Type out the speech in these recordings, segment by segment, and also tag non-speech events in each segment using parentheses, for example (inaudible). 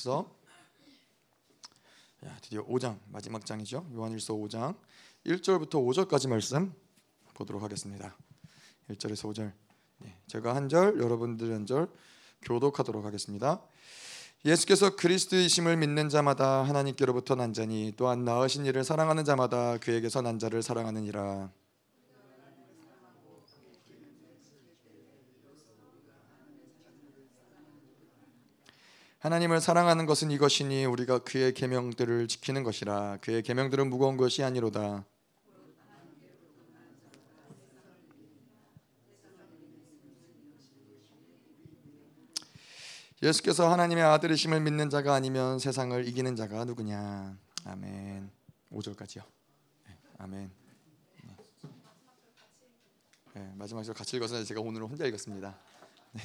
그래서 야, 드디어 5장 마지막 장이죠. 요한일서 5장 1절부터 5절까지 말씀 보도록 하겠습니다. 1절에서 5절. 네, 제가 한 절, 여러분들 한 절 교독하도록 하겠습니다. 예수께서 그리스도이심을 믿는 자마다 하나님께로부터 난 자니 또한 나으신 이를 사랑하는 자마다 그에게서 난 자를 사랑하느니라. 하나님을 사랑하는 것은 이것이니 우리가 그의 계명들을 지키는 것이라 그의 계명들은 무거운 것이 아니로다. 예수께서 하나님의 아들이심을 믿는 자가 아니면 세상을 이기는 자가 누구냐? 아멘. 5절까지요. 네, 아멘. 네, 마지막 절 같이 읽어서 제가 오늘 혼자 읽었습니다. 네.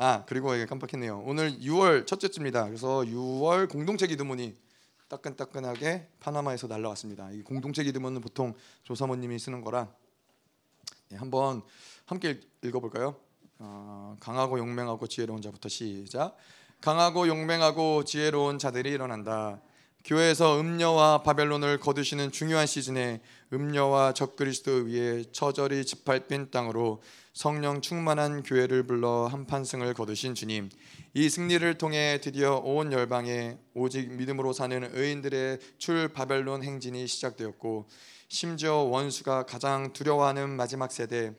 아 그리고 깜빡했네요. 오늘 6월 첫째 주입니다. 그래서 6월 공동체 기도문이 따끈따끈하게 파나마에서 날라왔습니다. 이 공동체 기도문은 보통 조사모님이 쓰는 거라 네, 한번 함께 읽어볼까요? 어, 강하고 용맹하고 지혜로운 자부터 시작. 강하고 용맹하고 지혜로운 자들이 일어난다. 교회에서 음녀와 바벨론을 거두시는 중요한 시즌에 음녀와 적그리스도 위에 처절히 짓밟힌 땅으로 성령 충만한 교회를 불러 한판승을 거두신 주님 이 승리를 통해 드디어 온 열방에 오직 믿음으로 사는 의인들의 출 바벨론 행진이 시작되었고 심지어 원수가 가장 두려워하는 마지막 세대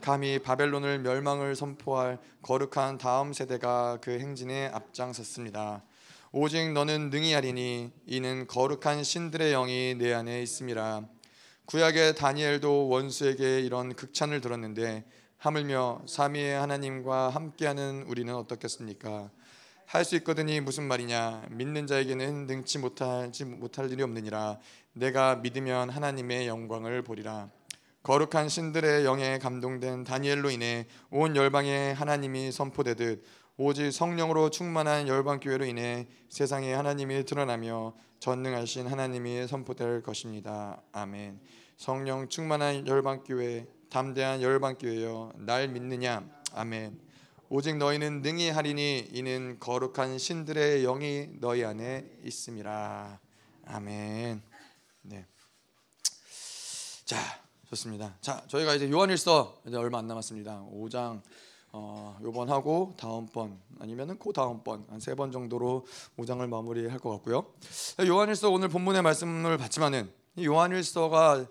감히 바벨론을 멸망을 선포할 거룩한 다음 세대가 그 행진에 앞장섰습니다. 오직 너는 능히 하리니 이는 거룩한 신들의 영이 내 안에 있음이라. 구약의 다니엘도 원수에게 이런 극찬을 들었는데 하물며 삼위의 하나님과 함께하는 우리는 어떻겠습니까? 할 수 있거든이 무슨 말이냐? 믿는 자에게는 능치 못하지 못할 일이 없느니라. 내가 믿으면 하나님의 영광을 보리라. 거룩한 신들의 영에 감동된 다니엘로 인해 온 열방에 하나님이 선포되듯 오직 성령으로 충만한 열방 교회로 인해 세상에 하나님이 드러나며 전능하신 하나님이 선포될 것입니다. 아멘. 성령 충만한 열방 교회 담대한 열방 교회여 날 믿느냐? 아멘. 오직 너희는 능히 하리니 이는 거룩한 신들의 영이 너희 안에 있음이라. 아멘. 네. 자, 좋습니다. 자, 저희가 이제 요한일서 이제 얼마 안 남았습니다. 5장 어, 요번 하고 다음번 아니면은 그 다음번 한 세 번 정도로 5장을 마무리할 것 같고요. 요한일서 오늘 본문의 말씀을 봤지만은 이 요한일서가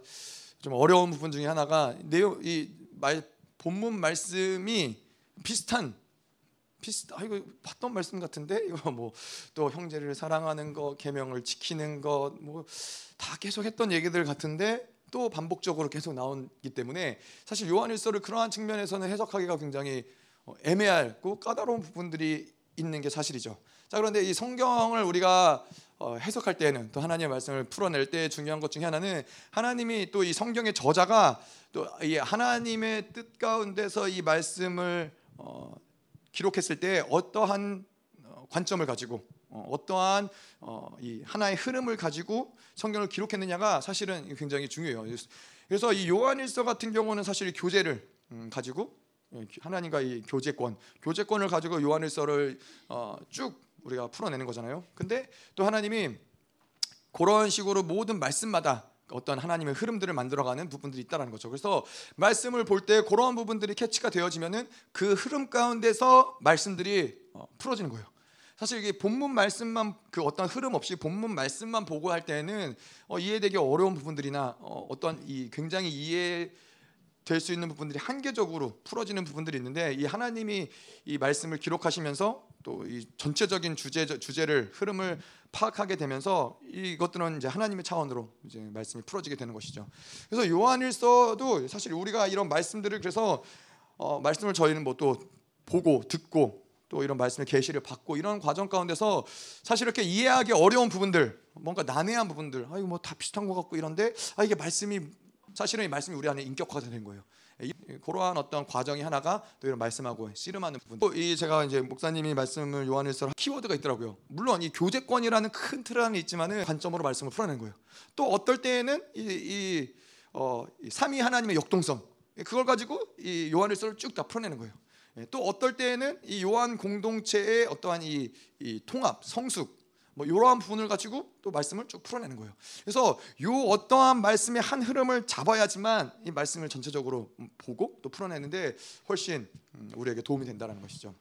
좀 어려운 부분 중에 하나가 내용 이 말 본문 말씀이 비슷한 비슷 아 이거 봤던 말씀 같은데 (laughs) 이거 뭐 또 형제를 사랑하는 거 계명을 지키는 것뭐다 계속 했던 얘기들 같은데 또 반복적으로 계속 나오기 때문에 사실 요한일서를 그러한 측면에서는 해석하기가 굉장히 어, 애매하고 까다로운 부분들이 있는 게 사실이죠. 자 그런데 이 성경을 우리가 어, 해석할 때에는 또 하나님의 말씀을 풀어낼 때 중요한 것 중에 하나는 하나님이 또 이 성경의 저자가 또 이 하나님의 뜻 가운데서 이 말씀을 어, 기록했을 때 어떠한 관점을 가지고 어떠한 이 하나의 흐름을 가지고 성경을 기록했느냐가 사실은 굉장히 중요해요. 그래서 이 요한일서 같은 경우는 사실 교제를 음, 가지고 예, 하나님과 이 교제권, 교제권을 가지고 요한일서를 어, 쭉 우리가 풀어내는 거잖아요. 근데 또 하나님이 그런 식으로 모든 말씀마다 어떤 하나님의 흐름들을 만들어가는 부분들이 있다는 거죠. 그래서 말씀을 볼 때 그런 부분들이 캐치가 되어지면은 그 흐름 가운데서 말씀들이 어, 풀어지는 거예요. 사실 이게 본문 말씀만 그 어떤 흐름 없이 본문 말씀만 보고 할 때는 어, 이해되기 어려운 부분들이나 어, 어떤 이 굉장히 이해 될수 있는 부분들이 한계적으로 풀어지는 부분들이 있는데 이 하나님이 이 말씀을 기록하시면서 또 이 전체적인 주제 주제를 흐름을 파악하게 되면서 이것들은 이제 하나님의 차원으로 이제 말씀이 풀어지게 되는 것이죠. 그래서 요한일서도 사실 우리가 이런 말씀들을 그래서 어, 말씀을 저희는 뭐 또 보고 듣고 또 이런 말씀의 계시를 받고 이런 과정 가운데서 사실 이렇게 이해하기 어려운 부분들, 뭔가 난해한 부분들, 아 이거 뭐 다 비슷한 것 같고 이런데 아 이게 말씀이 사실은 이 말씀이 우리 안에 인격화가 된 거예요. 그러한 어떤 과정이 하나가 또 이런 말씀하고 씨름하는 부분. 이 제가 이제 목사님이 말씀을 요한일서 키워드가 있더라고요. 물론 이 교제권이라는 큰 틀 안에 있지만은 관점으로 말씀을 풀어낸 거예요. 또 어떨 때에는 이, 이 어, 삼위 하나님의 역동성 그걸 가지고 이 요한일서를 쭉 다 풀어내는 거예요. 예, 또 어떨 때에는 이 요한 공동체의 어떠한 이, 이 통합, 성숙 뭐 이러한 부분을 가지고 또 말씀을 쭉 풀어내는 거예요. 그래서 요 어떠한 말씀의 한 흐름을 잡아야지만 이 말씀을 전체적으로 보고 또 풀어내는데 훨씬 음, 우리에게 도움이 된다는 것이죠.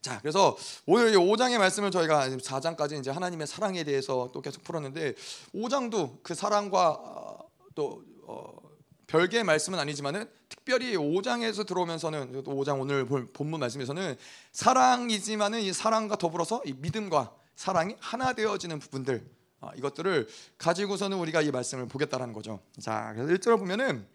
자, 그래서 오늘 이 5장의 말씀을 저희가 4장까지 이제 하나님의 사랑에 대해서 또 계속 풀었는데 5장도 그 사랑과 어, 또 어, 별개의 말씀은 아니지만은 특별히 5장에서 들어오면서는 5장 오늘 본문 말씀에서는 사랑이지만은 이 사랑과 더불어서 이 믿음과 사랑이 하나 되어지는 부분들 아, 이것들을 가지고서는 우리가 이 말씀을 보겠다라는 거죠. 자, 그래서 1절을 보면은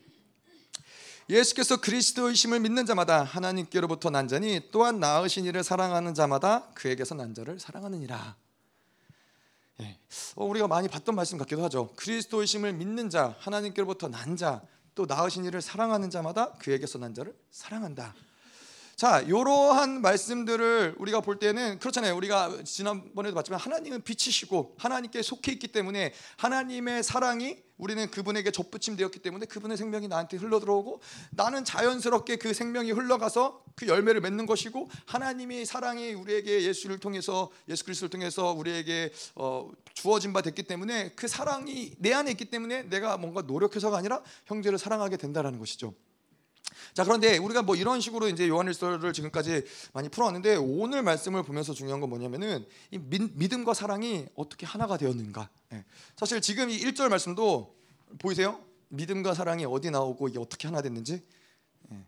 예수께서 그리스도이심을 믿는 자마다 하나님께로부터 난 자니 또한 나으신 이를 사랑하는 자마다 그에게서 난 자를 사랑하느니라. 예. 어, 우리가 많이 봤던 말씀 같기도 하죠. 그리스도이심을 믿는 자, 하나님께로부터 난 자, 또 나으신 이를 사랑하는 자마다 그에게서 난 자를 사랑한다. 자, 이러한 말씀들을 우리가 볼 때는 그렇잖아요. 우리가 지난번에도 봤지만 하나님은 빛이시고 하나님께 속해 있기 때문에 하나님의 사랑이 우리는 그분에게 접붙임 되었기 때문에 그분의 생명이 나한테 흘러 들어오고 나는 자연스럽게 그 생명이 흘러가서 그 열매를 맺는 것이고 하나님의 사랑이 우리에게 예수를 통해서 예수 그리스도를 통해서 우리에게 어, 주어진 바 됐기 때문에 그 사랑이 내 안에 있기 때문에 내가 뭔가 노력해서가 아니라 형제를 사랑하게 된다라는 것이죠. 자 그런데 우리가 뭐 이런 식으로 이제 요한일서를 지금까지 많이 풀어왔는데 오늘 말씀을 보면서 중요한 건 뭐냐면은 이 믿음과 사랑이 어떻게 하나가 되었는가. 예. 사실 지금 이 1절 말씀도 보이세요? 믿음과 사랑이 어디 나오고 이게 어떻게 하나 됐는지. 예.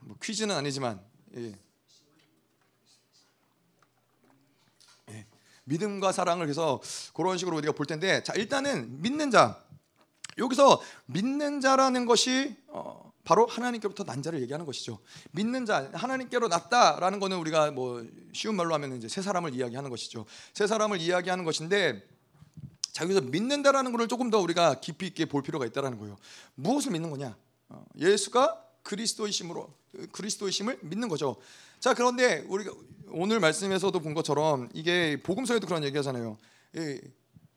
뭐 퀴즈는 아니지만 예. 예. 믿음과 사랑을 그래서 그런 식으로 우리가 볼 텐데 자 일단은 믿는 자 여기서 믿는 자라는 것이 어, 바로 하나님께로부터 난 자를 얘기하는 것이죠. 믿는 자, 하나님께로 났다라는 거는 우리가 뭐 쉬운 말로 하면 이제 새 사람을 이야기하는 것이죠. 새 사람을 이야기하는 것인데 자 여기서 믿는다라는 것을 조금 더 우리가 깊이 있게 볼 필요가 있다라는 거예요. 무엇을 믿는 거냐? 어, 예수가 그리스도이심으로 그리스도이심을 믿는 거죠. 자 그런데 우리가 오늘 말씀에서도 본 것처럼 이게 복음서에도 그런 얘기하잖아요.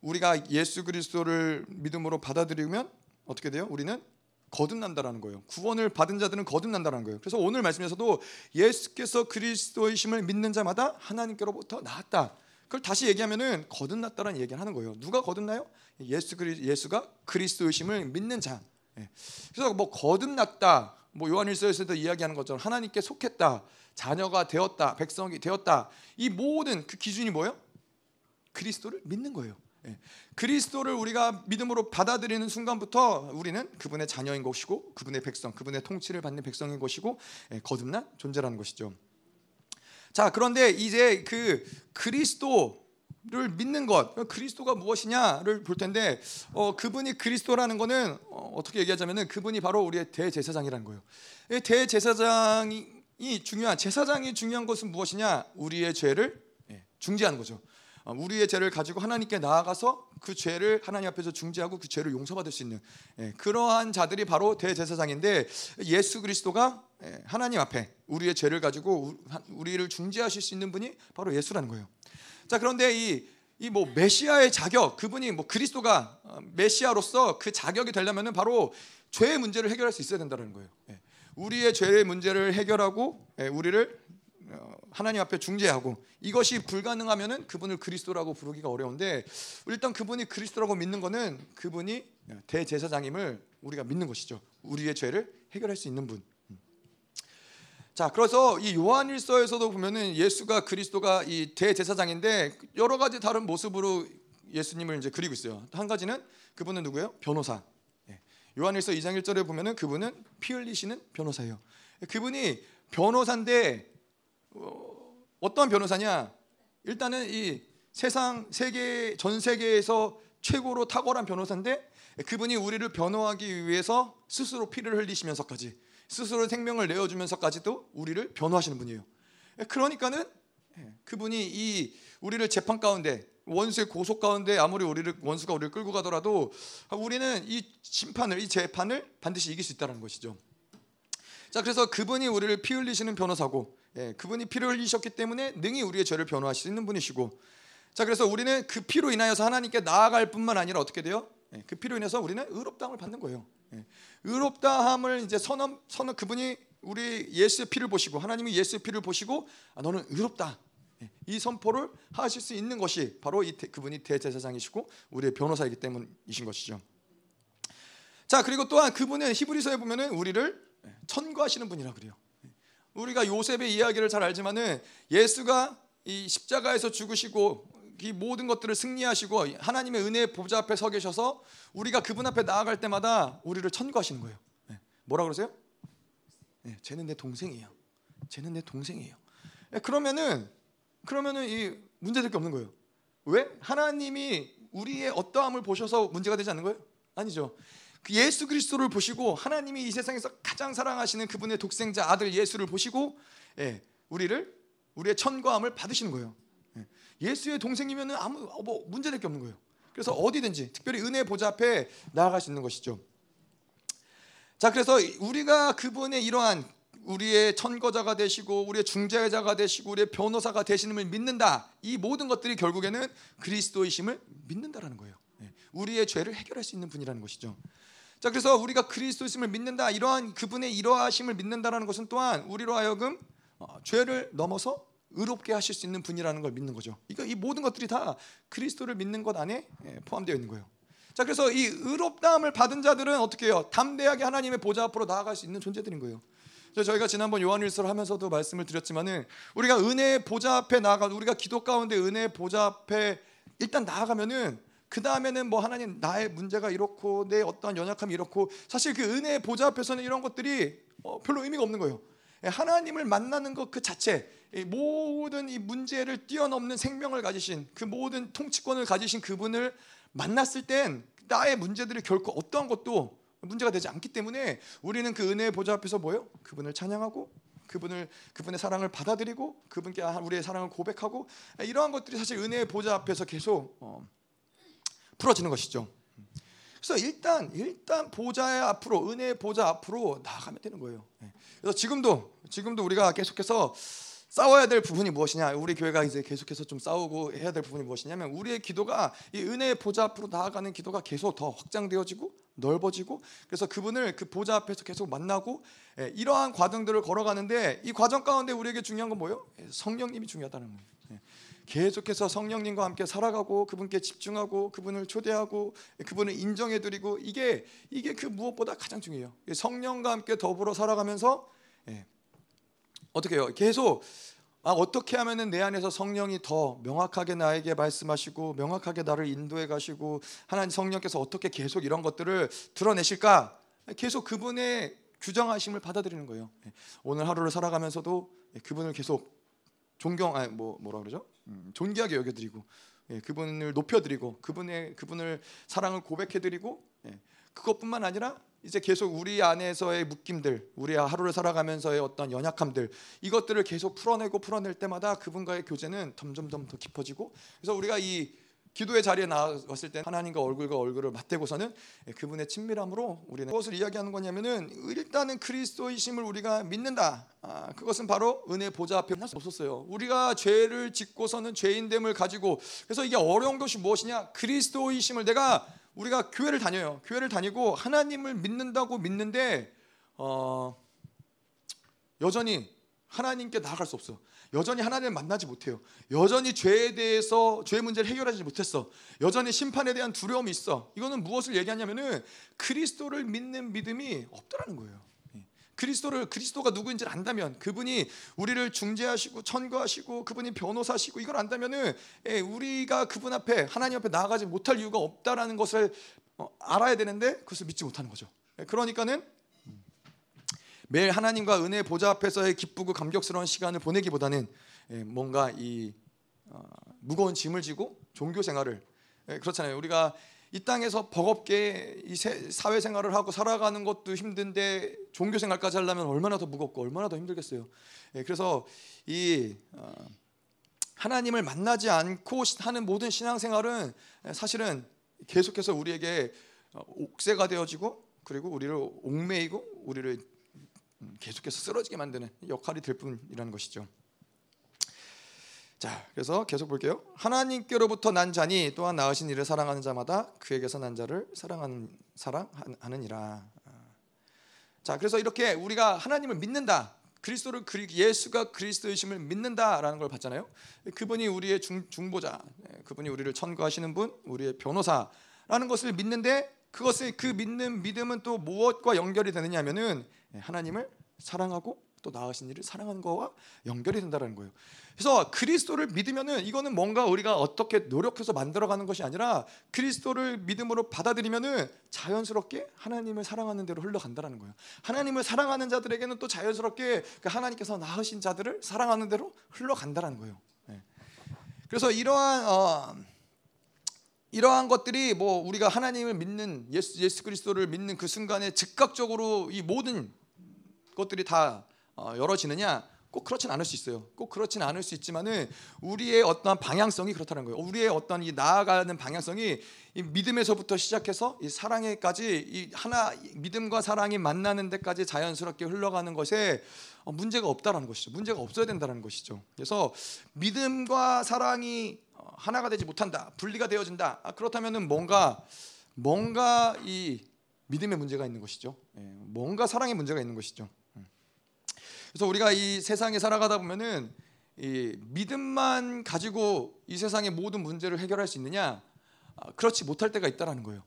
우리가 예수 그리스도를 믿음으로 받아들이면 어떻게 돼요? 우리는 거듭난다라는 거예요. 구원을 받은 자들은 거듭난다는 거예요. 그래서 오늘 말씀에서도 예수께서 그리스도이심을 믿는 자마다 하나님께로부터 나왔다. 그걸 다시 얘기하면은 거듭났다라는 얘기를 하는 거예요. 누가 거듭나요? 예수 그리 예수가 그리스도이심을 믿는 자. 예. 그래서 뭐 거듭났다. 뭐 요한일서에서도 이야기하는 것처럼 하나님께 속했다. 자녀가 되었다. 백성이 되었다. 이 모든 그 기준이 뭐예요? 그리스도를 믿는 거예요. 예. 그리스도를 우리가 믿음으로 받아들이는 순간부터 우리는 그분의 자녀인 것이고 그분의 백성, 그분의 통치를 받는 백성인 것이고 예, 거듭난 존재라는 것이죠. 자, 그런데 이제 그 그리스도를 믿는 것, 그리스도가 무엇이냐를 볼 텐데, 어, 그분이 그리스도라는 것은 어, 떻게 얘기하자면은 그분이 바로 우리의 대제사장이라는 거예요. 대제사장이 중요한 제사장이 중요한 것은 무엇이냐? 우리의 죄를 예, 중재하는 거죠. 어, 우리의 죄를 가지고 하나님께 나아가서 그 죄를 하나님 앞에서 중재하고 그 죄를 용서받을 수 있는 예, 그러한 자들이 바로 대제사장인데 예수 그리스도가 예, 하나님 앞에 우리의 죄를 가지고 우리를 중재하실 수 있는 분이 바로 예수라는 거예요. 자 그런데 이 이뭐 메시아의 자격 그분이 뭐 그리스도가 어, 메시아로서 그 자격이 되려면은 바로 죄의 문제를 해결할 수 있어야 된다는 거예요. 예, 우리의 죄의 문제를 해결하고 우리를 어, 하나님 앞에 중재하고 이것이 불가능하면은 그분을 그리스도라고 부르기가 어려운데 일단 그분이 그리스도라고 믿는 거는 그분이 대제사장임을 우리가 믿는 것이죠. 우리의 죄를 해결할 수 있는 분. 음. 자, 그래서 이 요한일서에서도 보면은 예수가 그리스도가 이 대제사장인데 여러 가지 다른 모습으로 예수님을 이제 그리고 있어요. 한 가지는 그분은 누구예요? 변호사. 예. 요한일서 2장 1절에 보면은 그분은 피 흘리시는 변호사예요. 그분이 변호사인데 어, 어떤 변호사냐? 일단은 이 세상 세계 전 세계에서 최고로 탁월한 변호사인데 그분이 우리를 변호하기 위해서 스스로 피를 흘리시면서까지 스스로 생명을 내어주면서까지도 우리를 변호하시는 분이에요. 그러니까는 예, 그분이 이 우리를 재판 가운데 원수의 고소 가운데 아무리 우리를 원수가 우리를 끌고 가더라도 우리는 이 심판을 이 재판을 반드시 이길 수 있다는 것이죠. 자 그래서 그분이 우리를 피 흘리시는 변호사고 예, 그분이 피를 흘리셨기 때문에 능히 우리의 죄를 변호하실 수 있는 분이시고 자 그래서 우리는 그 피로 인하여서 하나님께 나아갈 뿐만 아니라 어떻게 돼요? 예, 그 피로 인해서 우리는 의롭다함을 받는 거예요. 예, 의롭다함을 이제 선언 선언 그분이 우리 예수의 피를 보시고 하나님이 예수의 피를 보시고 아, 너는 의롭다. 예, 이 선포를 하실 수 있는 것이 바로 이 그분이 대제사장이시고 우리의 변호사이기 때문이신 것이죠. 자 그리고 또한 그분은 히브리서에 보면은 우리를 천거하시는 분이라 그래요. 우리가 요셉의 이야기를 잘 알지만은 예수가 이 십자가에서 죽으시고 이 모든 것들을 승리하시고 하나님의 은혜 보좌 앞에 서 계셔서 우리가 그분 앞에 나아갈 때마다 우리를 천거하시는 거예요. 네. 뭐라 그러세요? 네, 쟤는 내 동생이에요. 쟤는 내 동생이에요. 네, 그러면은 그러면은 이 문제될 게 없는 거예요. 왜? 하나님이 우리의 어떠함을 보셔서 문제가 되지 않는 거예요? 아니죠. 그 예수 그리스도를 보시고 하나님이 이 세상에서 가장 사랑하시는 그분의 독생자 아들 예수를 보시고 예, 우리를 우리의 천과함을 받으시는 거예요. 예, 예수의 동생이면은 아무 뭐 문제될 게 없는 거예요. 그래서 어디든지 특별히 은혜 보좌 앞에 나아갈 수 있는 것이죠. 자, 그래서 우리가 그분의 이러한 우리의 천거자가 되시고 우리의 중재자가 되시고 우리의 변호사가 되시는을 믿는다. 이 모든 것들이 결국에는 그리스도이심을 믿는다라는 거예요. 예, 우리의 죄를 해결할 수 있는 분이라는 것이죠. 자, 그래서 우리가 그리스도이심을 믿는다. 이러한 그분의 이러하심을 믿는다라는 것은 또한 우리로 하여금 어, 죄를 넘어서 의롭게 하실 수 있는 분이라는 걸 믿는 거죠. 이거 이 모든 것들이 다 그리스도를 믿는 것 안에 예, 포함되어 있는 거예요. 자, 그래서 이 의롭다함을 받은 자들은 어떻게 해요? 담대하게 하나님의 보좌 앞으로 나아갈 수 있는 존재들인 거예요. 저희가 지난번 요한일서를 하면서도 말씀을 드렸지만은 우리가 은혜의 보좌 앞에 나아가 우리가 기도 가운데 은혜의 보좌 앞에 일단 나아가면은 그 다음에는 뭐 하나님 나의 문제가 이렇고 내 어떠한 연약함이 이렇고 사실 그 은혜의 보좌 앞에서는 이런 것들이 어, 별로 의미가 없는 거예요. 예, 하나님을 만나는 것 그 자체 모든 이 문제를 뛰어넘는 생명을 가지신 그 모든 통치권을 가지신 그분을 만났을 땐 나의 문제들이 결코 어떠한 것도 문제가 되지 않기 때문에 우리는 그 은혜의 보좌 앞에서 뭐요? 그분을 찬양하고 그분을 그분의 사랑을 받아들이고 그분께 우리의 사랑을 고백하고 이러한 것들이 사실 은혜의 보좌 앞에서 계속 어, 풀어지는 것이죠. 그래서 일단 일단 보좌의 앞으로 은혜의 보좌 앞으로 나아가면 되는 거예요. 예. 그래서 지금도 지금도 우리가 계속해서 싸워야 될 부분이 무엇이냐? 우리 교회가 이제 계속해서 좀 싸우고 해야 될 부분이 무엇이냐면 우리의 기도가 이 은혜의 보좌 앞으로 나아가는 기도가 계속 더 확장되어지고 넓어지고 그래서 그분을 그 보좌 앞에서 계속 만나고 예, 이러한 과정들을 걸어가는데 이 과정 가운데 우리에게 중요한 건 뭐예요? 예, 성령님이 중요하다는 거예요. 계속해서 성령님과 함께 살아가고 그분께 집중하고 그분을 초대하고 그분을 인정해 드리고 이게 이게 그 무엇보다 가장 중요해요. 성령과 함께 더불어 살아가면서 예, 어떻게 해요? 계속 아, 어떻게 하면은 내 안에서 성령이 더 명확하게 나에게 말씀하시고 명확하게 나를 인도해 가시고 하나님 성령께서 어떻게 계속 이런 것들을 드러내실까? 계속 그분의 규정하심을 받아들이는 거예요. 예, 오늘 하루를 살아가면서도 그분을 계속 존경 아니 뭐 뭐라 그러죠? 음, 존귀하게 여겨드리고 예, 그분을 높여드리고 그분의 그분을 사랑을 고백해드리고 예, 그것뿐만 아니라 이제 계속 우리 안에서의 묶임들, 우리 하루를 살아가면서의 어떤 연약함들 이것들을 계속 풀어내고 풀어낼 때마다 그분과의 교제는 점점점 더 깊어지고 그래서 우리가 이 기도의 자리에 나왔을 때 하나님과 얼굴과 얼굴을 맞대고서는 그분의 친밀함으로 우리는 무엇을 이야기하는 거냐면은 일단은 그리스도이심을 우리가 믿는다. 아, 그것은 바로 은혜 보좌 앞에 만날 수 없었어요. 우리가 죄를 짓고서는 죄인됨을 가지고 그래서 이게 어려운 것이 무엇이냐? 그리스도이심을 내가 우리가 교회를 다녀요. 교회를 다니고 하나님을 믿는다고 믿는데 어, 여전히 하나님께 나아갈 수 없어. 여전히 하나님을 만나지 못해요. 여전히 죄에 대해서 죄 문제를 해결하지 못했어. 여전히 심판에 대한 두려움이 있어. 이거는 무엇을 얘기하냐면은 그리스도를 믿는 믿음이 없더라는 거예요. 예. 그리스도를 그리스도가 누구인지를 안다면 그분이 우리를 중재하시고 천거하시고 그분이 변호사시고 이걸 안다면은 예, 우리가 그분 앞에 하나님 앞에 나아가지 못할 이유가 없다라는 것을 어, 알아야 되는데 그것을 믿지 못하는 거죠. 예, 그러니까는 매일 하나님과 은혜 보좌 앞에서의 기쁘고 감격스러운 시간을 보내기보다는 예, 뭔가 이 어, 무거운 짐을 지고 종교 생활을 예, 그렇잖아요. 우리가 이 땅에서 버겁게 이 사회 생활을 하고 살아가는 것도 힘든데 종교 생활까지 하려면 얼마나 더 무겁고 얼마나 더 힘들겠어요. 예, 그래서 이 어, 하나님을 만나지 않고 하는 모든 신앙 생활은 사실은 계속해서 우리에게 어, 옥새가 되어지고 그리고 우리를 옥매이고 우리를 음, 계속해서 쓰러지게 만드는 역할이 될 뿐이라는 것이죠. 자, 그래서 계속 볼게요. 하나님께로부터 난 자니 또한 나으신 이를 사랑하는 자마다 그에게서 난 자를 사랑하는 사랑하느니라. 자, 그래서 이렇게 우리가 하나님을 믿는다. 그리스도를 예수가 그리스도이심을 믿는다라는 걸 봤잖아요. 그분이 우리의 중, 중보자, 네, 그분이 우리를 천거하시는 분, 우리의 변호사라는 것을 믿는데 그것을 그 믿는 믿음은 또 무엇과 연결이 되느냐면은 네, 하나님을 사랑하고 또 나으신 이를 사랑하는 거와 연결이 된다는 거예요. 그래서 그리스도를 믿으면은 이거는 뭔가 우리가 어떻게 노력해서 만들어가는 것이 아니라 그리스도를 믿음으로 받아들이면은 자연스럽게 하나님을 사랑하는 대로 흘러간다는 거예요. 하나님을 사랑하는 자들에게는 또 자연스럽게 그 하나님께서 낳으신 자들을 사랑하는 대로 흘러간다는 거예요. 네. 그래서 이러한 어, 이러한 것들이 뭐 우리가 하나님을 믿는 예수, 예수 그리스도를 믿는 그 순간에 즉각적으로 이 모든 것들이 다 어, 열어지느냐? 꼭 그렇진 않을 수 있어요. 꼭 그렇진 않을 수 있지만은 우리의 어떤 방향성이 그렇다는 거예요. 우리의 어떤 이 나아가는 방향성이 이 믿음에서부터 시작해서 이 사랑에까지 이 하나 믿음과 사랑이 만나는 데까지 자연스럽게 흘러가는 것에 어, 문제가 없다라는 것이죠. 문제가 없어야 된다는 것이죠. 그래서 믿음과 사랑이 어, 하나가 되지 못한다, 분리가 되어진다. 아, 그렇다면은 뭔가 뭔가 이 믿음의 문제가 있는 것이죠. 예, 뭔가 사랑의 문제가 있는 것이죠. 그래서 우리가 이 세상에 살아가다 보면은 이 믿음만 가지고 이 세상의 모든 문제를 해결할 수 있느냐? 아, 그렇지 못할 때가 있다라는 거예요.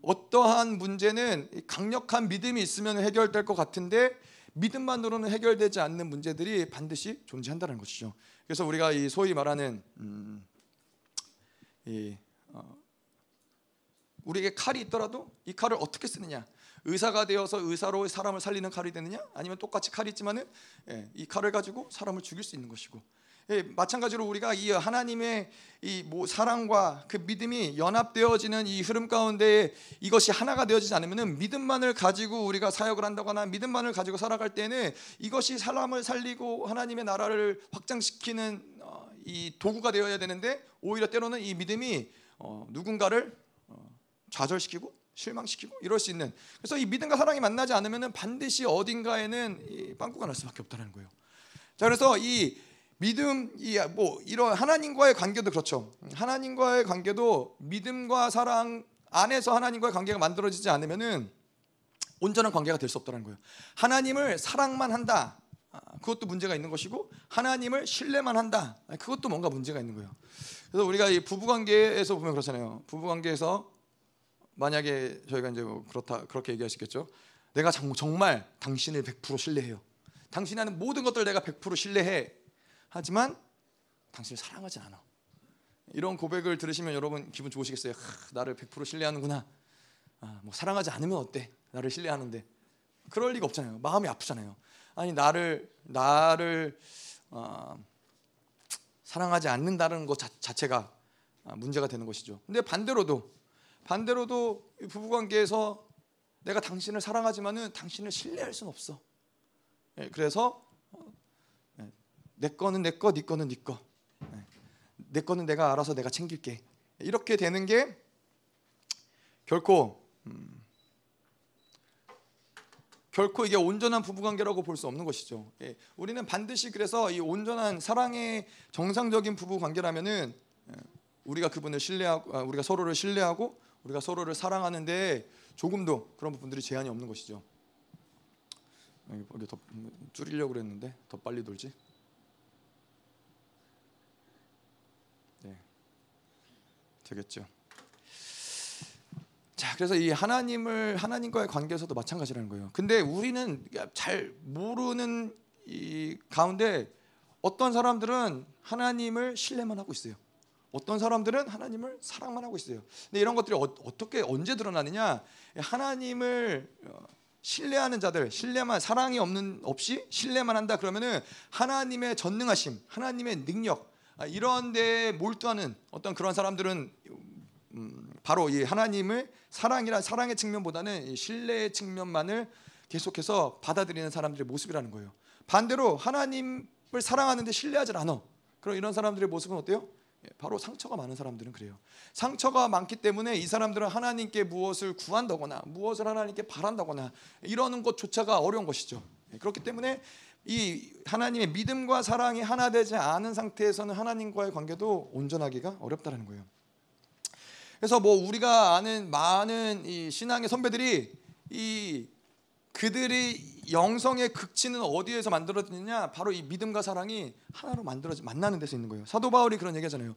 어떠한 문제는 강력한 믿음이 있으면 해결될 것 같은데 믿음만으로는 해결되지 않는 문제들이 반드시 존재한다는 것이죠. 그래서 우리가 이 소위 말하는 음, 이, 어, 우리에게 칼이 있더라도 이 칼을 어떻게 쓰느냐 의사가 되어서 의사로 사람을 살리는 칼이 되느냐? 아니면 똑같이 칼이 있지만은 예, 이 칼을 가지고 사람을 죽일 수 있는 것이고 예, 마찬가지로 우리가 이 하나님의 이 뭐 사랑과 그 믿음이 연합되어지는 이 흐름 가운데 이것이 하나가 되어지지 않으면은 믿음만을 가지고 우리가 사역을 한다거나 믿음만을 가지고 살아갈 때는 이것이 사람을 살리고 하나님의 나라를 확장시키는 어, 이 도구가 되어야 되는데 오히려 때로는 이 믿음이 어, 누군가를 어, 좌절시키고 실망시키고 이럴 수 있는 그래서 이 믿음과 사랑이 만나지 않으면 반드시 어딘가에는 빵꾸가 날 수밖에 없다는 거예요. 자 그래서 이 믿음 이 뭐 이런 하나님과의 관계도 그렇죠. 하나님과의 관계도 믿음과 사랑 안에서 하나님과의 관계가 만들어지지 않으면은 온전한 관계가 될 수 없다는 거예요. 하나님을 사랑만 한다. 아, 그것도 문제가 있는 것이고 하나님을 신뢰만 한다. 아, 그것도 뭔가 문제가 있는 거예요. 그래서 우리가 이 부부 관계에서 보면 그렇잖아요. 부부 관계에서 만약에 저희가 이제 뭐 그렇다 그렇게 얘기하시겠죠. 내가 정말 당신을 100% 신뢰해요. 당신이 하는 모든 것들 내가 100% 신뢰해. 하지만 당신을 사랑하지 않아. 이런 고백을 들으시면 여러분 기분 좋으시겠어요? 하, 나를 100% 신뢰하는구나. 아, 뭐 사랑하지 않으면 어때? 나를 신뢰하는데 그럴 리가 없잖아요. 마음이 아프잖아요. 아니 나를 나를 어, 사랑하지 않는다는 것 자, 체가 아, 문제가 되는 것이죠. 근데 반대로도 반대로도 부부 관계에서 내가 당신을 사랑하지만은 당신을 신뢰할 수는 없어. 예, 그래서 예, 내 거는 내 거, 네 거는 네 거. 예, 내 거는 내가 알아서 내가 챙길게. 이렇게 되는 게 결코 음, 결코 이게 온전한 부부 관계라고 볼 수 없는 것이죠. 예, 우리는 반드시 그래서 이 온전한 사랑의 정상적인 부부 관계라면은 예, 우리가 그분을 신뢰하고 아, 우리가 서로를 신뢰하고 우리가 서로를 사랑하는데 조금도 그런 부분들이 제한이 없는 것이죠. 여기 더 줄이려고 그랬는데 더 빨리 돌지. 네, 되겠죠. 자, 그래서 이 하나님을 하나님과의 관계에서도 마찬가지라는 거예요. 근데 우리는 잘 모르는 이 가운데 어떤 사람들은 하나님을 신뢰만 하고 있어요. 어떤 사람들은 하나님을 사랑만 하고 있어요. 근데 이런 것들이 어, 떻게 언제 드러나느냐? 하나님을 어, 신뢰하는 자들, 신뢰만 사랑이 없는 없이 신뢰만 한다 그러면은 하나님의 전능하심, 하나님의 능력 아, 이런 데 몰두하는 어떤 그런 사람들은 음, 바로 이 하나님을 사랑이란 사랑의 측면보다는 신뢰의 측면만을 계속해서 받아들이는 사람들의 모습이라는 거예요. 반대로 하나님을 사랑하는데 신뢰하지 않아. 그럼 이런 사람들의 모습은 어때요? 예, 바로 상처가 많은 사람들은 그래요. 상처가 많기 때문에 이 사람들은 하나님께 무엇을 구한다거나 무엇을 하나님께 바란다거나 이러는 것조차가 어려운 것이죠. 예, 그렇기 때문에 이 하나님의 믿음과 사랑이 하나 되지 않은 상태에서는 하나님과의 관계도 온전하기가 어렵다는 거예요. 그래서 뭐 우리가 아는 많은 이 신앙의 선배들이 이 그들이 영성의 극치는 어디에서 만들어지느냐? 바로 이 믿음과 사랑이 하나로 만들어지 만나는 데서 있는 거예요. 사도 바울이 그런 얘기하잖아요.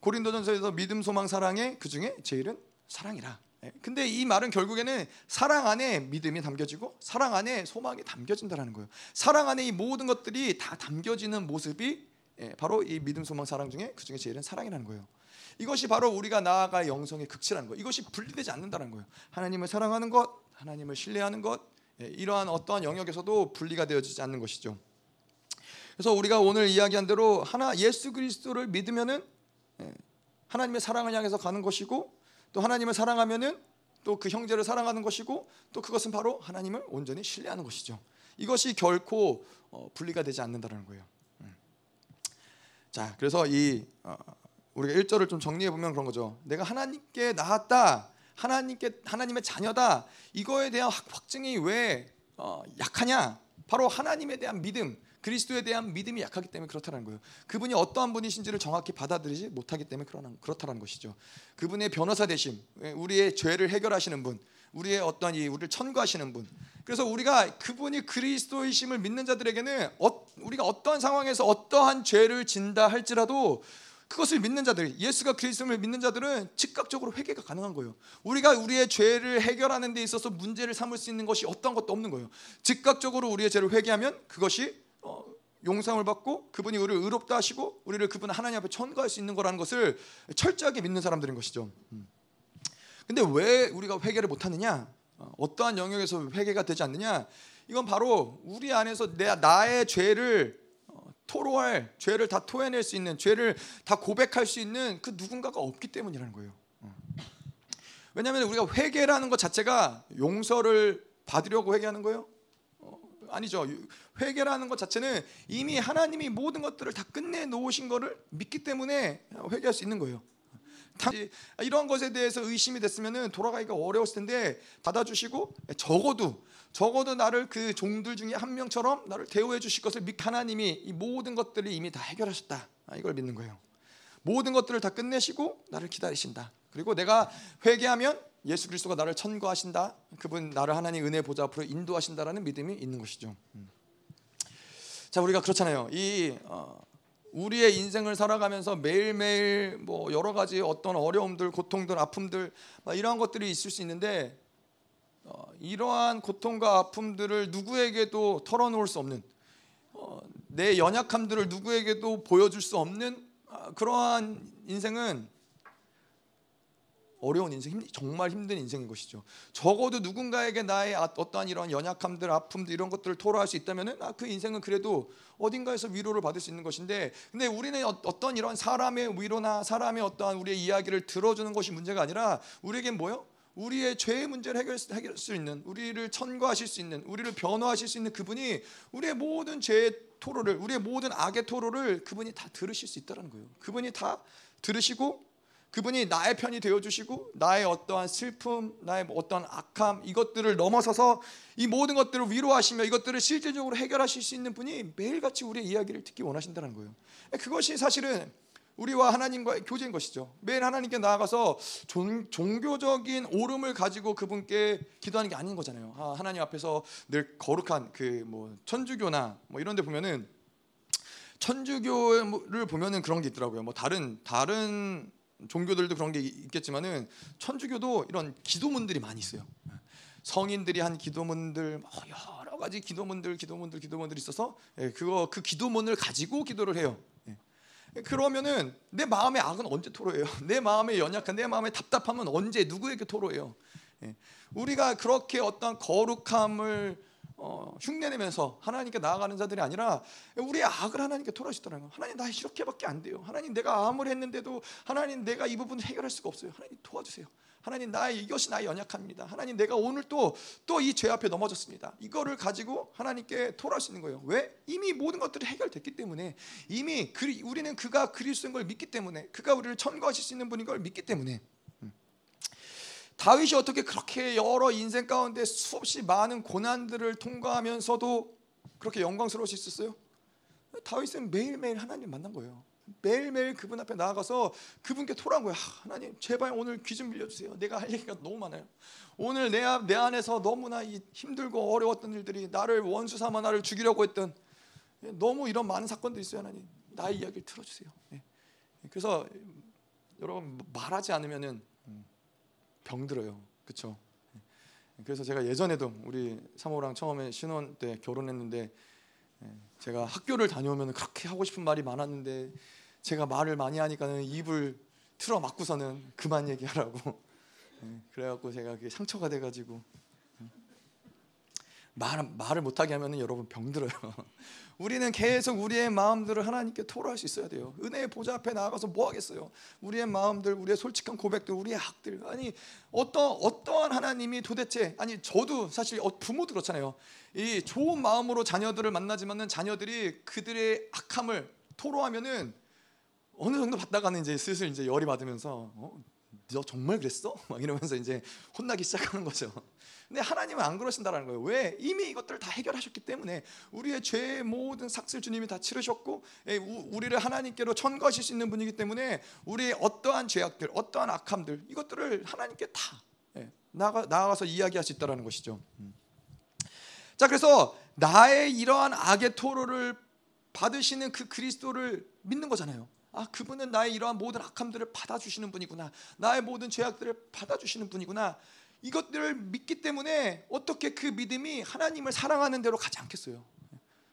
고린도전서에서 믿음, 소망, 사랑의 그 중에 제일은 사랑이라. 예. 근데 이 말은 결국에는 사랑 안에 믿음이 담겨지고 사랑 안에 소망이 담겨진다라는 거예요. 사랑 안에 이 모든 것들이 다 담겨지는 모습이 예, 바로 이 믿음, 소망, 사랑 중에 그 중에 제일은 사랑이라는 거예요. 이것이 바로 우리가 나아갈 영성의 극치라는 거예요. 이것이 분리되지 않는다는 거예요. 하나님을 사랑하는 것, 하나님을 신뢰하는 것, 예, 이러한 어떠한 영역에서도 분리가 되어지지 않는 것이죠. 그래서 우리가 오늘 이야기한 대로 하나 예수 그리스도를 믿으면은 하나님의 사랑을 향해서 가는 것이고 또 하나님을 사랑하면은 또 그 형제를 사랑하는 것이고 또 그것은 바로 하나님을 온전히 신뢰하는 것이죠. 이것이 결코 어, 분리가 되지 않는다는 거예요. 음. 자, 그래서 이 어, 우리가 1절을 좀 정리해 보면 그런 거죠. 내가 하나님께 나왔다. 하나님께 하나님의 자녀다. 이거에 대한 확증이 왜 어, 약하냐? 바로 하나님에 대한 믿음, 그리스도에 대한 믿음이 약하기 때문에 그렇다는 거예요. 그분이 어떠한 분이신지를 정확히 받아들이지 못하기 때문에 그렇다는 것이죠. 그분의 변호사 되심, 예, 우리의 죄를 해결하시는 분, 우리의 어떠한 이 우리를 천구하시는 분. 그래서 우리가 그분이 그리스도이심을 믿는 자들에게는 어, 우리가 어떠한 상황에서 어떠한 죄를 진다 할지라도 그것을 믿는 자들, 예수가 그리스도를 믿는 자들은 즉각적으로 회개가 가능한 거예요. 우리가 우리의 죄를 해결하는 데 있어서 문제를 삼을 수 있는 것이 어떤 것도 없는 거예요. 즉각적으로 우리의 죄를 회개하면 그것이 어, 용서을 받고 그분이 우리를 의롭다 하시고 우리를 그분 하나님 앞에 천거할 수 있는 거라는 것을 철저하게 믿는 사람들인 것이죠. 음. 근데 왜 우리가 회개를 못 하느냐? 어, 어떠한 영역에서 회개가 되지 않느냐? 이건 바로 우리 안에서 내 나의 죄를 어, 토로할 죄를 다 토해낼 수 있는 죄를 다 고백할 수 있는 그 누군가가 없기 때문이라는 거예요. 어. 왜냐하면 우리가 회개라는 것 자체가 용서를 받으려고 회개하는 거예요. 아니죠. 회개라는 것 자체는 이미 하나님이 모든 것들을 다 끝내 놓으신 것을 믿기 때문에 회개할 수 있는 거예요. 이런 것에 대해서 의심이 됐으면 돌아가기가 어려웠을 텐데 받아주시고 적어도 적어도 나를 그 종들 중에 한 명처럼 나를 대우해 주실 것을 믿 하나님이 이 모든 것들을 이미 다 해결하셨다. 아, 이걸 믿는 거예요. 모든 것들을 다 끝내시고 나를 기다리신다. 그리고 내가 회개하면 예수 그리스도가 나를 천거하신다. 그분 나를 하나님 은혜 보좌 앞으로 인도하신다라는 믿음이 있는 것이죠. 음. 자 우리가 그렇잖아요. 이 어, 우리의 인생을 살아가면서 매일매일 뭐 여러 가지 어떤 어려움들, 고통들, 아픔들 이러한 것들이 있을 수 있는데 어, 이러한 고통과 아픔들을 누구에게도 털어놓을 수 없는 어, 내 연약함들을 누구에게도 보여줄 수 없는 아, 그러한 인생은 어려운 인생, 정말 힘든 인생인 것이죠. 적어도 누군가에게 나의 아, 어떠한 이런 연약함들, 아픔들 이런 것들을 토로할 수 있다면은 아, 그 인생은 그래도 어딘가에서 위로를 받을 수 있는 것인데, 근데 우리는 어, 어떤 이런 사람의 위로나 사람의 어떠한 우리의 이야기를 들어주는 것이 문제가 아니라 우리에게 뭐요? 우리의 죄의 문제를 해결, 해결할 수 있는, 우리를 천거하실 수 있는, 우리를 변호하실 수 있는 그분이 우리의 모든 죄의 토로를, 우리의 모든 악의 토로를 그분이 다 들으실 수 있다는 거예요. 그분이 다 들으시고 그분이 나의 편이 되어 주시고 나의 어떠한 슬픔, 나의 어떠한 악함 이것들을 넘어서서 이 모든 것들을 위로하시며 이것들을 실질적으로 해결하실 수 있는 분이 매일같이 우리의 이야기를 듣기 원하신다는 거예요. 그것이 사실은 우리와 하나님과의 교제인 것이죠. 매일 하나님께 나아가서 종, 교적인 오름을 가지고 그분께 기도하는 게 아닌 거잖아요. 아, 하나님 앞에서 늘 거룩한 그 뭐 천주교나 뭐 이런 데 보면은 천주교를 보면은 그런 게 있더라고요. 뭐 다른 다른 종교들도 그런 게 있겠지만은 천주교도 이런 기도문들이 많이 있어요. 성인들이 한 기도문들 뭐 여러 가지 기도문들 기도문들 기도문들이 있어서 예, 그거 그 기도문을 가지고 기도를 해요. 예. 그러면은 내 마음의 악은 언제 토로해요? (laughs) 내 마음의 연약한 내 마음의 답답함은 언제 누구에게 토로해요? 예. 우리가 그렇게 어떤 거룩함을 어, 흉내내면서 하나님께 나아가는 자들이 아니라 우리의 악을 하나님께 토라시더라고요. 하나님 나 이렇게밖에 안 돼요. 하나님 내가 아무리 했는데도 하나님 내가 이 부분을 해결할 수가 없어요. 하나님 도와주세요. 하나님 나의 이것이 나의 연약함입니다. 하나님 내가 오늘 또 또 이 죄 앞에 넘어졌습니다. 이거를 가지고 하나님께 토할 수 있는 거예요. 왜? 이미 모든 것들이 해결됐기 때문에 이미 그리, 우리는 그가 그리스도인 걸 믿기 때문에 그가 우리를 천거하실 수 있는 분인 걸 믿기 때문에 다윗이 어떻게 그렇게 여러 인생 가운데 수없이 많은 고난들을 통과하면서도 그렇게 영광스러울 수 있었어요? 다윗은 매일매일 하나님 만난 거예요. 매일매일 그분 앞에 나아가서 그분께 토란 거야. 하나님 제발 오늘 귀 좀 빌려주세요. 내가 할 얘기가 너무 많아요. 오늘 내, 내 안에서 너무나 힘들고 어려웠던 일들이 나를 원수 삼아 나를 죽이려고 했던 너무 이런 많은 사건들이 있어요 하나님. 나의 이야기를 들어주세요. 예. 그래서 여러분 말하지 않으면은 병들어요. 그렇죠? 그래서 제가 예전에도 우리 사모랑 처음에 신혼 때 결혼했는데 제가 학교를 다녀오면 그렇게 하고 싶은 말이 많았는데 제가 말을 많이 하니까는 입을 틀어 막고서는 그만 얘기하라고 (laughs) 그래갖고 제가 그게 상처가 돼가지고 말, 말을 못하게 하면 여러분 병들어요. (laughs) 우리는 계속 우리의 마음들을 하나님께 토로할 수 있어야 돼요. 은혜의 보좌 앞에 나가서 뭐 하겠어요? 우리의 마음들, 우리의 솔직한 고백들, 우리의 학들. 아니 어떤 어떠한 하나님이 도대체 아니 저도 사실 어, 부모도 그렇잖아요. 이 좋은 마음으로 자녀들을 만나지만은 자녀들이 그들의 악함을 토로하면은 어느 정도 받다가는 이제 슬슬 이제 열이 받으면서 어, 너 정말 그랬어? (laughs) 막 이러면서 이제 혼나기 시작하는 거죠. 근데 하나님은 안 그러신다라는 거예요. 왜? 이미 이것들을 다 해결하셨기 때문에 우리의 죄의 모든 삭슬 주님이 다 치르셨고 예, 우리를 하나님께로 천거하실 수 있는 분이기 때문에 우리의 어떠한 죄악들, 어떠한 악함들 이것들을 하나님께 다 예, 나가 나아가서 이야기할 수 있다라는 것이죠. 음. 자, 그래서 나의 이러한 악의 토로를 받으시는 그 그리스도를 믿는 거잖아요. 아, 그분은 나의 이러한 모든 악함들을 받아주시는 분이구나. 나의 모든 죄악들을 받아주시는 분이구나. 이것들을 믿기 때문에 어떻게 그 믿음이 하나님을 사랑하는 대로 가지 않겠어요.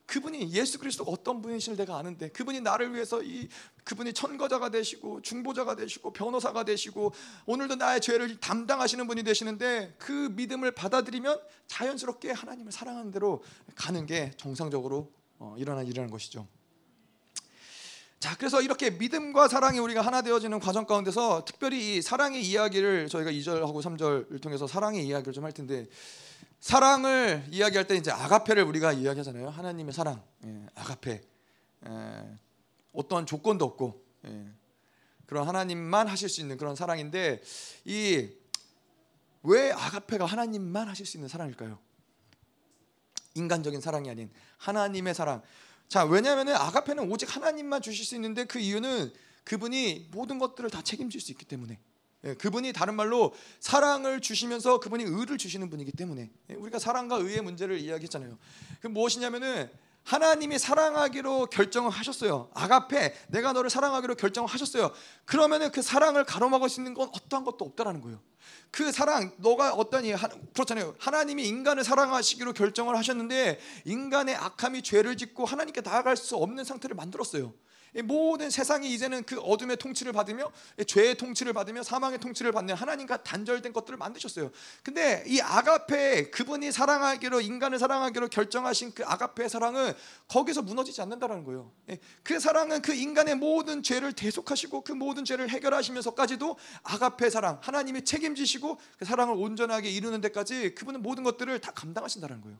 그분이 예수 그리스도가 어떤 분이신지 내가 아는데 그분이 나를 위해서 이 그분이 천거자가 되시고 중보자가 되시고 변호사가 되시고 오늘도 나의 죄를 담당하시는 분이 되시는데 그 믿음을 받아들이면 자연스럽게 하나님을 사랑하는 대로 가는 게 정상적으로 어, 일어난 일이라는 것이죠. 자, 그래서 이렇게 믿음과 사랑이 우리가 하나 되어지는 과정 가운데서 특별히 이 사랑의 이야기를 저희가 2절하고 3절을 통해서 사랑의 이야기를 좀 할 텐데 사랑을 이야기할 때 이제 아가페를 우리가 이야기하잖아요. 하나님의 사랑, 예, 아가페. 예, 어떠한 조건도 없고 예, 그런 하나님만 하실 수 있는 그런 사랑인데 이 왜 아가페가 하나님만 하실 수 있는 사랑일까요? 인간적인 사랑이 아닌 하나님의 사랑. 자, 왜냐하면 아가페는 오직 하나님만 주실 수 있는데 그 이유는 그분이 모든 것들을 다 책임질 수 있기 때문에. 예, 그분이 다른 말로 사랑을 주시면서 그분이 의를 주시는 분이기 때문에 예, 우리가 사랑과 의의 문제를 이야기했잖아요. 그 무엇이냐면은 하나님이 사랑하기로 결정을 하셨어요. 아가페, 내가 너를 사랑하기로 결정을 하셨어요. 그러면은 그 사랑을 가로막을 수 있는 건 어떠한 것도 없다라는 거예요. 그 사랑, 너가 어떠니 그렇잖아요. 하나님이 인간을 사랑하시기로 결정을 하셨는데 인간의 악함이 죄를 짓고 하나님께 나아갈 수 없는 상태를 만들었어요. 모든 세상이 이제는 그 어둠의 통치를 받으며 죄의 통치를 받으며 사망의 통치를 받는 하나님과 단절된 것들을 만드셨어요. 근데 이 아가페 그분이 사랑하기로 인간을 사랑하기로 결정하신 그 아가페의 사랑은 거기서 무너지지 않는다라는 거예요. 예, 그 사랑은 그 인간의 모든 죄를 대속하시고 그 모든 죄를 해결하시면서까지도 아가페 사랑 하나님이 책임지시고 그 사랑을 온전하게 이루는 데까지 그분은 모든 것들을 다 감당하신다는 거예요.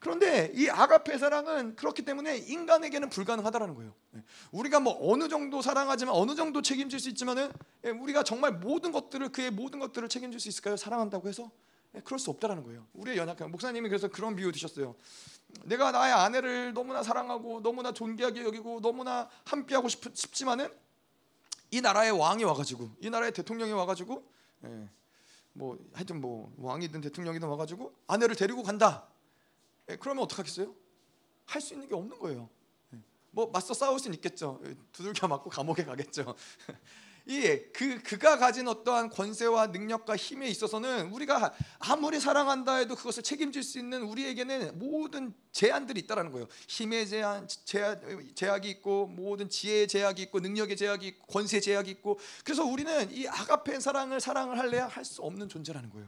그런데 이 아가페 사랑은 그렇기 때문에 인간에게는 불가능하다라는 거예요. 예. 우리가 뭐 어느 정도 사랑하지만 어느 정도 책임질 수 있지만은 예, 우리가 정말 모든 것들을 그의 모든 것들을 책임질 수 있을까요? 사랑한다고 해서 예, 그럴 수 없다라는 거예요. 우리의 연약한 목사님이 그래서 그런 비유 드셨어요. 내가 나의 아내를 너무나 사랑하고 너무나 존귀하게 여기고 너무나 함께하고 싶, 싶지만은 이 나라의 왕이 와가지고 이 나라의 대통령이 와가지고 뭐 하여튼 뭐 왕이든 대통령이든 와가지고 아내를 데리고 간다. 예, 그러면 어떡하겠어요? 할 수 있는 게 없는 거예요. 예. 뭐 맞서 싸울 수는 있겠죠. 예, 두들겨 맞고 감옥에 가겠죠. (laughs) 이그 그가 가진 어떠한 권세와 능력과 힘에 있어서는 우리가 아무리 사랑한다 해도 그것을 책임질 수 있는 우리에게는 모든 제한들이 있다라는 거예요. 힘의 제한, 제약이 있고 모든 지혜의 제약이 있고 능력의 제약이 있고 권세 제약이 있고 그래서 우리는 이 아가페 사랑을 사랑을 할래야 할 수 없는 존재라는 거예요.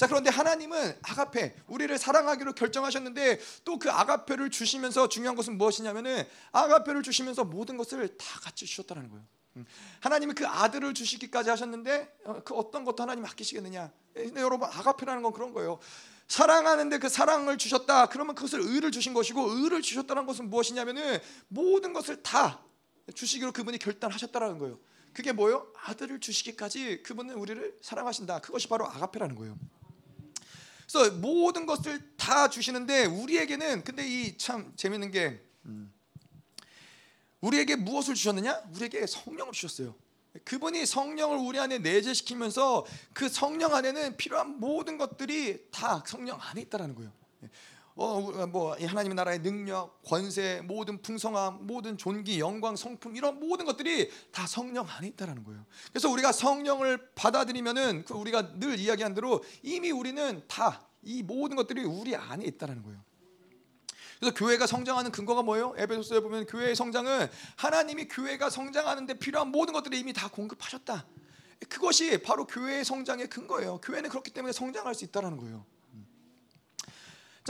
자 그런데 하나님은 아가페 우리를 사랑하기로 결정하셨는데 또 그 아가페를 주시면서 중요한 것은 무엇이냐면은 아가페를 주시면서 모든 것을 다 같이 주셨다는 거예요. 음. 하나님은 그 아들을 주시기까지 하셨는데 어, 그 어떤 것도 하나님 아끼시겠느냐? 예, 근데 여러분 아가페라는 건 그런 거예요. 사랑하는데 그 사랑을 주셨다. 그러면 그것을 의를 주신 것이고 의를 주셨다는 것은 무엇이냐면은 모든 것을 다 주시기로 그분이 결단하셨다라는 거예요. 그게 뭐요? 아들을 주시기까지 그분은 우리를 사랑하신다. 그것이 바로 아가페라는 거예요. 그래서 모든 것을 다 주시는데 우리에게는 근데 이 참 재밌는 게 음, 우리에게 무엇을 주셨느냐? 우리에게 성령을 주셨어요. 그분이 성령을 우리 안에 내재시키면서 그 성령 안에는 필요한 모든 것들이 다 성령 안에 있다라는 거예요. 어, 뭐 하나님의 나라의 능력, 권세, 모든 풍성함, 모든 존귀, 영광, 성품 이런 모든 것들이 다 성령 안에 있다라는 거예요. 그래서 우리가 성령을 받아들이면은 그 우리가 늘 이야기한 대로 이미 우리는 다 이 모든 것들이 우리 안에 있다라는 거예요. 그래서 교회가 성장하는 근거가 뭐예요? 에베소서에 보면 교회의 성장은 하나님이 교회가 성장하는데 필요한 모든 것들을 이미 다 공급하셨다. 그것이 바로 교회의 성장의 근거예요. 교회는 그렇기 때문에 성장할 수 있다라는 거예요.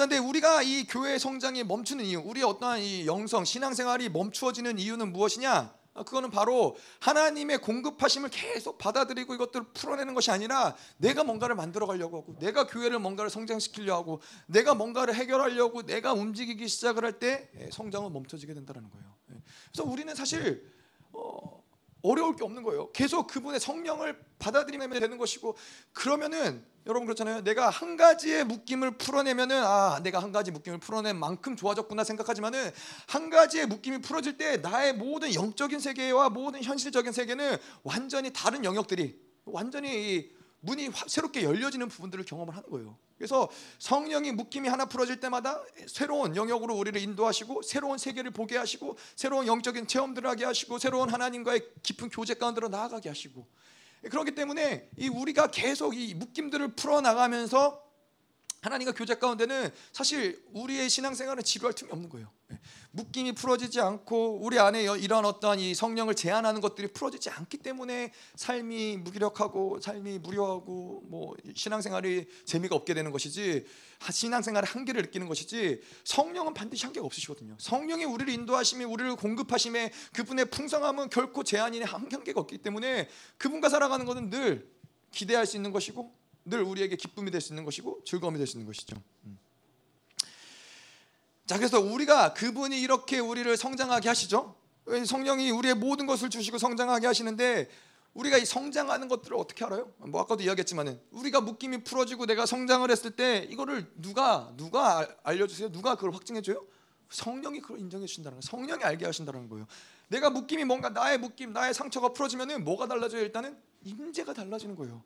자, 근데 우리가 이 교회의 성장이 멈추는 이유, 우리의 어떠한 이 영성, 신앙생활이 멈추어지는 이유는 무엇이냐? 아, 그거는 바로 하나님의 공급하심을 계속 받아들이고 이것들을 풀어내는 것이 아니라 내가 뭔가를 만들어 가려고 하고 내가 교회를 뭔가를 성장시키려 하고 내가 뭔가를 해결하려고 내가 움직이기 시작을 할때 예, 성장은 멈춰지게 된다는 거예요. 예. 그래서 우리는 사실 어, 어려울 게 없는 거예요. 계속 그분의 성령을 받아들이면 되는 것이고 그러면은 여러분 그렇잖아요. 내가 한 가지의 묶임을 풀어내면은 아 내가 한 가지 묶임을 풀어낸 만큼 좋아졌구나 생각하지만은 한 가지의 묶임이 풀어질 때 나의 모든 영적인 세계와 모든 현실적인 세계는 완전히 다른 영역들이 완전히 문이 새롭게 열려지는 부분들을 경험을 하는 거예요. 그래서 성령이 묶임이 하나 풀어질 때마다 새로운 영역으로 우리를 인도하시고 새로운 세계를 보게 하시고 새로운 영적인 체험들을 하게 하시고 새로운 하나님과의 깊은 교제 가운데로 나아가게 하시고. 그렇기 때문에 이 우리가 계속 이 묶임들을 풀어 나가면서 하나님과 교제 가운데는 사실 우리의 신앙생활은 지루할 틈이 없는 거예요. 예. 묶임이 풀어지지 않고 우리 안에 이런 어떠한 이 성령을 제한하는 것들이 풀어지지 않기 때문에 삶이 무기력하고 삶이 무료하고 뭐 신앙생활이 재미가 없게 되는 것이지 신앙생활의 한계를 느끼는 것이지 성령은 반드시 한계가 없으시거든요. 성령이 우리를 인도하심에 우리를 공급하심에 그분의 풍성함은 결코 제한이 한계가 없기 때문에 그분과 살아가는 것은 늘 기대할 수 있는 것이고 늘 우리에게 기쁨이 될 수 있는 것이고 즐거움이 될 수 있는 것이죠. 음. 자, 그래서 우리가 그분이 이렇게 우리를 성장하게 하시죠. 성령이 우리의 모든 것을 주시고 성장하게 하시는데 우리가 이 성장하는 것들을 어떻게 알아요? 뭐 아까도 이야기했지만은 우리가 묶임이 풀어지고 내가 성장을 했을 때 이거를 누가 누가 알려주세요? 누가 그걸 확증해줘요? 성령이 그걸 인정해 주신다는 거예요. 성령이 알게 하신다는 거예요. 내가 묶임이 뭔가 나의 묶임, 나의 상처가 풀어지면은 뭐가 달라져요? 일단은 임재가 달라지는 거예요.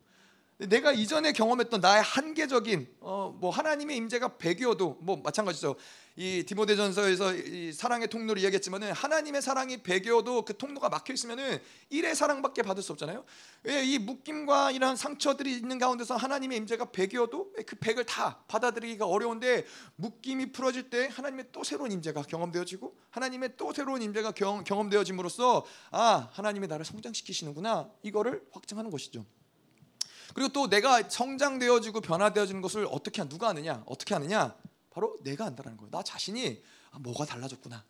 내가 이전에 경험했던 나의 한계적인 어, 뭐 하나님의 임재가 백이어도 뭐 마찬가지죠. 이 디모데전서에서 이 사랑의 통로를 이야기했지만은 하나님의 사랑이 백이어도 그 통로가 막혀 있으면은 일의 사랑밖에 받을 수 없잖아요. 이 묶임과 이런 상처들이 있는 가운데서 하나님의 임재가 백이어도 그 백을 다 받아들이기가 어려운데 묶임이 풀어질 때 하나님의 또 새로운 임재가 경험되어지고 하나님의 또 새로운 임재가 경, 경험되어짐으로써 아 하나님이 나를 성장시키시는구나 이거를 확증하는 것이죠. 그리고 또 내가 성장되어지고 변화되어지는 것을 어떻게 누가 아느냐? 어떻게 하느냐? 바로 내가 안다라는 거예요. 나 자신이 아, 뭐가 달라졌구나.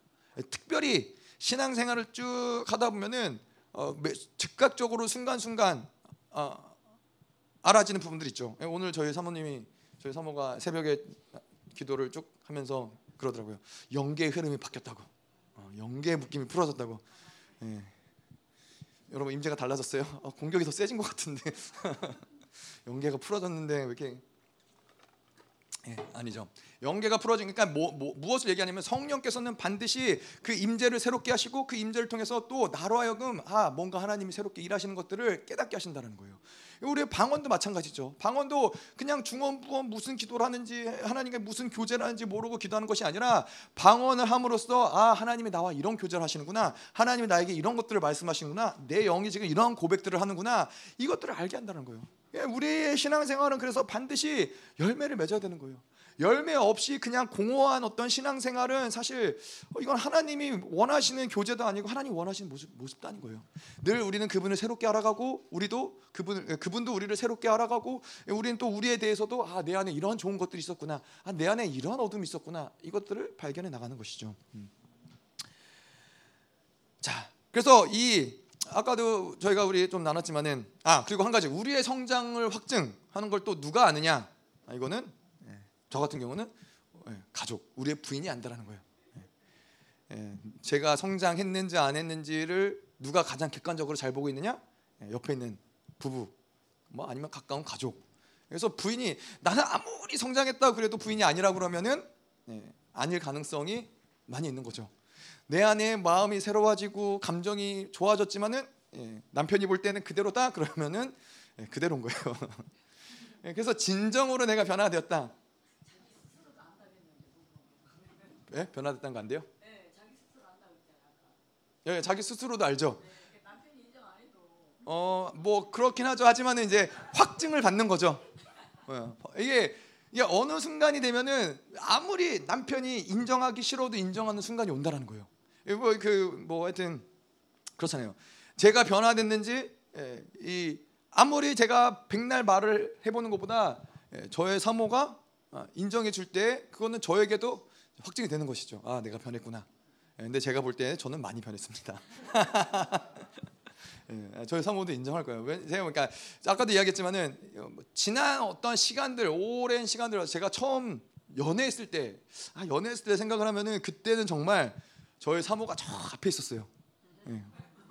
특별히 신앙생활을 쭉 하다 보면은 어, 즉각적으로 순간순간 어, 알아지는 부분들 있죠. 예, 오늘 저희 사모님이 저희 사모가 새벽에 기도를 쭉 하면서 그러더라고요. 영계의 흐름이 바뀌었다고. 어, 영계의 묶임이 풀어졌다고. 예. 여러분 임재가 달라졌어요? 어, 공격이 더 세진 것 같은데. (laughs) 연계가 풀어졌는데 왜 이렇게 예, 아니죠. 연계가 풀어지니까 뭐, 뭐, 무엇을 얘기하냐면 성령께서는 반드시 그 임재를 새롭게 하시고 그 임재를 통해서 또 나로 하여금 아 뭔가 하나님이 새롭게 일하시는 것들을 깨닫게 하신다는 거예요. 우리 방언도 마찬가지죠. 방언도 그냥 중원부원 무슨 기도를 하는지 하나님께 무슨 교제를 하는지 모르고 기도하는 것이 아니라 방언을 함으로써 아 하나님이 나와 이런 교제를 하시는구나. 하나님이 나에게 이런 것들을 말씀하시는구나. 내 영이 지금 이런 고백들을 하는구나. 이것들을 알게 한다는 거예요. 예, 우리의 신앙생활은 그래서 반드시 열매를 맺어야 되는 거예요. 열매 없이 그냥 공허한 어떤 신앙생활은 사실 어, 이건 하나님이 원하시는 교제도 아니고 하나님 원하시는 모습, 모습도 아닌 거예요. 늘 우리는 그분을 새롭게 알아가고 우리도 그분 그분도 우리를 새롭게 알아가고 우리는 또 우리에 대해서도 아 내 안에 이런 좋은 것들이 있었구나. 아 내 안에 이런 어둠이 있었구나. 이것들을 발견해 나가는 것이죠. 음. 자, 그래서 이 아까도 저희가 우리 좀 나눴지만은 아 그리고 한 가지 우리의 성장을 확증하는 걸 또 누가 아느냐? 아, 이거는 예, 저 같은 경우는 예, 가족, 우리의 부인이 안다라는 거예요. 예, 제가 성장했는지 안 했는지를 누가 가장 객관적으로 잘 보고 있느냐? 옆에 있는 부부, 뭐 아니면 가까운 가족. 그래서 부인이 나는 아무리 성장했다 그래도 부인이 아니라 그러면은 아닐 가능성이 많이 있는 거죠. 내 안에 마음이 새로워지고 감정이 좋아졌지만은 예, 남편이 볼 때는 그대로다 그러면은 예, 그대로인 거예요. (laughs) 예, 그래서 진정으로 내가 변화되었다. 예? 변화됐다는 거 안 돼요? 예, 자기 스스로도 알죠. 어, 뭐 그렇긴 하죠. 하지만 이제 확증을 받는 거죠. 어, 이게 이게 어느 순간이 되면은 아무리 남편이 인정하기 싫어도 인정하는 순간이 온다라는 거예요. 뭐그뭐 그, 뭐 하여튼 그렇잖아요. 제가 변화됐는지 예, 이 아무리 제가 백날 말을 해보는 것보다 예, 저의 사모가 아, 인정해 줄 때 그거는 저에게도 확증이 되는 것이죠. 아 내가 변했구나. 예, 근데 제가 볼 때 저는 많이 변했습니다. (laughs) 예, 저희 사모도 인정할 거예요. 왜 제가 그러니까 아까도 이야기했지만은 뭐 지난 어떤 시간들, 오랜 시간들 제가 처음 연애했을 때, 아 연애했을 때 생각을 하면은 그때는 정말 저희 사모가 저 앞에 있었어요. 예,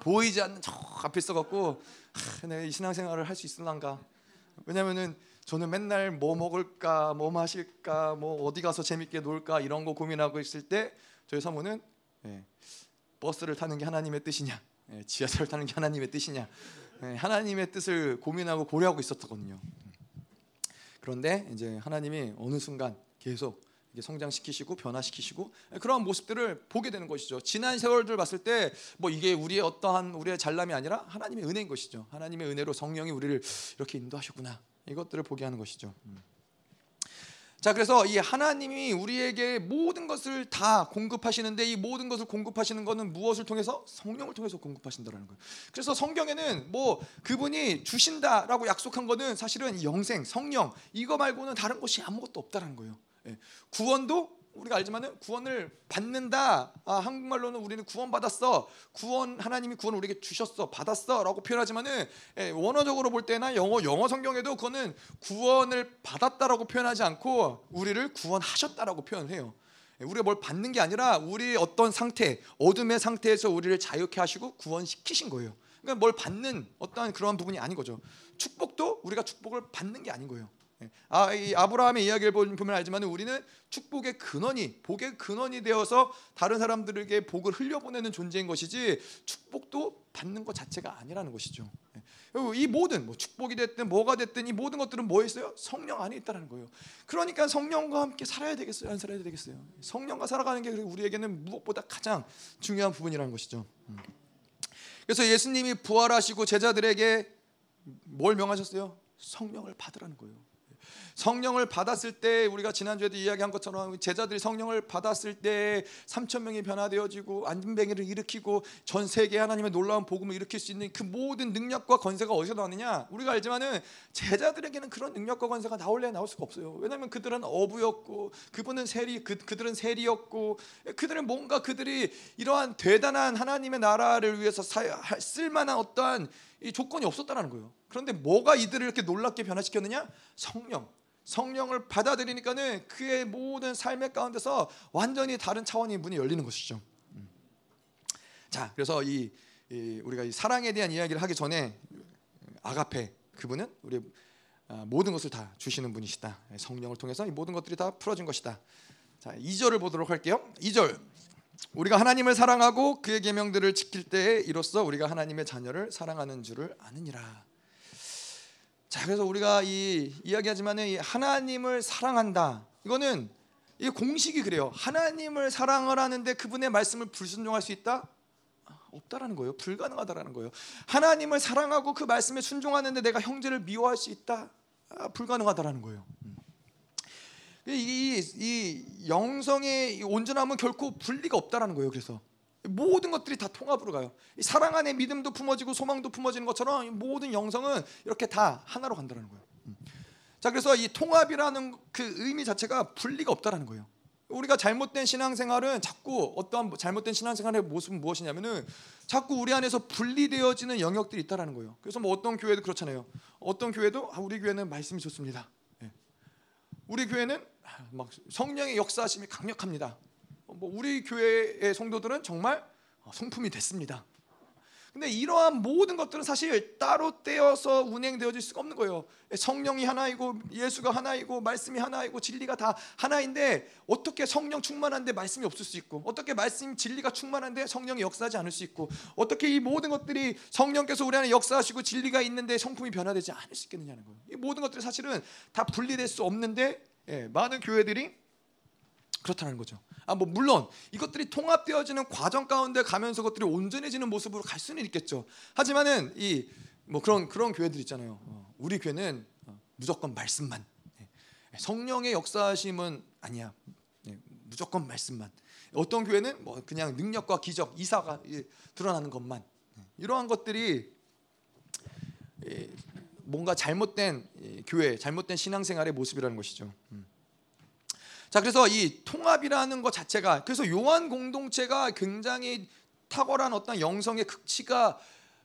보이지 않는 저 앞에 있어갖고 아, 내가 이 신앙생활을 할 수 있을란가? 왜냐면은 저는 맨날 뭐 먹을까, 뭐 마실까, 뭐 어디 가서 재밌게 놀까 이런 거 고민하고 있을 때 저희 사모는 예, 버스를 타는 게 하나님의 뜻이냐? 예, 지하철 타는 게 하나님의 뜻이냐? 예, 하나님의 뜻을 고민하고 고려하고 있었거든요. 그런데 이제 하나님이 어느 순간 계속 성장시키시고 변화시키시고 예, 그런 모습들을 보게 되는 것이죠. 지난 세월들 봤을 때 뭐 이게 우리의 어떠한 우리의 잘남이 아니라 하나님의 은혜인 것이죠. 하나님의 은혜로 성령이 우리를 이렇게 인도하셨구나 이것들을 보게 하는 것이죠. 음. 자 그래서 이 하나님이 우리에게 모든 것을 다 공급하시는데 이 모든 것을 공급하시는 것은 무엇을 통해서 성령을 통해서 공급하신다라는 거예요. 그래서 성경에는 뭐 그분이 주신다라고 약속한 것은 사실은 영생, 성령 이거 말고는 다른 것이 아무것도 없다라는 거예요. 예. 구원도 우리가 알지만은 구원을 받는다. 아, 한국말로는 우리는 구원 받았어. 구원 하나님이 구원 우리에게 주셨어. 받았어라고 표현하지만은 예, 원어적으로 볼 때나 영어 영어 성경에도 그거는 구원을 받았다라고 표현하지 않고 우리를 구원하셨다라고 표현해요. 예, 우리가 뭘 받는 게 아니라 우리 어떤 상태, 어둠의 상태에서 우리를 자유케 하시고 구원시키신 거예요. 그러니까 뭘 받는 어떠한 그런 부분이 아닌 거죠. 축복도 우리가 축복을 받는 게 아닌 거예요. 예. 아, 이 아브라함의 이야기를 보면 알지만 우리는 축복의 근원이 복의 근원이 되어서 다른 사람들에게 복을 흘려보내는 존재인 것이지 축복도 받는 것 자체가 아니라는 것이죠. 예. 이 모든 뭐 축복이 됐든 뭐가 됐든 이 모든 것들은 뭐 있어요? 성령 안에 있다는 거예요. 그러니까 성령과 함께 살아야 되겠어요? 안 살아야 되겠어요? 성령과 살아가는 게 우리에게는 무엇보다 가장 중요한 부분이라는 것이죠. 음. 그래서 예수님이 부활하시고 제자들에게 뭘 명하셨어요? 성령을 받으라는 거예요. 성령을 받았을 때 우리가 지난주에도 이야기한 것처럼 제자들이 성령을 받았을 때 3천 명이 변화되어지고 안진뱅이를 일으키고 전 세계 하나님의 놀라운 복음을 일으킬 수 있는 그 모든 능력과 건세가 어디서 나왔느냐? 우리가 알지만은 제자들에게는 그런 능력과 건세가 나올래 나올 수가 없어요. 왜냐하면 그들은 어부였고 그분은 세리 그, 그들은 세리였고 그들은 뭔가 그들이 이러한 대단한 하나님의 나라를 위해서 쓸만한 어떠한 이 조건이 없었다는 거예요. 그런데 뭐가 이들을 이렇게 놀랍게 변화시켰느냐? 성령. 성령을 받아들이니까는 그의 모든 삶의 가운데서 완전히 다른 차원의 문이 열리는 것이죠. 음. 자, 그래서 이, 이, 우리가 이 사랑에 대한 이야기를 하기 전에 아가페 그분은 우리 아, 모든 것을 다 주시는 분이시다. 성령을 통해서 이 모든 것들이 다 풀어진 것이다. 자, 2절을 보도록 할게요. 2절. 우리가 하나님을 사랑하고 그의 계명들을 지킬 때에 이로써 우리가 하나님의 자녀를 사랑하는 줄을 아느니라. 자, 그래서 우리가 이 이야기하지만 하나님을 사랑한다. 이거는 이 공식이 그래요. 하나님을 사랑을 하는데 그분의 말씀을 불순종할 수 있다? 없다라는 거예요. 불가능하다라는 거예요. 하나님을 사랑하고 그 말씀에 순종하는데 내가 형제를 미워할 수 있다? 아, 불가능하다라는 거예요. 음. 이, 이 영성의 온전함은 결코 분리가 없다라는 거예요. 그래서 모든 것들이 다 통합으로 가요. 사랑 안에 믿음도 품어지고 소망도 품어지는 것처럼 모든 영성은 이렇게 다 하나로 간다는 거예요. 음. 자, 그래서 이 통합이라는 그 의미 자체가 분리가 없다라는 거예요. 우리가 잘못된 신앙생활은 자꾸 어떠한 잘못된 신앙생활의 모습은 무엇이냐면은 자꾸 우리 안에서 분리되어지는 영역들이 있다라는 거예요. 그래서 뭐 어떤 교회도 그렇잖아요. 어떤 교회도 아, 우리 교회는 말씀이 좋습니다. 예. 우리 교회는 막 성령의 역사심이 강력합니다. 뭐 우리 교회의 성도들은 정말 성품이 됐습니다. 근데 이러한 모든 것들은 사실 따로 떼어서 운행되어질 수가 없는 거예요. 성령이 하나이고 예수가 하나이고 말씀이 하나이고 진리가 다 하나인데 어떻게 성령 충만한데 말씀이 없을 수 있고 어떻게 말씀 진리가 충만한데 성령이 역사하지 않을 수 있고 어떻게 이 모든 것들이 성령께서 우리 안에 역사하시고 진리가 있는데 성품이 변화되지 않을 수 있겠느냐는 거예요. 이 모든 것들이 사실은 다 분리될 수 없는데 예, 많은 교회들이 그렇다는 거죠. 아, 뭐 물론 이것들이 통합되어지는 과정 가운데 가면서 그것들이 온전해지는 모습으로 갈 수는 있겠죠. 하지만은 이 뭐 그런 그런 교회들 있잖아요. 어, 우리 교회는 어, 무조건 말씀만. 네. 성령의 역사하심은 아니야. 네. 무조건 말씀만. 어떤 교회는 뭐 그냥 능력과 기적, 이사가 드러나는 것만. 네. 이러한 것들이 뭔가 잘못된 교회, 잘못된 신앙생활의 모습이라는 것이죠. 음. 자, 그래서 이 통합이라는 것 자체가 그래서 요한 공동체가 굉장히 탁월한 어떤 영성의 극치가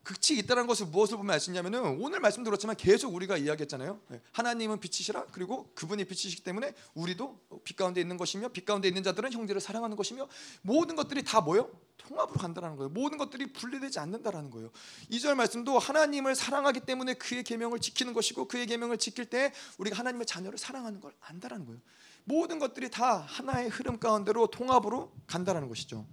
극치 있다는 것을 무엇을 보면 알 수 있냐면은 오늘 말씀 들었지만 계속 우리가 이야기했잖아요. 네, 하나님은 빛이시라 그리고 그분이 빛이시기 때문에 우리도 빛 가운데 있는 것이며 빛 가운데 있는 자들은 형제를 사랑하는 것이며 모든 것들이 다 뭐요? 통합으로 간다는 거예요. 모든 것들이 분리되지 않는다라는 거예요. 이 절 말씀도 하나님을 사랑하기 때문에 그의 계명을 지키는 것이고 그의 계명을 지킬 때 우리가 하나님의 자녀를 사랑하는 걸 안다라는 거예요. 모든 것들이 다 하나의 흐름 가운데로 통합으로 간다라는 것이죠.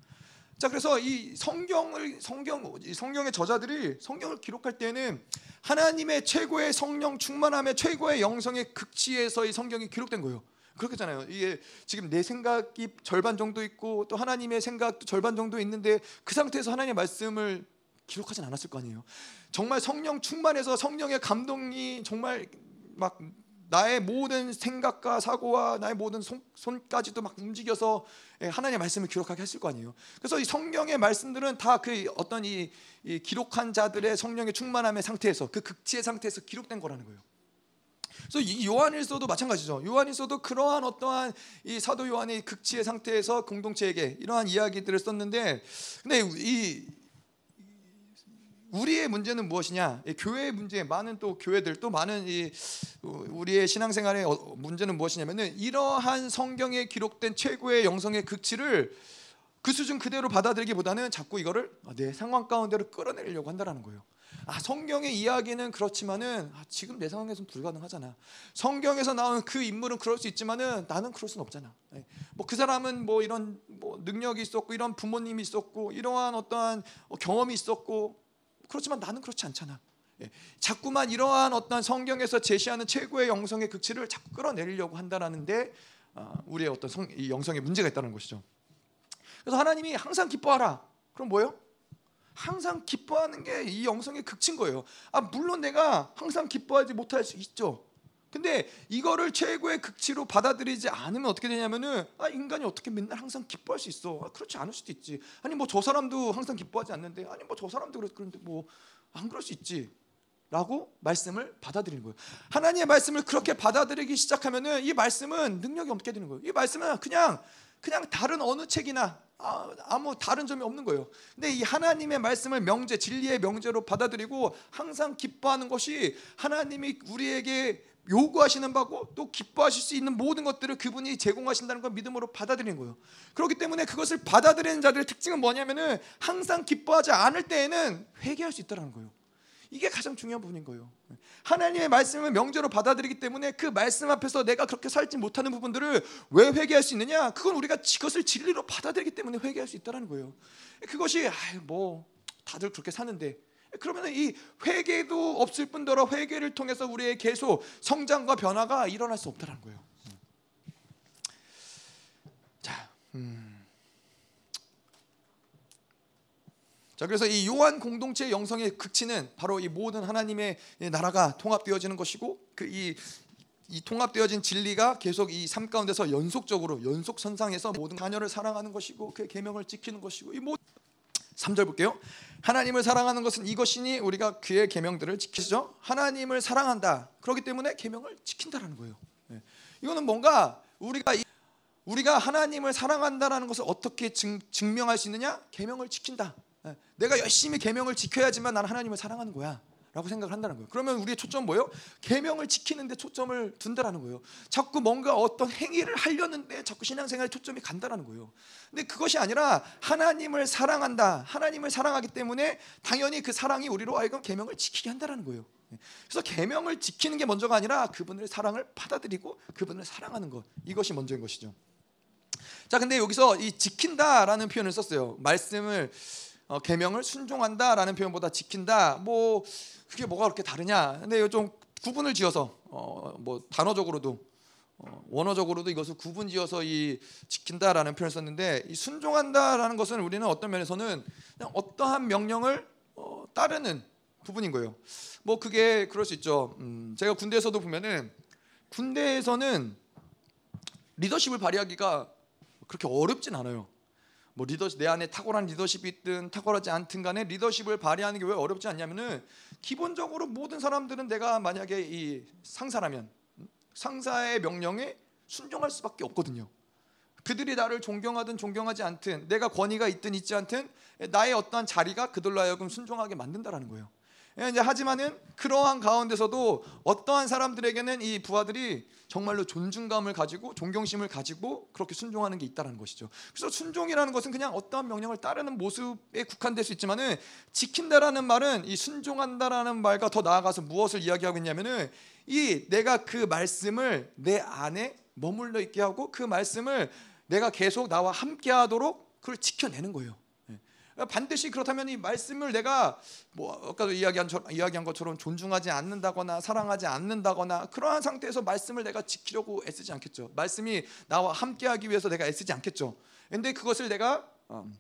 자 그래서 이 성경을 성경 성경의 저자들이 성경을 기록할 때는 하나님의 최고의 성령 충만함의 최고의 영성의 극치에서 이 성경이 기록된 거예요. 그렇겠잖아요. 이게 지금 내 생각이 절반 정도 있고 또 하나님의 생각도 절반 정도 있는데 그 상태에서 하나님의 말씀을 기록하진 않았을 거 아니에요. 정말 성령 충만해서 성령의 감동이 정말 막 나의 모든 생각과 사고와 나의 모든 손, 손까지도 막 움직여서 예, 하나님의 말씀을 기록하게 했을 거 아니에요. 그래서 이 성경의 말씀들은 다 그 어떤 이, 이, 기록한 자들의 성령의 충만함의 상태에서 그 극치의 상태에서 기록된 거라는 거예요. 그래서 이 요한일서도 마찬가지죠. 요한일서도 그러한 어떠한 이 사도 요한의 극치의 상태에서 공동체에게 이러한 이야기들을 썼는데, 근데 이 우리의 문제는 무엇이냐? 교회의 문제, 많은 또 교회들 또 많은 이 우리의 신앙생활의 어, 문제는 무엇이냐면은 이러한 성경에 기록된 최고의 영성의 극치를 그 수준 그대로 받아들이기보다는 자꾸 이거를 내 상황 가운데로 끌어내려고 한다라는 거예요. 아 성경의 이야기는 그렇지만은 아, 지금 내 상황에서는 불가능하잖아. 성경에서 나온 그 인물은 그럴 수 있지만은 나는 그럴 수는 없잖아. 네. 뭐그 사람은 뭐 이런 뭐 능력이 있었고 이런 부모님이 있었고 이러한 어떠한 경험이 있었고 그렇지만 나는 그렇지 않잖아. 예. 자꾸만 이러한 어떤 성경에서 제시하는 최고의 영성의 극치를 자꾸 끌어내리려고 한다라는데 어, 우리의 어떤 성, 이 영성에 문제가 있다는 것이죠. 그래서 하나님이 항상 기뻐하라. 그럼 뭐요? 항상 기뻐하는 게 이 영성의 극치인 거예요. 아 물론 내가 항상 기뻐하지 못할 수 있죠. 근데 이거를 최고의 극치로 받아들이지 않으면 어떻게 되냐면은 아 인간이 어떻게 맨날 항상 기뻐할 수 있어? 아, 그렇지 않을 수도 있지. 아니 뭐 저 사람도 항상 기뻐하지 않는데 아니 뭐 저 사람도 그런데 뭐 안 그럴 수 있지. 라고 말씀을 받아들이는 거예요. 하나님의 말씀을 그렇게 받아들이기 시작하면은 이 말씀은 능력이 없게 되는 거예요. 이 말씀은 그냥 그냥 다른 어느 책이나 아, 무 다른 점이 없는 거예요. 근데 이 하나님의 말씀을 명제, 진리의 명제로 받아들이고 항상 기뻐하는 것이 하나님이 우리에게 요구하시는 바고 또 기뻐하실 수 있는 모든 것들을 그분이 제공하신다는 걸 믿음으로 받아들이는 거예요. 그렇기 때문에 그것을 받아들이는 자들의 특징은 뭐냐면은 항상 기뻐하지 않을 때에는 회개할 수 있다는 거예요. 이게 가장 중요한 부분인 거예요. 하나님의 말씀을 명제로 받아들이기 때문에 그 말씀 앞에서 내가 그렇게 살지 못하는 부분들을 왜 회개할 수 있느냐? 그건 우리가 그것을 진리로 받아들이기 때문에 회개할 수 있다는 거예요. 그것이 뭐 다들 그렇게 사는데 그러면 이 회개도 없을 뿐더러 회개를 통해서 우리의 계속 성장과 변화가 일어날 수 없다는 거예요. 자, 음. 자 그래서 이 요한 공동체 영성의 극치는 바로 이 모든 하나님의 나라가 통합되어지는 것이고 그이 이 통합되어진 진리가 계속 이 삶 가운데서 연속적으로 연속 선상에서 모든 자녀를 사랑하는 것이고 그의 계명을 지키는 것이고 이 모든 3절 볼게요. 하나님을 사랑하는 것은 이것이니 우리가 그의 계명들을 지키죠. 하나님을 사랑한다. 그렇기 때문에 계명을 지킨다라는 거예요. 네. 이거는 뭔가 우리가 우리가 하나님을 사랑한다라는 것을 어떻게 증, 명할 수 있느냐? 계명을 지킨다. 네. 내가 열심히 계명을 지켜야지만 나는 하나님을 사랑하는 거야. 라고 생각을 한다는 거예요. 그러면 우리의 초점 뭐예요? 계명을 지키는 데 초점을 둔다라는 거예요. 자꾸 뭔가 어떤 행위를 하려는데 자꾸 신앙생활에 초점이 간다라는 거예요. 근데 그것이 아니라 하나님을 사랑한다. 하나님을 사랑하기 때문에 당연히 그 사랑이 우리로 하여금 계명을 지키게 한다라는 거예요. 그래서 계명을 지키는 게 먼저가 아니라 그분의 사랑을 받아들이고 그분을 사랑하는 것 이것이 먼저인 것이죠. 자, 근데 여기서 이 지킨다라는 표현을 썼어요. 말씀을 어, 계명을 순종한다라는 표현보다 지킨다. 뭐 그게 뭐가 그렇게 다르냐? 근데 좀 구분을 지어서 어, 뭐 단어적으로도 어, 원어적으로도 이것을 구분지어서 이 지킨다라는 표현을 썼는데 이 순종한다라는 것은 우리는 어떤 면에서는 그냥 어떠한 명령을 어, 따르는 부분인 거예요. 뭐 그게 그럴 수 있죠. 음, 제가 군대에서도 보면은 군대에서는 리더십을 발휘하기가 그렇게 어렵진 않아요. 뭐 리더십 내 안에 탁월한 리더십이 있든 탁월하지 않든 간에 리더십을 발휘하는 게 왜 어렵지 않냐면은 기본적으로 모든 사람들은 내가 만약에 이 상사라면 상사의 명령에 순종할 수밖에 없거든요. 그들이 나를 존경하든 존경하지 않든 내가 권위가 있든 있지 않든 나의 어떠한 자리가 그들로 하여금 순종하게 만든다라는 거예요. 예, 이제 하지만은 그러한 가운데서도 어떠한 사람들에게는 이 부하들이 정말로 존중감을 가지고 존경심을 가지고 그렇게 순종하는 게 있다라는 것이죠. 그래서 순종이라는 것은 그냥 어떠한 명령을 따르는 모습에 국한될 수 있지만은 지킨다라는 말은 이 순종한다라는 말과 더 나아가서 무엇을 이야기하고 있냐면은 이 내가 그 말씀을 내 안에 머물러 있게 하고 그 말씀을 내가 계속 나와 함께 하도록 그걸 지켜내는 거예요. 반드시 그렇다면 이 말씀을 내가 뭐 아까도 이야기한 이야기한 것처럼 존중하지 않는다거나 사랑하지 않는다거나 그러한 상태에서 말씀을 내가 지키려고 애쓰지 않겠죠. 말씀이 나와 함께하기 위해서 내가 애쓰지 않겠죠. 근데 그것을 내가 어,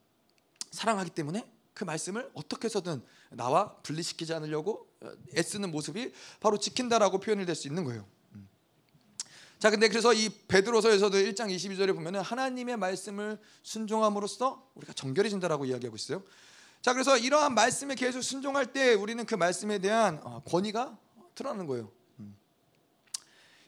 사랑하기 때문에 그 말씀을 어떻게 해서든 나와 분리시키지 않으려고 어, 애쓰는 모습이 바로 지킨다라고 표현이 될 수 있는 거예요. 자, 근데 그래서 이 베드로서에서도 1장 22절에 보면은 하나님의 말씀을 순종함으로써 우리가 정결해진다라고 이야기하고 있어요. 자, 그래서 이러한 말씀에 계속 순종할 때 우리는 그 말씀에 대한 어, 권위가 드러나는 거예요. 음.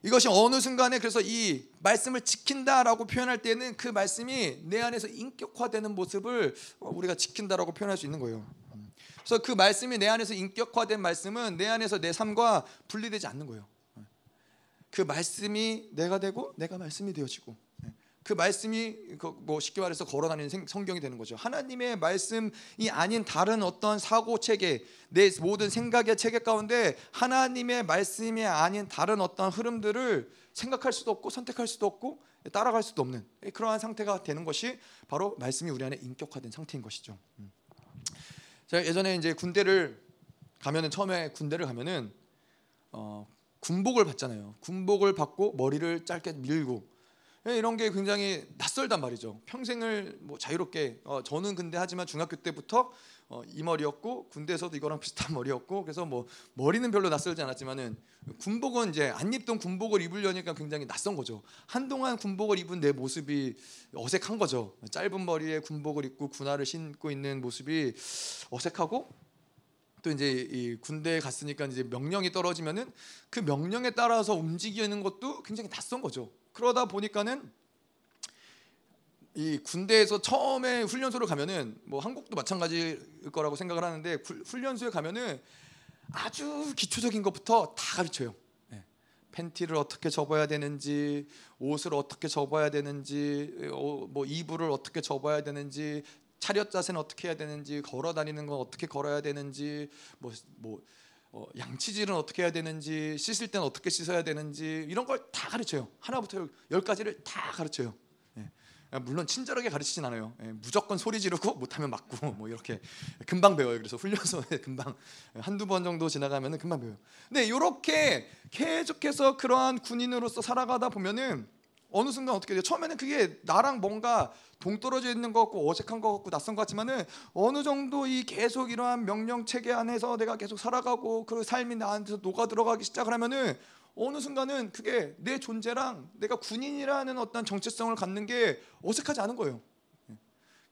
이것이 어느 순간에 그래서 이 말씀을 지킨다라고 표현할 때는 그 말씀이 내 안에서 인격화되는 모습을 어, 우리가 지킨다라고 표현할 수 있는 거예요. 음. 그래서 그 말씀이 내 안에서 인격화된 말씀은 내 안에서 내 삶과 분리되지 않는 거예요. 그 말씀이 내가 되고 내가 말씀이 되어지고 네. 그 말씀이 그뭐 쉽게 말해서 걸어다니는 성경이 되는 거죠. 하나님의 말씀이 아닌 다른 어떤 사고 체계, 내 모든 생각의 체계 가운데 하나님의 말씀이 아닌 다른 어떤 흐름들을 생각할 수도 없고 선택할 수도 없고 따라갈 수도 없는 그러한 상태가 되는 것이 바로 말씀이 우리 안에 인격화된 상태인 것이죠. 음. 제가 예전에 이제 군대를 가면은 처음에 군대를 가면은 어, 군복을 받잖아요. 군복을 받고 머리를 짧게 밀고 예, 이런 게 굉장히 낯설단 말이죠. 평생을 뭐 자유롭게 어, 저는 근데 하지만 중학교 때부터 어, 이 머리였고 군대에서도 이거랑 비슷한 (laughs) 머리였고 그래서 뭐 머리는 별로 낯설지 않았지만은 군복은 이제 안 입던 군복을 입으려니까 굉장히 낯선 거죠. 한동안 군복을 입은 내 모습이 어색한 거죠. 짧은 머리에 군복을 입고 군화를 신고 있는 모습이 어색하고 또 이제 이 군대에 갔으니까 이제 명령이 떨어지면은 그 명령에 따라서 움직이는 것도 굉장히 낯선 거죠. 그러다 보니까는 이 군대에서 처음에 훈련소를 가면은 뭐 한국도 마찬가지일 거라고 생각을 하는데 훈련소에 가면은 아주 기초적인 것부터 다 가르쳐요. 네. 팬티를 어떻게 접어야 되는지, 옷을 어떻게 접어야 되는지, 어, 뭐 이불을 어떻게 접어야 되는지, 차렷 자세는 어떻게 해야 되는지 걸어 다니는 건 어떻게 걸어야 되는지 뭐뭐 뭐, 어, 양치질은 어떻게 해야 되는지 씻을 때는 어떻게 씻어야 되는지 이런 걸 다 가르쳐요 하나부터 열까지를 다 가르쳐요 예. 물론 친절하게 가르치진 않아요 예. 무조건 소리 지르고 못하면 맞고 (laughs) 뭐 이렇게 금방 배워요 그래서 훈련소에 (laughs) 금방 한두 번 정도 지나가면 금방 배워요 근데 이렇게 계속해서 그러한 군인으로서 살아가다 보면은 어느 순간 어떻게 돼요? 처음에는 그게 나랑 뭔가 동떨어져 있는 것 같고 어색한 것 같고 낯선 것 같지만은 어느 정도 이 계속 이러한 명령 체계 안에서 내가 계속 살아가고 그 삶이 나한테서 녹아 들어가기 시작을 하면은 어느 순간은 그게 내 존재랑 내가 군인이라는 어떤 정체성을 갖는 게 어색하지 않은 거예요.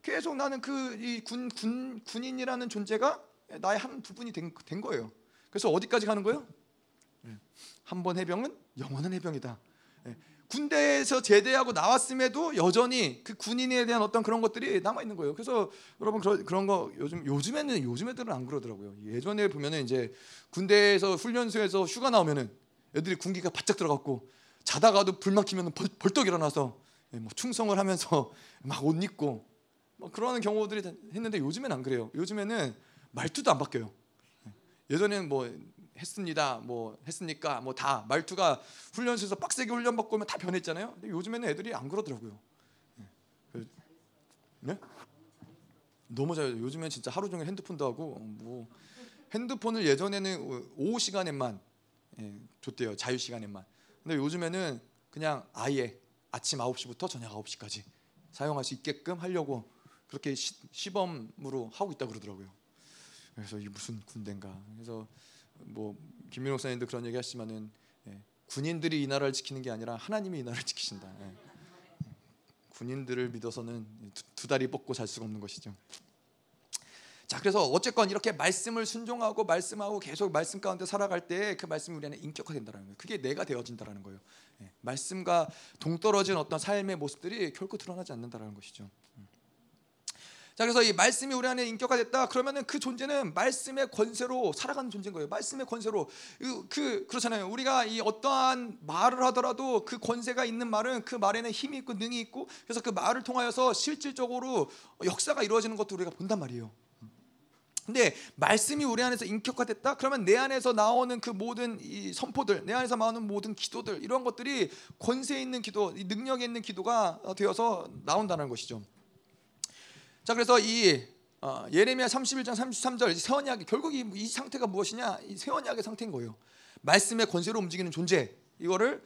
계속 나는 그 이 군 군 군인이라는 존재가 나의 한 부분이 된, 된 거예요. 그래서 어디까지 가는 거예요? 한 번 해병은 영원한 해병이다. 군대에서 제대하고 나왔음에도 여전히 그 군인에 대한 어떤 그런 것들이 남아 있는 거예요. 그래서 여러분 그런 그런 거 요즘 요즘에는 요즘 애들은 안 그러더라고요. 예전에 보면은 이제 군대에서 훈련소에서 휴가 나오면은 애들이 군기가 바짝 들어갔고 자다가도 불 막히면 벌, 벌떡 일어나서 예, 뭐 충성을 하면서 (laughs) 막 옷 입고 뭐 그러는 경우들이 했는데 요즘엔 안 그래요. 요즘에는 말투도 안 바뀌어요. 예, 예전에는 뭐 했습니다. 뭐 했습니까? 뭐 다 말투가 훈련소에서 빡세게 훈련 받고 오면 다 변했잖아요. 근데 요즘에는 애들이 안 그러더라고요. 예. 네? 너무 잘. 요즘엔 진짜 하루 종일 핸드폰도 하고 뭐 핸드폰을 예전에는 오후 시간에만 예, 줬대요. 자유 시간에만. 근데 요즘에는 그냥 아예 아침 9시부터 저녁 9시까지 사용할 수 있게끔 하려고 그렇게 시, 시범으로 하고 있다 그러더라고요. 그래서 이게 무슨 군대인가. 그래서 뭐 김민호 목사님도 그런 얘기 하시지만은 예, 군인들이 이 나라를 지키는 게 아니라 하나님이 이 나라를 지키신다. 예. 군인들을 믿어서는 두, 두 다리 뻗고 잘 수가 없는 것이죠. 자 그래서 어쨌건 이렇게 말씀을 순종하고 말씀하고 계속 말씀 가운데 살아갈 때 그 말씀이 우리 안에 인격화된다는 거예요. 그게 내가 되어진다라는 거예요. 예, 말씀과 동떨어진 어떤 삶의 모습들이 결코 드러나지 않는다라는 것이죠. 음. 자 그래서 이 말씀이 우리 안에 인격화됐다 그러면은 그 존재는 말씀의 권세로 살아가는 존재인 거예요. 말씀의 권세로 그, 그 그렇잖아요. 우리가 이 어떠한 말을 하더라도 그 권세가 있는 말은 그 말에는 힘이 있고 능이 있고 그래서 그 말을 통하여서 실질적으로 역사가 이루어지는 것도 우리가 본단 말이에요. 근데 말씀이 우리 안에서 인격화됐다 그러면 내 안에서 나오는 그 모든 이 선포들 내 안에서 나오는 모든 기도들 이런 것들이 권세 있는 기도 능력 있는 기도가 되어서 나온다는 것이죠 자 그래서 이 어, 예레미야 31장 33절 새 언약이 결국 이, 이 상태가 무엇이냐? 이새 언약의 상태인 거예요. 말씀의 권세로 움직이는 존재. 이거를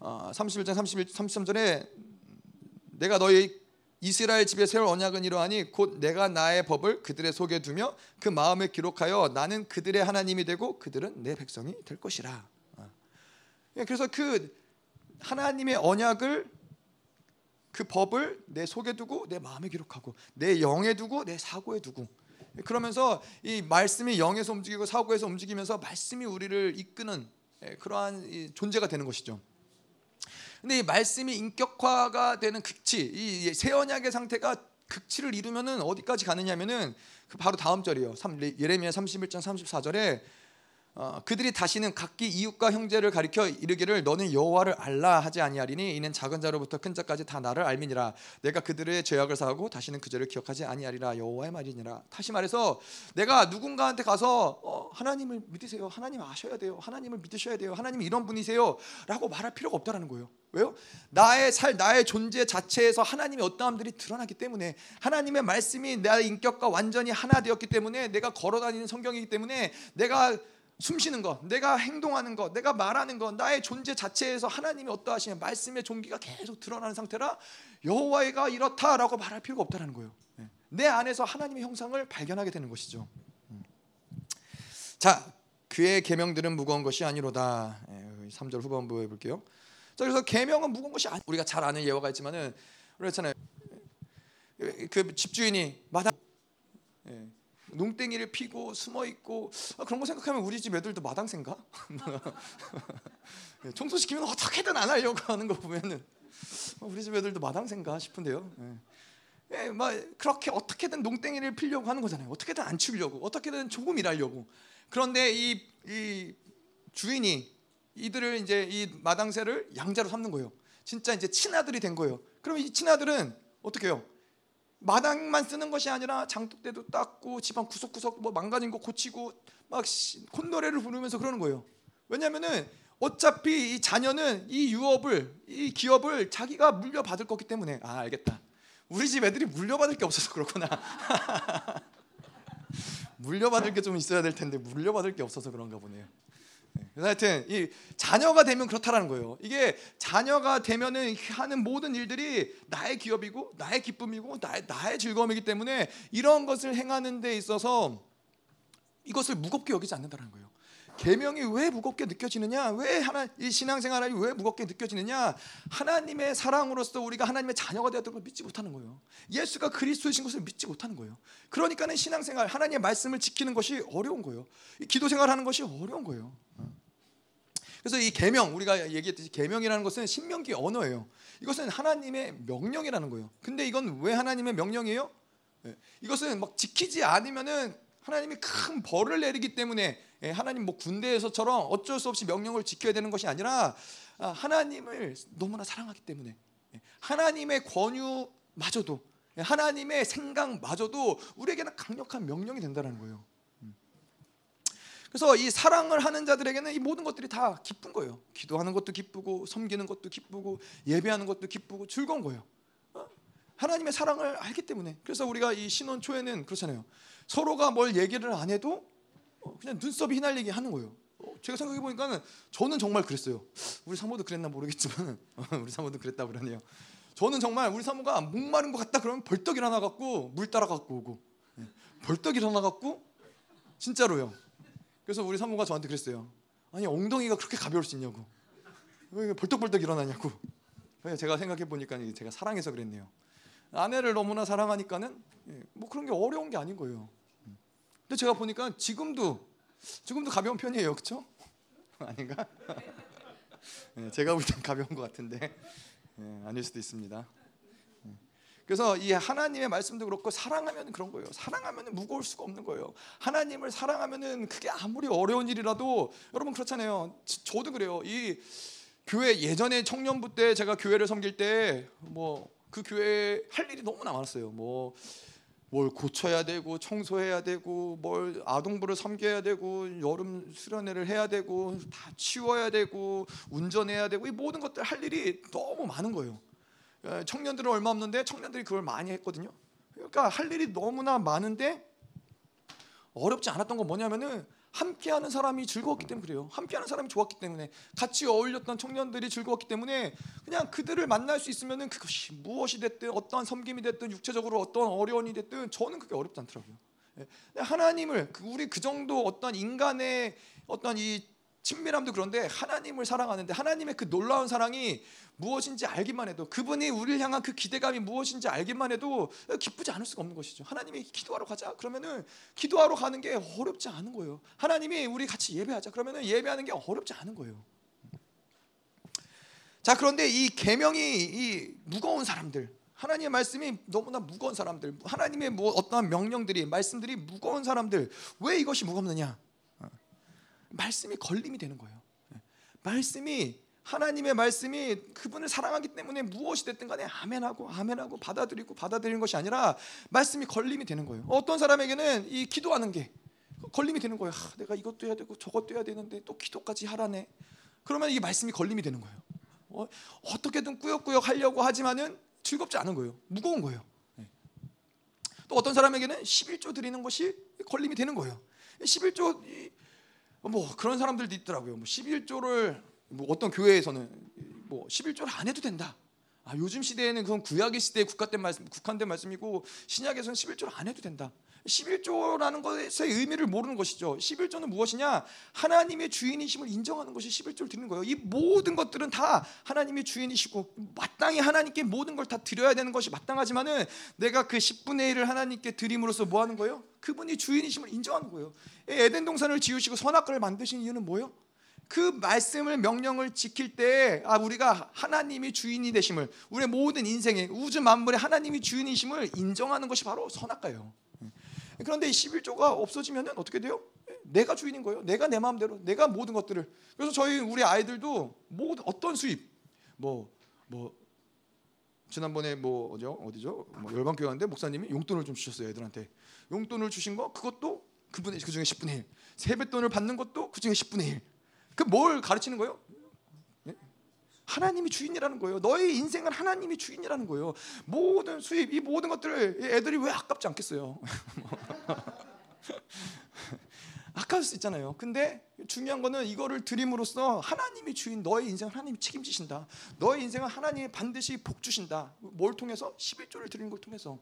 어, 31장 31, 33절에 내가 너희 이스라엘 집에 세울 언약은 이러하니 곧 내가 나의 법을 그들의 속에 두며 그 마음에 기록하여 나는 그들의 하나님이 되고 그들은 내 백성이 될 것이라. 어. 예, 그래서 그 하나님의 언약을 그 법을 내 속에 두고 내 마음에 기록하고 내 영에 두고 내 사고에 두고 그러면서 이 말씀이 영에서 움직이고 사고에서 움직이면서 말씀이 우리를 이끄는 예, 그러한 존재가 되는 것이죠. 근데 이 말씀이 인격화가 되는 극치, 이새 언약의 상태가 극치를 이루면은 어디까지 가느냐면은 그 바로 다음 절이요. 예레미야 31장 34절에 어, 그들이 다시는 각기 이웃과 형제를 가리켜 이르기를 너는 여호와를 알라 하지 아니하리니 이는 작은 자로부터 큰 자까지 다 나를 알미니라. 내가 그들의 죄악을 사하고 다시는 그 죄를 기억하지 아니하리라. 여호와의 말이니라. 다시 말해서 내가 누군가한테 가서 어, 하나님을 믿으세요. 하나님 아셔야 돼요. 하나님을 믿으셔야 돼요. 하나님 이런 분이세요라고 말할 필요가 없다라는 거예요. 왜요? 나의 살 나의 존재 자체에서 하나님의 어떠함들이 드러나기 때문에 하나님의 말씀이 나의 인격과 완전히 하나 되었기 때문에 내가 걸어다니는 성경이기 때문에 내가 숨쉬는 것, 내가 행동하는 것, 내가 말하는 것, 나의 존재 자체에서 하나님이 어떠하시냐 말씀의 종기가 계속 드러나는 상태라 여호와가 이렇다라고 말할 필요가 없다라는 거예요. 예. 내 안에서 하나님의 형상을 발견하게 되는 것이죠. 음. 자, 그의 계명들은 무거운 것이 아니로다. 3절 예, 후반부에 볼게요. 자, 그래서 계명은 무거운 것이 아니. 우리가 잘 아는 예화가 있지만은 그렇잖아요. 그 집주인이 마당 예. 농땡이를 피고 숨어 있고 아, 그런 거 생각하면 우리 집 애들도 마당새인가? (laughs) 예, 청소 시키면 어떻게든 안 하려고 하는 거 보면은 어, 우리 집 애들도 마당새인가 싶은데요. 예. 예, 막 그렇게 어떻게든 농땡이를 피려고 하는 거잖아요. 어떻게든 안 치우려고, 어떻게든 조금 일하려고. 그런데 이, 이 주인이 이들을 이제 이 마당새를 양자로 삼는 거예요. 진짜 이제 친아들이 된 거예요. 그럼 이 친아들은 어떻게 해요? 마당만 쓰는 것이 아니라 장독대도 닦고 집안 구석구석 뭐 망가진 거 고치고 막 콧노래를 부르면서 그러는 거예요. 왜냐하면은 어차피 이 자녀는 이 유업을 이 기업을 자기가 물려받을 거기 때문에 아 알겠다. 우리 집 애들이 물려받을 게 없어서 그렇구나. (laughs) 물려받을 게 좀 있어야 될 텐데 물려받을 게 없어서 그런가 보네요. 그래서 하여튼 이 자녀가 되면 그렇다라는 거예요. 이게 자녀가 되면은 하는 모든 일들이 나의 기업이고 나의 기쁨이고 나의 나의 즐거움이기 때문에 이런 것을 행하는 데 있어서 이것을 무겁게 여기지 않는다는 거예요. 계명이 왜 무겁게 느껴지느냐? 왜 하나 이 신앙생활이 왜 무겁게 느껴지느냐? 하나님의 사랑으로서 우리가 하나님의 자녀가 되었던 걸 믿지 못하는 거예요. 예수가 그리스도이신 것을 믿지 못하는 거예요. 그러니까는 신앙생활 하나님의 말씀을 지키는 것이 어려운 거예요. 기도 생활하는 것이 어려운 거예요. 그래서 이 계명 우리가 얘기했듯이 계명이라는 것은 신명기 언어예요. 이것은 하나님의 명령이라는 거예요. 근데 이건 왜 하나님의 명령이에요? 예, 이것은 막 지키지 않으면은 하나님이 큰 벌을 내리기 때문에 예, 하나님 뭐 군대에서처럼 어쩔 수 없이 명령을 지켜야 되는 것이 아니라 아, 하나님을 너무나 사랑하기 때문에 예, 하나님의 권유마저도 하나님의 생각마저도 우리에게는 강력한 명령이 된다는 거예요. 음. 그래서 이 사랑을 하는 자들에게는 이 모든 것들이 다 기쁜 거예요. 기도하는 것도 기쁘고 섬기는 것도 기쁘고 예배하는 것도 기쁘고 즐거운 거예요. 어? 하나님의 사랑을 알기 때문에 그래서 우리가 이 신혼 초에는 그렇잖아요. 서로가 뭘 얘기를 안 해도 어, 그냥 눈썹이 휘날리게 하는 거예요. 어, 제가 생각해 보니까는 저는 정말 그랬어요. 우리 사모도 그랬나 모르겠지만 (laughs) 우리 사모도 그랬다 그러네요. 저는 정말 우리 사모가 목마른 것 같다 그러면 벌떡 일어나 갖고 물 따라 갖고 오고 예, 벌떡 일어나 갖고 진짜로요. 그래서 우리 사모가 저한테 그랬어요. 아니 엉덩이가 그렇게 가벼울 수 있냐고. 왜 벌떡벌떡 일어나냐고. 제가 생각해 보니까 제가 사랑해서 그랬네요. 아내를 너무나 사랑하니까는 예, 뭐 그런 게 어려운 게 아닌 거예요. 근데 제가 보니까 지금도 지금도 가벼운 편이에요, 그렇죠? (laughs) 아닌가? 네, (laughs) 제가 볼 땐 가벼운 것 같은데 네, 아닐 수도 있습니다. 네. 그래서 이 하나님의 말씀도 그렇고 사랑하면 그런 거예요. 사랑하면 무거울 수가 없는 거예요. 하나님을 사랑하면은 그게 아무리 어려운 일이라도 여러분 그렇잖아요. 저도 그래요. 이 교회 예전에 청년부 때 제가 교회를 섬길 때 뭐 그 교회 할 일이 너무나 많았어요. 뭐 뭘 고쳐야 되고 청소해야 되고 뭘 아동부를 섬겨야 되고 여름 수련회를 해야 되고 다 치워야 되고 운전해야 되고 이 모든 것들 할 일이 너무 많은 거예요. 예, 청년들은 얼마 없는데 청년들이 그걸 많이 했거든요. 그러니까 할 일이 너무나 많은데 어렵지 않았던 건 뭐냐면은 함께하는 사람이 즐거웠기 때문에 그래요. 함께하는 사람이 좋았기 때문에 같이 어울렸던 청년들이 즐거웠기 때문에 그냥 그들을 만날 수 있으면은 그것이 무엇이 됐든 어떠한 섬김이 됐든 육체적으로 어떤 어려움이 됐든 저는 그게 어렵지 않더라고요. 예. 하나님을 그 우리 그 정도 어떤 인간의 어떤 이 친밀함도 그런데 하나님을 사랑하는데 하나님의 그 놀라운 사랑이 무엇인지 알기만 해도 그분이 우리를 향한 그 기대감이 무엇인지 알기만 해도 기쁘지 않을 수가 없는 것이죠. 하나님이 기도하러 가자 그러면은 기도하러 가는 게 어렵지 않은 거예요. 하나님이 우리 같이 예배하자 그러면은 예배하는 게 어렵지 않은 거예요. 자 그런데 이 계명이 이 무거운 사람들 하나님의 말씀이 너무나 무거운 사람들 하나님의 뭐 어떠한 명령들이 말씀들이 무거운 사람들 왜 이것이 무겁느냐 말씀이 걸림이 되는 거예요. 말씀이 하나님의 말씀이 그분을 사랑하기 때문에 무엇이 됐든 간에 아멘하고 아멘하고 받아들이고 받아들이는 것이 아니라 말씀이 걸림이 되는 거예요. 어떤 사람에게는 이 기도하는 게 걸림이 되는 거예요. 아, 내가 이것도 해야 되고 저것도 해야 되는데 또 기도까지 하라네. 그러면 이 말씀이 걸림이 되는 거예요. 어, 어떻게든 꾸역꾸역 하려고 하지만은 즐겁지 않은 거예요. 무거운 거예요. 네. 또 어떤 사람에게는 11조 드리는 것이 걸림이 되는 거예요. 11조 뭐 그런 사람들도 있더라고요. 뭐 11조를 뭐 어떤 교회에서는 뭐 11조를 안 해도 된다. 아, 요즘 시대에는 그건 구약의 시대에 국한된 말씀, 국한된 말씀이고 신약에서는 11조를 안 해도 된다. 11조라는 것의 의미를 모르는 것이죠. 11조는 무엇이냐? 하나님의 주인이심을 인정하는 것이 11조를 드리는 거예요. 이 모든 것들은 다 하나님의 주인이시고 마땅히 하나님께 모든 걸 다 드려야 되는 것이 마땅하지만은 내가 그 10분의 1을 하나님께 드림으로써 뭐 하는 거예요? 그분이 주인이심을 인정하는 거예요. 에덴 동산을 지으시고 선악과를 만드신 이유는 뭐예요? 그 말씀을 명령을 지킬 때 아, 우리가 하나님이 주인이 되심을 우리의 모든 인생의 우주 만물의 하나님이 주인이심을 인정하는 것이 바로 선악과예요. 그런데 이 11조가 없어지면 어떻게 돼요? 내가 주인인 거예요. 내가 내 마음대로 내가 모든 것들을. 그래서 저희 우리 아이들도 모든 어떤 수입 뭐뭐 뭐 지난번에 뭐 어디죠? 어디죠? 뭐 열방 교회 갔는데 목사님이 용돈을 좀 주셨어요, 애들한테. 용돈을 주신 거 그것도 그분의 그 중에 10분의 1. 세뱃돈을 받는 것도 그 중에 10분의 1. 그 뭘 가르치는 거예요? 네? 하나님이 주인이라는 거예요. 너의 인생은 하나님이 주인이라는 거예요. 모든 수입, 이 모든 것들을 애들이 왜 아깝지 않겠어요? (laughs) 아까울 수 있잖아요. 근데 중요한 거는 이거를 드림으로써 하나님이 주인, 너의 인생 하나님이 책임지신다. 너의 인생은 하나님이 반드시 복 주신다. 뭘 통해서? 11조를 드리는 걸 통해서.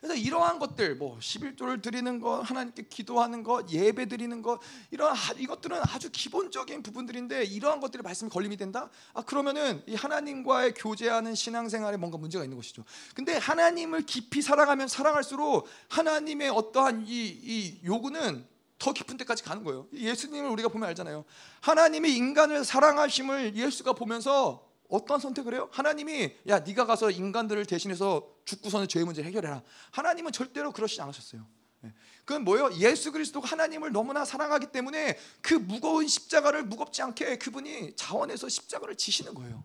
그래서 이러한 것들 뭐 11조를 드리는 것, 하나님께 기도하는 것, 예배 드리는 것 이런 이것들은 아주 기본적인 부분들인데 이러한 것들이 말씀이 걸림이 된다? 아 그러면은 이 하나님과의 교제하는 신앙생활에 뭔가 문제가 있는 것이죠. 근데 하나님을 깊이 사랑하면 사랑할수록 하나님의 어떠한 이, 이 요구는 더 깊은 데까지 가는 거예요. 예수님을 우리가 보면 알잖아요. 하나님이 인간을 사랑하심을 예수가 보면서 어떤 선택을 해요? 하나님이 야 네가 가서 인간들을 대신해서 죽고서는 죄의 문제 해결해라. 하나님은 절대로 그러시지 않으셨어요. 예. 그건 뭐예요? 예수 그리스도가 하나님을 너무나 사랑하기 때문에 그 무거운 십자가를 무겁지 않게 그분이 자원해서 십자가를 지시는 거예요.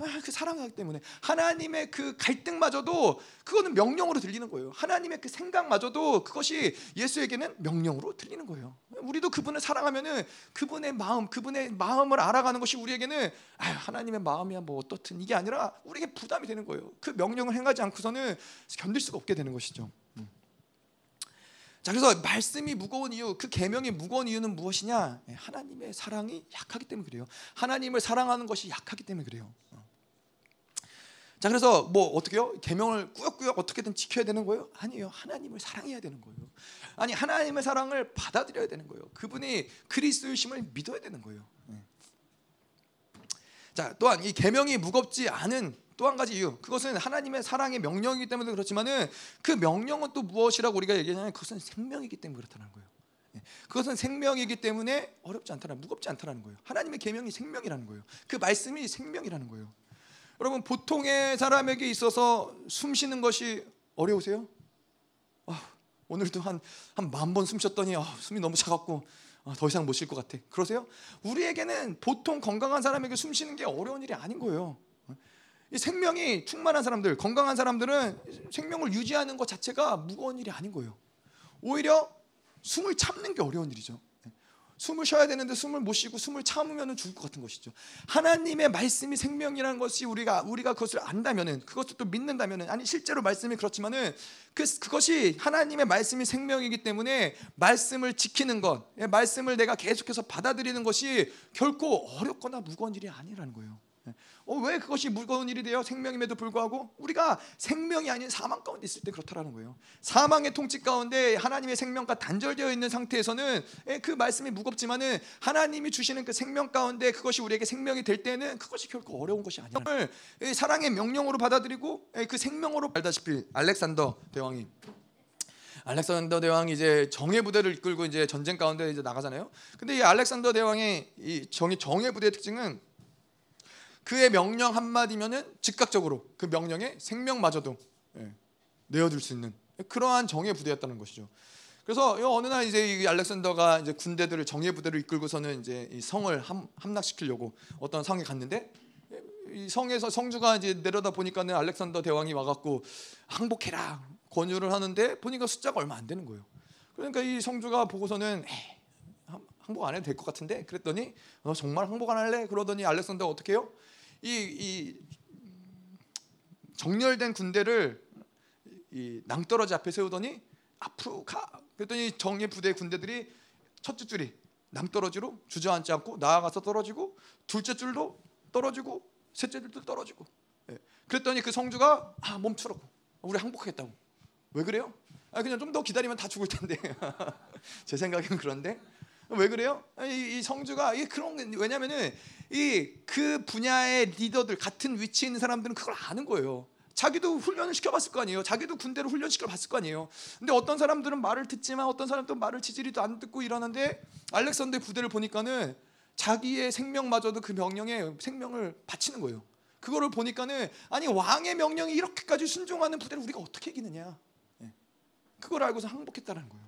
아, 그 사랑하기 때문에 하나님의 그 갈등마저도 그거는 명령으로 들리는 거예요. 하나님의 그 생각마저도 그것이 예수에게는 명령으로 들리는 거예요. 우리도 그분을 사랑하면은 그분의 마음, 그분의 마음을 알아가는 것이 우리에게는 아, 하나님의 마음이야 뭐 어떻든 이게 아니라 우리에게 부담이 되는 거예요. 그 명령을 행하지 않고서는 견딜 수가 없게 되는 것이죠. 음. 자 그래서 말씀이 무거운 이유, 그 계명이 무거운 이유는 무엇이냐? 예, 하나님의 사랑이 약하기 때문에 그래요. 하나님을 사랑하는 것이 약하기 때문에 그래요. 자 그래서 뭐 어떻게요? 계명을 꾸역꾸역 어떻게든 지켜야 되는 거예요? 아니에요. 하나님을 사랑해야 되는 거예요. 아니 하나님의 사랑을 받아들여야 되는 거예요. 그분이 그리스도이심을 믿어야 되는 거예요. 네. 자 또한 이 계명이 무겁지 않은 또 한 가지 이유 그것은 하나님의 사랑의 명령이기 때문에 그렇지만은 그 명령은 또 무엇이라고 우리가 얘기하냐면 그것은 생명이기 때문에 그렇다는 거예요. 네. 그것은 생명이기 때문에 어렵지 않다는 무겁지 않다는 거예요. 하나님의 계명이 생명이라는 거예요. 그 말씀이 생명이라는 거예요. 여러분 보통의 사람에게 있어서 숨 쉬는 것이 어려우세요? 아, 오늘도 한 한 만 번 숨 쉬었더니 아, 숨이 너무 차갑고 아, 더 이상 못 쉴 것 같아. 그러세요? 우리에게는 보통 건강한 사람에게 숨 쉬는 게 어려운 일이 아닌 거예요. 이 생명이 충만한 사람들, 건강한 사람들은 생명을 유지하는 것 자체가 무거운 일이 아닌 거예요. 오히려 숨을 참는 게 어려운 일이죠. 숨을 쉬어야 되는데 숨을 못 쉬고 숨을 참으면 죽을 것 같은 것이죠. 하나님의 말씀이 생명이라는 것이 우리가 우리가 그것을 안다면은 그것을 또 믿는다면은 아니 실제로 말씀이 그렇지만은 그 그것이 하나님의 말씀이 생명이기 때문에 말씀을 지키는 것, 예, 말씀을 내가 계속해서 받아들이는 것이 결코 어렵거나 무거운 일이 아니라는 거예요. 어, 왜 그것이 무거운 일이 돼요? 생명임에도 불구하고 우리가 생명이 아닌 사망 가운데 있을 때 그렇다라는 거예요. 사망의 통치 가운데 하나님의 생명과 단절되어 있는 상태에서는 예, 그 말씀이 무겁지만은 하나님이 주시는 그 생명 가운데 그것이 우리에게 생명이 될 때는 그것이 결코 어려운 것이 아니에요. 사랑의 명령으로 받아들이고 예, 그 생명으로 알다시피 알렉산더 대왕이 알렉산더 대왕이 이제 정예 부대를 이끌고 이제 전쟁 가운데 이제 나가잖아요. 근데 이 알렉산더 대왕의 이 정의 정예 부대의 특징은 그의 명령 한 마디면은 즉각적으로 그 명령에 생명마저도 예, 내어줄 수 있는 그러한 정예 부대였다는 것이죠. 그래서 어느 날 이제 이 알렉산더가 이제 군대들을 정예 부대를 이끌고서는 이제 이 성을 함, 함락시키려고 어떤 성에 갔는데 이 성에서 성주가 이제 내려다 보니까는 알렉산더 대왕이 와갖고 항복해라 권유를 하는데 보니까 숫자가 얼마 안 되는 거예요. 그러니까 이 성주가 보고서는 에이, 항복 안 해도 될 것 같은데 그랬더니 너 정말 항복 안 할래? 그러더니 알렉산더가 어떻게 해요? 이, 이 정렬된 군대를 이 낭떠러지 앞에 세우더니 앞으로 가. 그랬더니 정예 부대 군대들이 첫째 줄이 낭떠러지로 주저앉지 않고 나아가서 떨어지고 둘째 줄도 떨어지고 셋째 줄도 떨어지고. 예. 그랬더니 그 성주가 아 멈추라고. 우리 항복하겠다고. 왜 그래요? 아 그냥 좀 더 기다리면 다 죽을 텐데. (laughs) 제 생각엔 그런데 왜 그래요? 이, 이 성주가 이 그런 왜냐면은 이 그 분야의 리더들 같은 위치에 있는 사람들은 그걸 아는 거예요. 자기도 훈련을 시켜봤을 거 아니에요. 자기도 군대로 훈련 시켜봤을 거 아니에요. 근데 어떤 사람들은 말을 듣지만 어떤 사람들은 말을 지지리도 안 듣고 이러는데 알렉산더의 부대를 보니까는 자기의 생명마저도 그 명령에 생명을 바치는 거예요. 그거를 보니까는 아니 왕의 명령이 이렇게까지 순종하는 부대를 우리가 어떻게 이기느냐. 예. 그걸 알고서 항복했다는 거예요.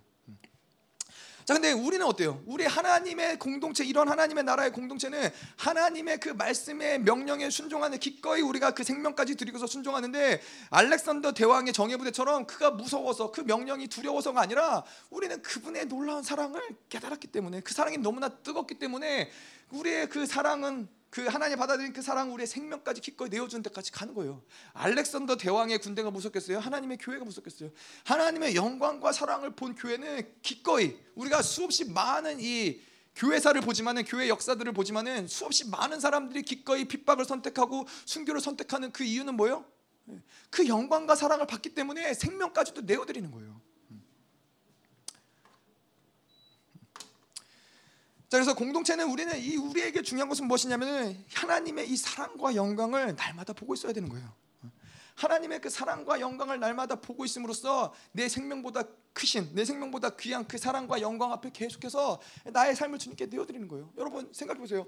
자, 근데 우리는 어때요? 우리 하나님의 공동체, 이런 하나님의 나라의 공동체는 하나님의 그 말씀의 명령에 순종하는 기꺼이 우리가 그 생명까지 드리고서 순종하는데 알렉산더 대왕의 정예부대처럼 그가 무서워서 그 명령이 두려워서가 아니라 우리는 그분의 놀라운 사랑을 깨달았기 때문에 그 사랑이 너무나 뜨겁기 때문에 우리의 그 사랑은 그 하나님 받아들인 그 사랑 우리의 생명까지 기꺼이 내어준 데까지 가는 거예요. 알렉산더 대왕의 군대가 무섭겠어요? 하나님의 교회가 무섭겠어요? 하나님의 영광과 사랑을 본 교회는 기꺼이 우리가 수없이 많은 이 교회사를 보지만은 교회 역사들을 보지만은 수없이 많은 사람들이 기꺼이 핍박을 선택하고 순교를 선택하는 그 이유는 뭐예요? 그 영광과 사랑을 받기 때문에 생명까지도 내어드리는 거예요. 자 그래서 공동체는 우리는 이 우리에게 중요한 것은 무엇이냐면은 하나님의 이 사랑과 영광을 날마다 보고 있어야 되는 거예요. 하나님의 그 사랑과 영광을 날마다 보고 있음으로써 내 생명보다 크신 내 생명보다 귀한 그 사랑과 영광 앞에 계속해서 나의 삶을 주님께 내어드리는 거예요. 여러분 생각해 보세요.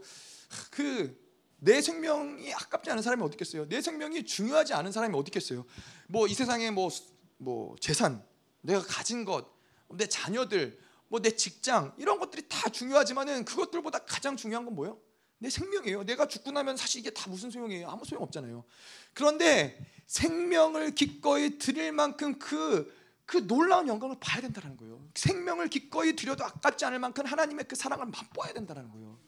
그 내 생명이 아깝지 않은 사람이 어디 있겠어요? 내 생명이 중요하지 않은 사람이 어디 있겠어요? 뭐 이 세상에 뭐, 뭐 재산, 내가 가진 것, 내 자녀들, 뭐 내 직장 이런 것들이 다 중요하지만은 그것들보다 가장 중요한 건 뭐예요? 내 생명이에요. 내가 죽고 나면 사실 이게 다 무슨 소용이에요? 아무 소용 없잖아요. 그런데 생명을 기꺼이 드릴 만큼 그, 그 놀라운 영광을 봐야 된다는 거예요. 생명을 기꺼이 드려도 아깝지 않을 만큼 하나님의 그 사랑을 맛보아야 된다는 거예요.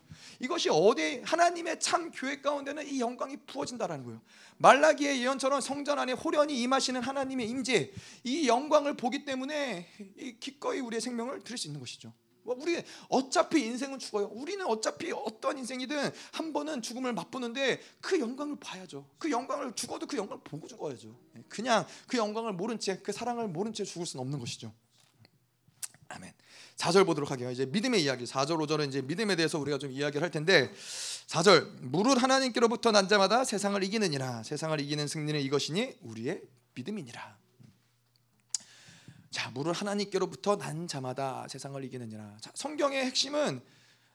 이것이 어디 하나님의 참 교회 가운데는 이 영광이 부어진다라는 거예요. 말라기의 예언처럼 성전 안에 호련히 임하시는 하나님의 임재, 이 영광을 보기 때문에 기꺼이 우리의 생명을 드릴 수 있는 것이죠. 뭐 우리 어차피 인생은 죽어요. 우리는 어차피 어떤 인생이든 한 번은 죽음을 맛보는데 그 영광을 봐야죠. 그 영광을 죽어도 그 영광을 보고 죽어야죠. 그냥 그 영광을 모른 채, 그 사랑을 모른 채 죽을 수는 없는 것이죠. 아멘. 4절 보도록 하게요. 이제 믿음의 이야기. 4절 5절은 이제 믿음에 대해서 우리가 좀 이야기를 할 텐데 4절 무릇 하나님께로부터 난 자마다 세상을 이기느니라. 세상을 이기는 승리는 이것이니 우리의 믿음이니라. 자, 무릇 하나님께로부터 난 자마다 세상을 이기느니라. 자, 성경의 핵심은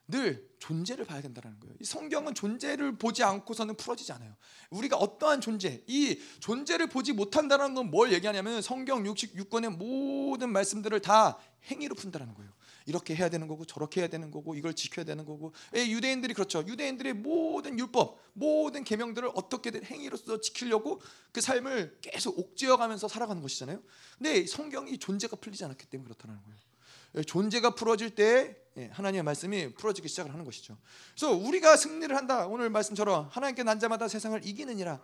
늘 존재를 봐야 된다는 거예요. 이 성경은 존재를 보지 않고서는 풀어지지 않아요. 우리가 어떠한 존재, 이 존재를 보지 못한다는 건 뭘 얘기하냐면 성경 66권의 모든 말씀들을 다 행위로 푼다는 거예요. 이렇게 해야 되는 거고 저렇게 해야 되는 거고 이걸 지켜야 되는 거고 예, 유대인들이 그렇죠. 유대인들의 모든 율법, 모든 계명들을 어떻게든 행위로서 지키려고 그 삶을 계속 옥죄어가면서 살아가는 것이잖아요. 근데 성경이 존재가 풀리지 않았기 때문에 그렇다는 거예요. 예, 존재가 풀어질 때 예, 하나님의 말씀이 풀어지기 시작을 하는 것이죠. 그래서 우리가 승리를 한다. 오늘 말씀처럼 하나님께 난 자마다 세상을 이기느니라.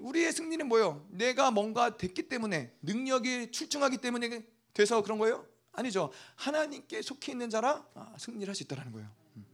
우리의 승리는 뭐예요? 내가 뭔가 됐기 때문에 능력이 출중하기 때문에 돼서 그런 거예요? 아니죠. 하나님께 속해 있는 자라 아, 승리를 할 수 있다라는 거예요. 음.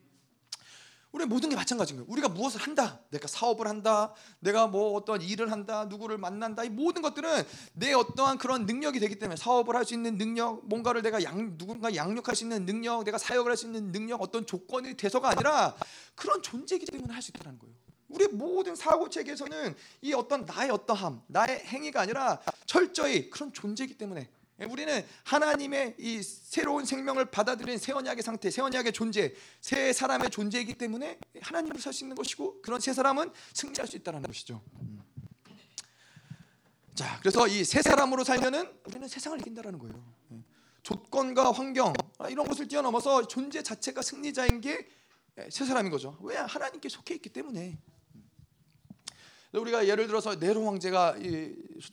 우리 모든 게 마찬가지인 거예요. 우리가 무엇을 한다, 내가 사업을 한다, 내가 뭐 어떤 일을 한다, 누구를 만난다, 이 모든 것들은 내 어떠한 그런 능력이 되기 때문에 사업을 할 수 있는 능력, 뭔가를 내가 양 누군가 양육할 수 있는 능력, 내가 사역을 할 수 있는 능력, 어떤 조건이 돼서가 아니라 그런 존재이기 때문에 할 수 있다는 거예요. 우리 모든 사고 체계에서는 이 어떤 나의 어떠함, 나의 행위가 아니라 철저히 그런 존재이기 때문에 예, 우리는 하나님의 이 새로운 생명을 받아들인 새 언약의 상태, 새 언약의 존재, 새 사람의 존재이기 때문에 하나님을 살 수 있는 것이고 그런 새 사람은 승리할 수 있다는 것이죠. 음. 자, 그래서 이 새 사람으로 살면은 우리는 세상을 이긴다라는 거예요. 예. 조건과 환경 아, 이런 것을 뛰어넘어서 존재 자체가 승리자인 게 새 사람인 거죠. 왜 하나님께 속해 있기 때문에. 우리가 예를 들어서 네로 황제가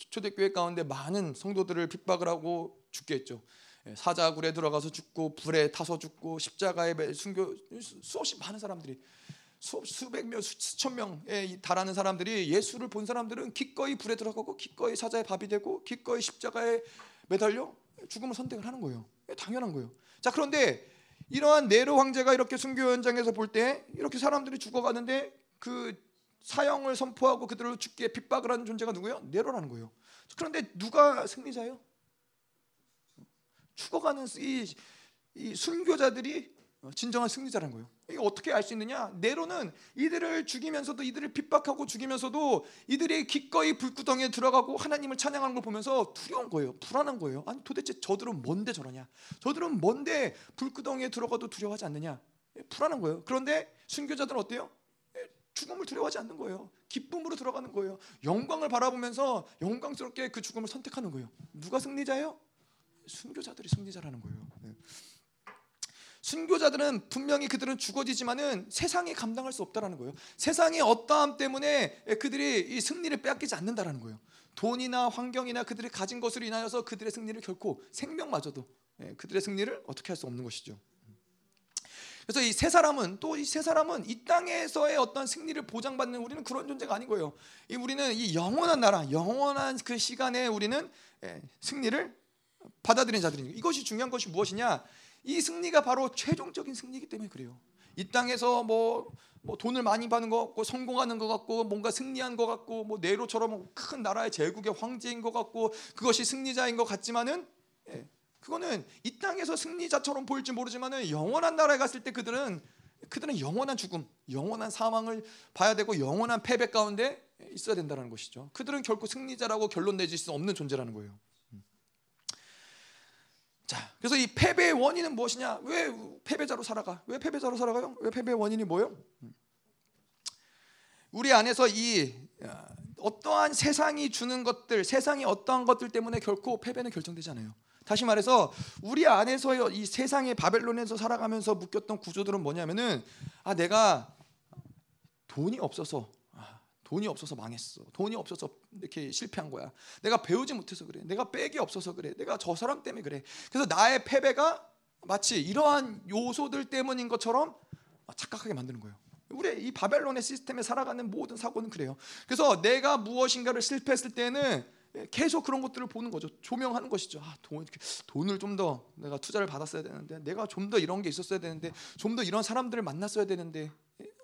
초대교회 가운데 많은 성도들을 핍박을 하고 죽게 했죠. 예, 사자굴에 들어가서 죽고 불에 타서 죽고 십자가에 순교 수없이 많은 사람들이 수, 수백 명 수천 명에 달하는 사람들이 예수를 본 사람들은 기꺼이 불에 들어가고 기꺼이 사자의 밥이 되고 기꺼이 십자가에 매달려 죽음을 선택을 하는 거예요. 예, 당연한 거예요. 자 그런데 이러한 네로 황제가 이렇게 순교 현장에서 볼 때 이렇게 사람들이 죽어가는데 그 사형을 선포하고 그들을 죽게 핍박을 하는 존재가 누구예요? 네로라는 거예요. 그런데 누가 승리자예요? 죽어가는 이, 이 순교자들이 진정한 승리자라는 거예요. 이게 어떻게 알 수 있느냐? 네로는 이들을 죽이면서도 이들을 핍박하고 죽이면서도 이들이 기꺼이 불구덩이에 들어가고 하나님을 찬양하는 걸 보면서 두려운 거예요. 불안한 거예요. 아니 도대체 저들은 뭔데 저러냐? 저들은 뭔데 불구덩이에 들어가도 두려워하지 않느냐? 불안한 거예요. 그런데 순교자들은 어때요? 죽음을 두려워하지 않는 거예요. 기쁨으로 들어가는 거예요. 영광을 바라보면서 영광스럽게 그 죽음을 선택하는 거예요. 누가 승리자예요? 순교자들이 승리자라는 거예요. 네. 순교자들은 분명히 그들은 죽어지지만은 세상이 감당할 수 없다라는 거예요. 세상의 어떠함 때문에 그들이 이 승리를 빼앗기지 않는다라는 거예요. 돈이나 환경이나 그들이 가진 것으로 인하여서 그들의 승리를 결코 생명마저도 예, 그들의 승리를 어떻게 할 수 없는 것이죠. 그래서 이 세 사람은 또 이 세 사람은 이 땅에서의 어떤 승리를 보장받는 우리는 그런 존재가 아닌 거예요. 이 우리는 이 영원한 나라, 영원한 그 시간에 우리는 예, 승리를 받아들인 자들입니다. 이것이 중요한 것이 무엇이냐? 이 승리가 바로 최종적인 승리이기 때문에 그래요. 이 땅에서 뭐, 뭐 돈을 많이 받는 것 같고 성공하는 것 같고 뭔가 승리한 것 같고 뭐 네로처럼 큰 나라의 제국의 황제인 것 같고 그것이 승리자인 것 같지만은 예, 그거는 이 땅에서 승리자처럼 보일지 모르지만은 영원한 나라에 갔을 때 그들은 그들은 영원한 죽음, 영원한 사망을 봐야 되고 영원한 패배 가운데 있어야 된다는 것이죠. 그들은 결코 승리자라고 결론 내질 수 없는 존재라는 거예요. 음. 자, 그래서 이 패배의 원인은 무엇이냐? 왜 패배자로 살아가? 왜 패배자로 살아가요? 왜 패배의 원인이 뭐예요? 음. 우리 안에서 이 어떠한 세상이 주는 것들, 세상이 어떠한 것들 때문에 결코 패배는 결정되지 않아요. 다시 말해서 우리 안에서 이 세상의 바벨론에서 살아가면서 묶였던 구조들은 뭐냐면은 아 내가 돈이 없어서 아, 돈이 없어서 망했어. 돈이 없어서 이렇게 실패한 거야. 내가 배우지 못해서 그래. 내가 백이 없어서 그래. 내가 저 사람 때문에 그래. 그래서 나의 패배가 마치 이러한 요소들 때문인 것처럼 착각하게 만드는 거예요. 우리 이 바벨론의 시스템에 살아가는 모든 사고는 그래요. 그래서 내가 무엇인가를 실패했을 때는 계속 그런 것들을 보는 거죠. 조명하는 것이죠. 아, 돈, 돈을 좀 더 내가 투자를 받았어야 되는데, 내가 좀 더 이런 게 있었어야 되는데, 좀 더 이런 사람들을 만났어야 되는데,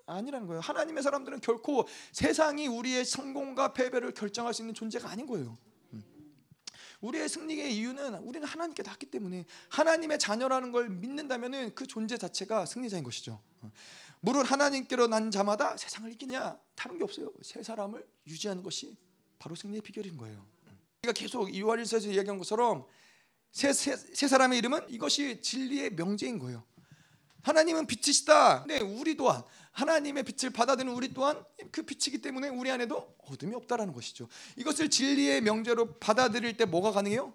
아니라는 거예요. 하나님의 사람들은 결코 세상이 우리의 성공과 패배를 결정할 수 있는 존재가 아닌 거예요. 음. 우리의 승리의 이유는 우리는 하나님께 닿기 때문에 하나님의 자녀라는 걸 믿는다면은 그 존재 자체가 승리자인 것이죠. 물은 하나님께로 난 자마다 세상을 이기냐 다른 게 없어요. 세 사람을 유지하는 것이 바로 승리의 비결인 거예요. 우리가 계속 이와일서에서 이야기한 것처럼 세, 세, 세 사람의 이름은 이것이 진리의 명제인 거예요. 하나님은 빛이시다. 네, 우리 또한 하나님의 빛을 받아들이는 우리 또한 그 빛이기 때문에 우리 안에도 어둠이 없다라는 것이죠. 이것을 진리의 명제로 받아들일 때 뭐가 가능해요?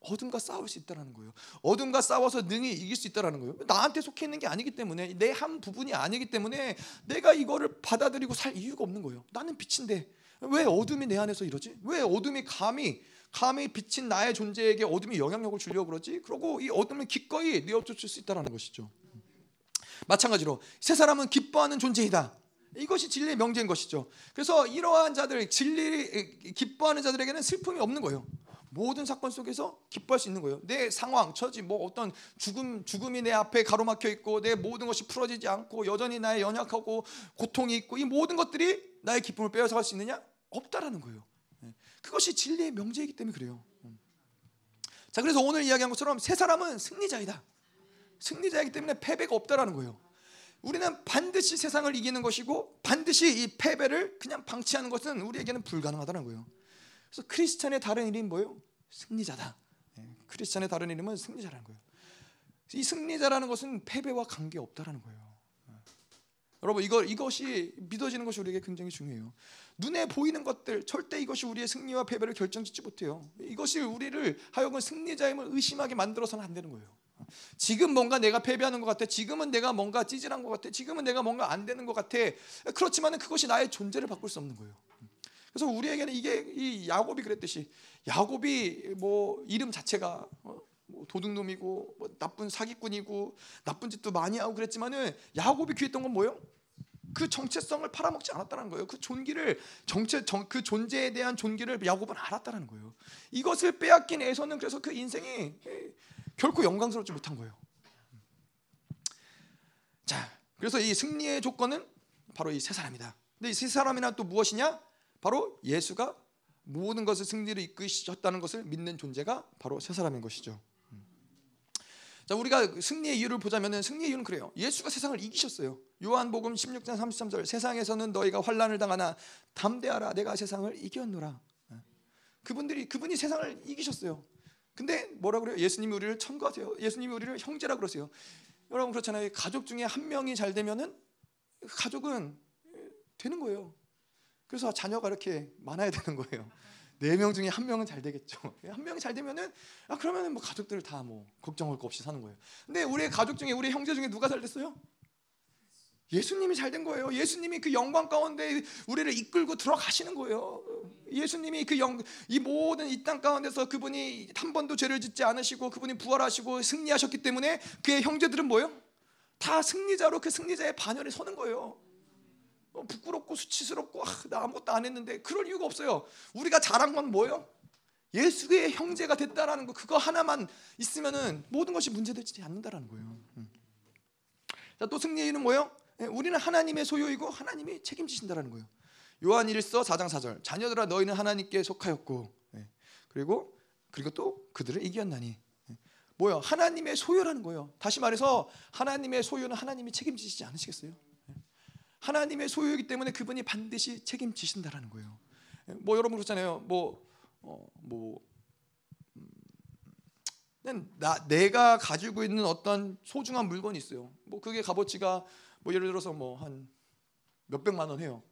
어둠과 싸울 수 있다라는 거예요. 어둠과 싸워서 능히 이길 수 있다라는 거예요. 나한테 속해 있는 게 아니기 때문에 내 한 부분이 아니기 때문에 내가 이거를 받아들이고 살 이유가 없는 거예요. 나는 빛인데 왜 어둠이 내 안에서 이러지? 왜 어둠이 감히 감히 비친 나의 존재에게 어둠이 영향력을 주려고 그러지? 그러고 이 어둠을 기꺼이 내어쫓을 수 있다라는 것이죠. 마찬가지로 세 사람은 기뻐하는 존재이다. 이것이 진리의 명제인 것이죠. 그래서 이러한 자들 진리 기뻐하는 자들에게는 슬픔이 없는 거예요. 모든 사건 속에서 기뻐할 수 있는 거예요. 내 상황, 처지, 뭐 어떤 죽음, 죽음이 내 앞에 가로막혀 있고 내 모든 것이 풀어지지 않고 여전히 나의 연약하고 고통이 있고 이 모든 것들이 나의 기쁨을 빼앗아갈 수 있느냐? 없다라는 거예요. 네. 그것이 진리의 명제이기 때문에 그래요. 음. 자, 그래서 오늘 이야기한 것처럼 세 사람은 승리자이다. 승리자이기 때문에 패배가 없다라는 거예요. 우리는 반드시 세상을 이기는 것이고 반드시 이 패배를 그냥 방치하는 것은 우리에게는 불가능하다는 거예요. 그래서 크리스찬의 다른 이름이 뭐예요? 승리자다. 네, 크리스찬의 다른 이름은 승리자라는 거예요. 이 승리자라는 것은 패배와 관계 없다라는 거예요. 네. 여러분 이거 이것이 믿어지는 것이 우리에게 굉장히 중요해요. 눈에 보이는 것들 절대 이것이 우리의 승리와 패배를 결정짓지 못해요. 이것이 우리를 하여금 승리자임을 의심하게 만들어서는 안 되는 거예요. 지금 뭔가 내가 패배하는 것 같아. 지금은 내가 뭔가 찌질한 것 같아. 지금은 내가 뭔가 안 되는 것 같아. 그렇지만은 그것이 나의 존재를 바꿀 수 없는 거예요. 그래서 우리에게는 이게 이 야곱이 그랬듯이 야곱이 뭐 이름 자체가 어, 뭐 도둑놈이고 뭐 나쁜 사기꾼이고 나쁜 짓도 많이 하고 그랬지만은 야곱이 귀했던 건 뭐예요? 그 정체성을 팔아먹지 않았다는 거예요. 그 존귀를 정체 정, 그 존재에 대한 존귀를 야곱은 알았다는 거예요. 이것을 빼앗긴 에서는 그래서 그 인생이 결코 영광스럽지 못한 거예요. 자, 그래서 이 승리의 조건은 바로 이 세 사람이다. 근데 이 세 사람이나 또 무엇이냐? 바로 예수가 모든 것을 승리를 이끄셨다는 것을 믿는 존재가 바로 세 사람인 것이죠. 자, 우리가 승리의 이유를 보자면은 승리의 이유는 그래요. 예수가 세상을 이기셨어요. 요한복음 16장 33절 세상에서는 너희가 환란을 당하나 담대하라 내가 세상을 이겼노라. 그분들이 그분이 세상을 이기셨어요. 근데 뭐라 그래요? 예수님이 우리를 청구하세요. 예수님이 우리를 형제라 그러세요. 여러분 그렇잖아요. 가족 중에 한 명이 잘 되면은 가족은 되는 거예요. 그래서 자녀가 이렇게 많아야 되는 거예요. 네 명 중에 한 명은 잘 되겠죠. (laughs) 한 명이 잘 되면은 아 그러면은 뭐 가족들 다뭐 걱정할 거 없이 사는 거예요. 근데 우리 가족 중에 우리 형제 중에 누가 잘 됐어요? 예수님이 잘 된 거예요. 예수님이 그 영광 가운데 우리를 이끌고 들어가시는 거예요. 예수님이 그 영, 이 모든 이 땅 가운데서 그분이 한 번도 죄를 짓지 않으시고 그분이 부활하시고 승리하셨기 때문에 그의 형제들은 뭐예요? 다 승리자로 그 승리자의 반열에 서는 거예요. 어, 부끄럽고 수치스럽고 아, 나 아무것도 안 했는데 그럴 이유가 없어요. 우리가 잘한 건 뭐예요? 예수의 형제가 됐다라는 거 그거 하나만 있으면은 모든 것이 문제되지 않는다라는 거예요. 음. 자, 또 승리의 이유는 뭐예요? 예, 우리는 하나님의 소유이고 하나님이 책임지신다라는 거예요. 요한 1서 4장 4절 자녀들아 너희는 하나님께 속하였고 예, 그리고 그리고 또 그들을 이겼나니 예, 뭐요? 하나님의 소유라는 거예요. 다시 말해서 하나님의 소유는 하나님이 책임지시지 않으시겠어요? 하나님의 소유이기 때문에 그분이 반드시 책임지신다라는 거예요. 뭐 여러분 그렇잖아요. 뭐 어, 뭐 음, 나, 내가 가지고 있는 어떤 소중한 물건이 있어요. 뭐 그게 값어치가 뭐 예를 들어서 뭐 한 몇백만 원 해요.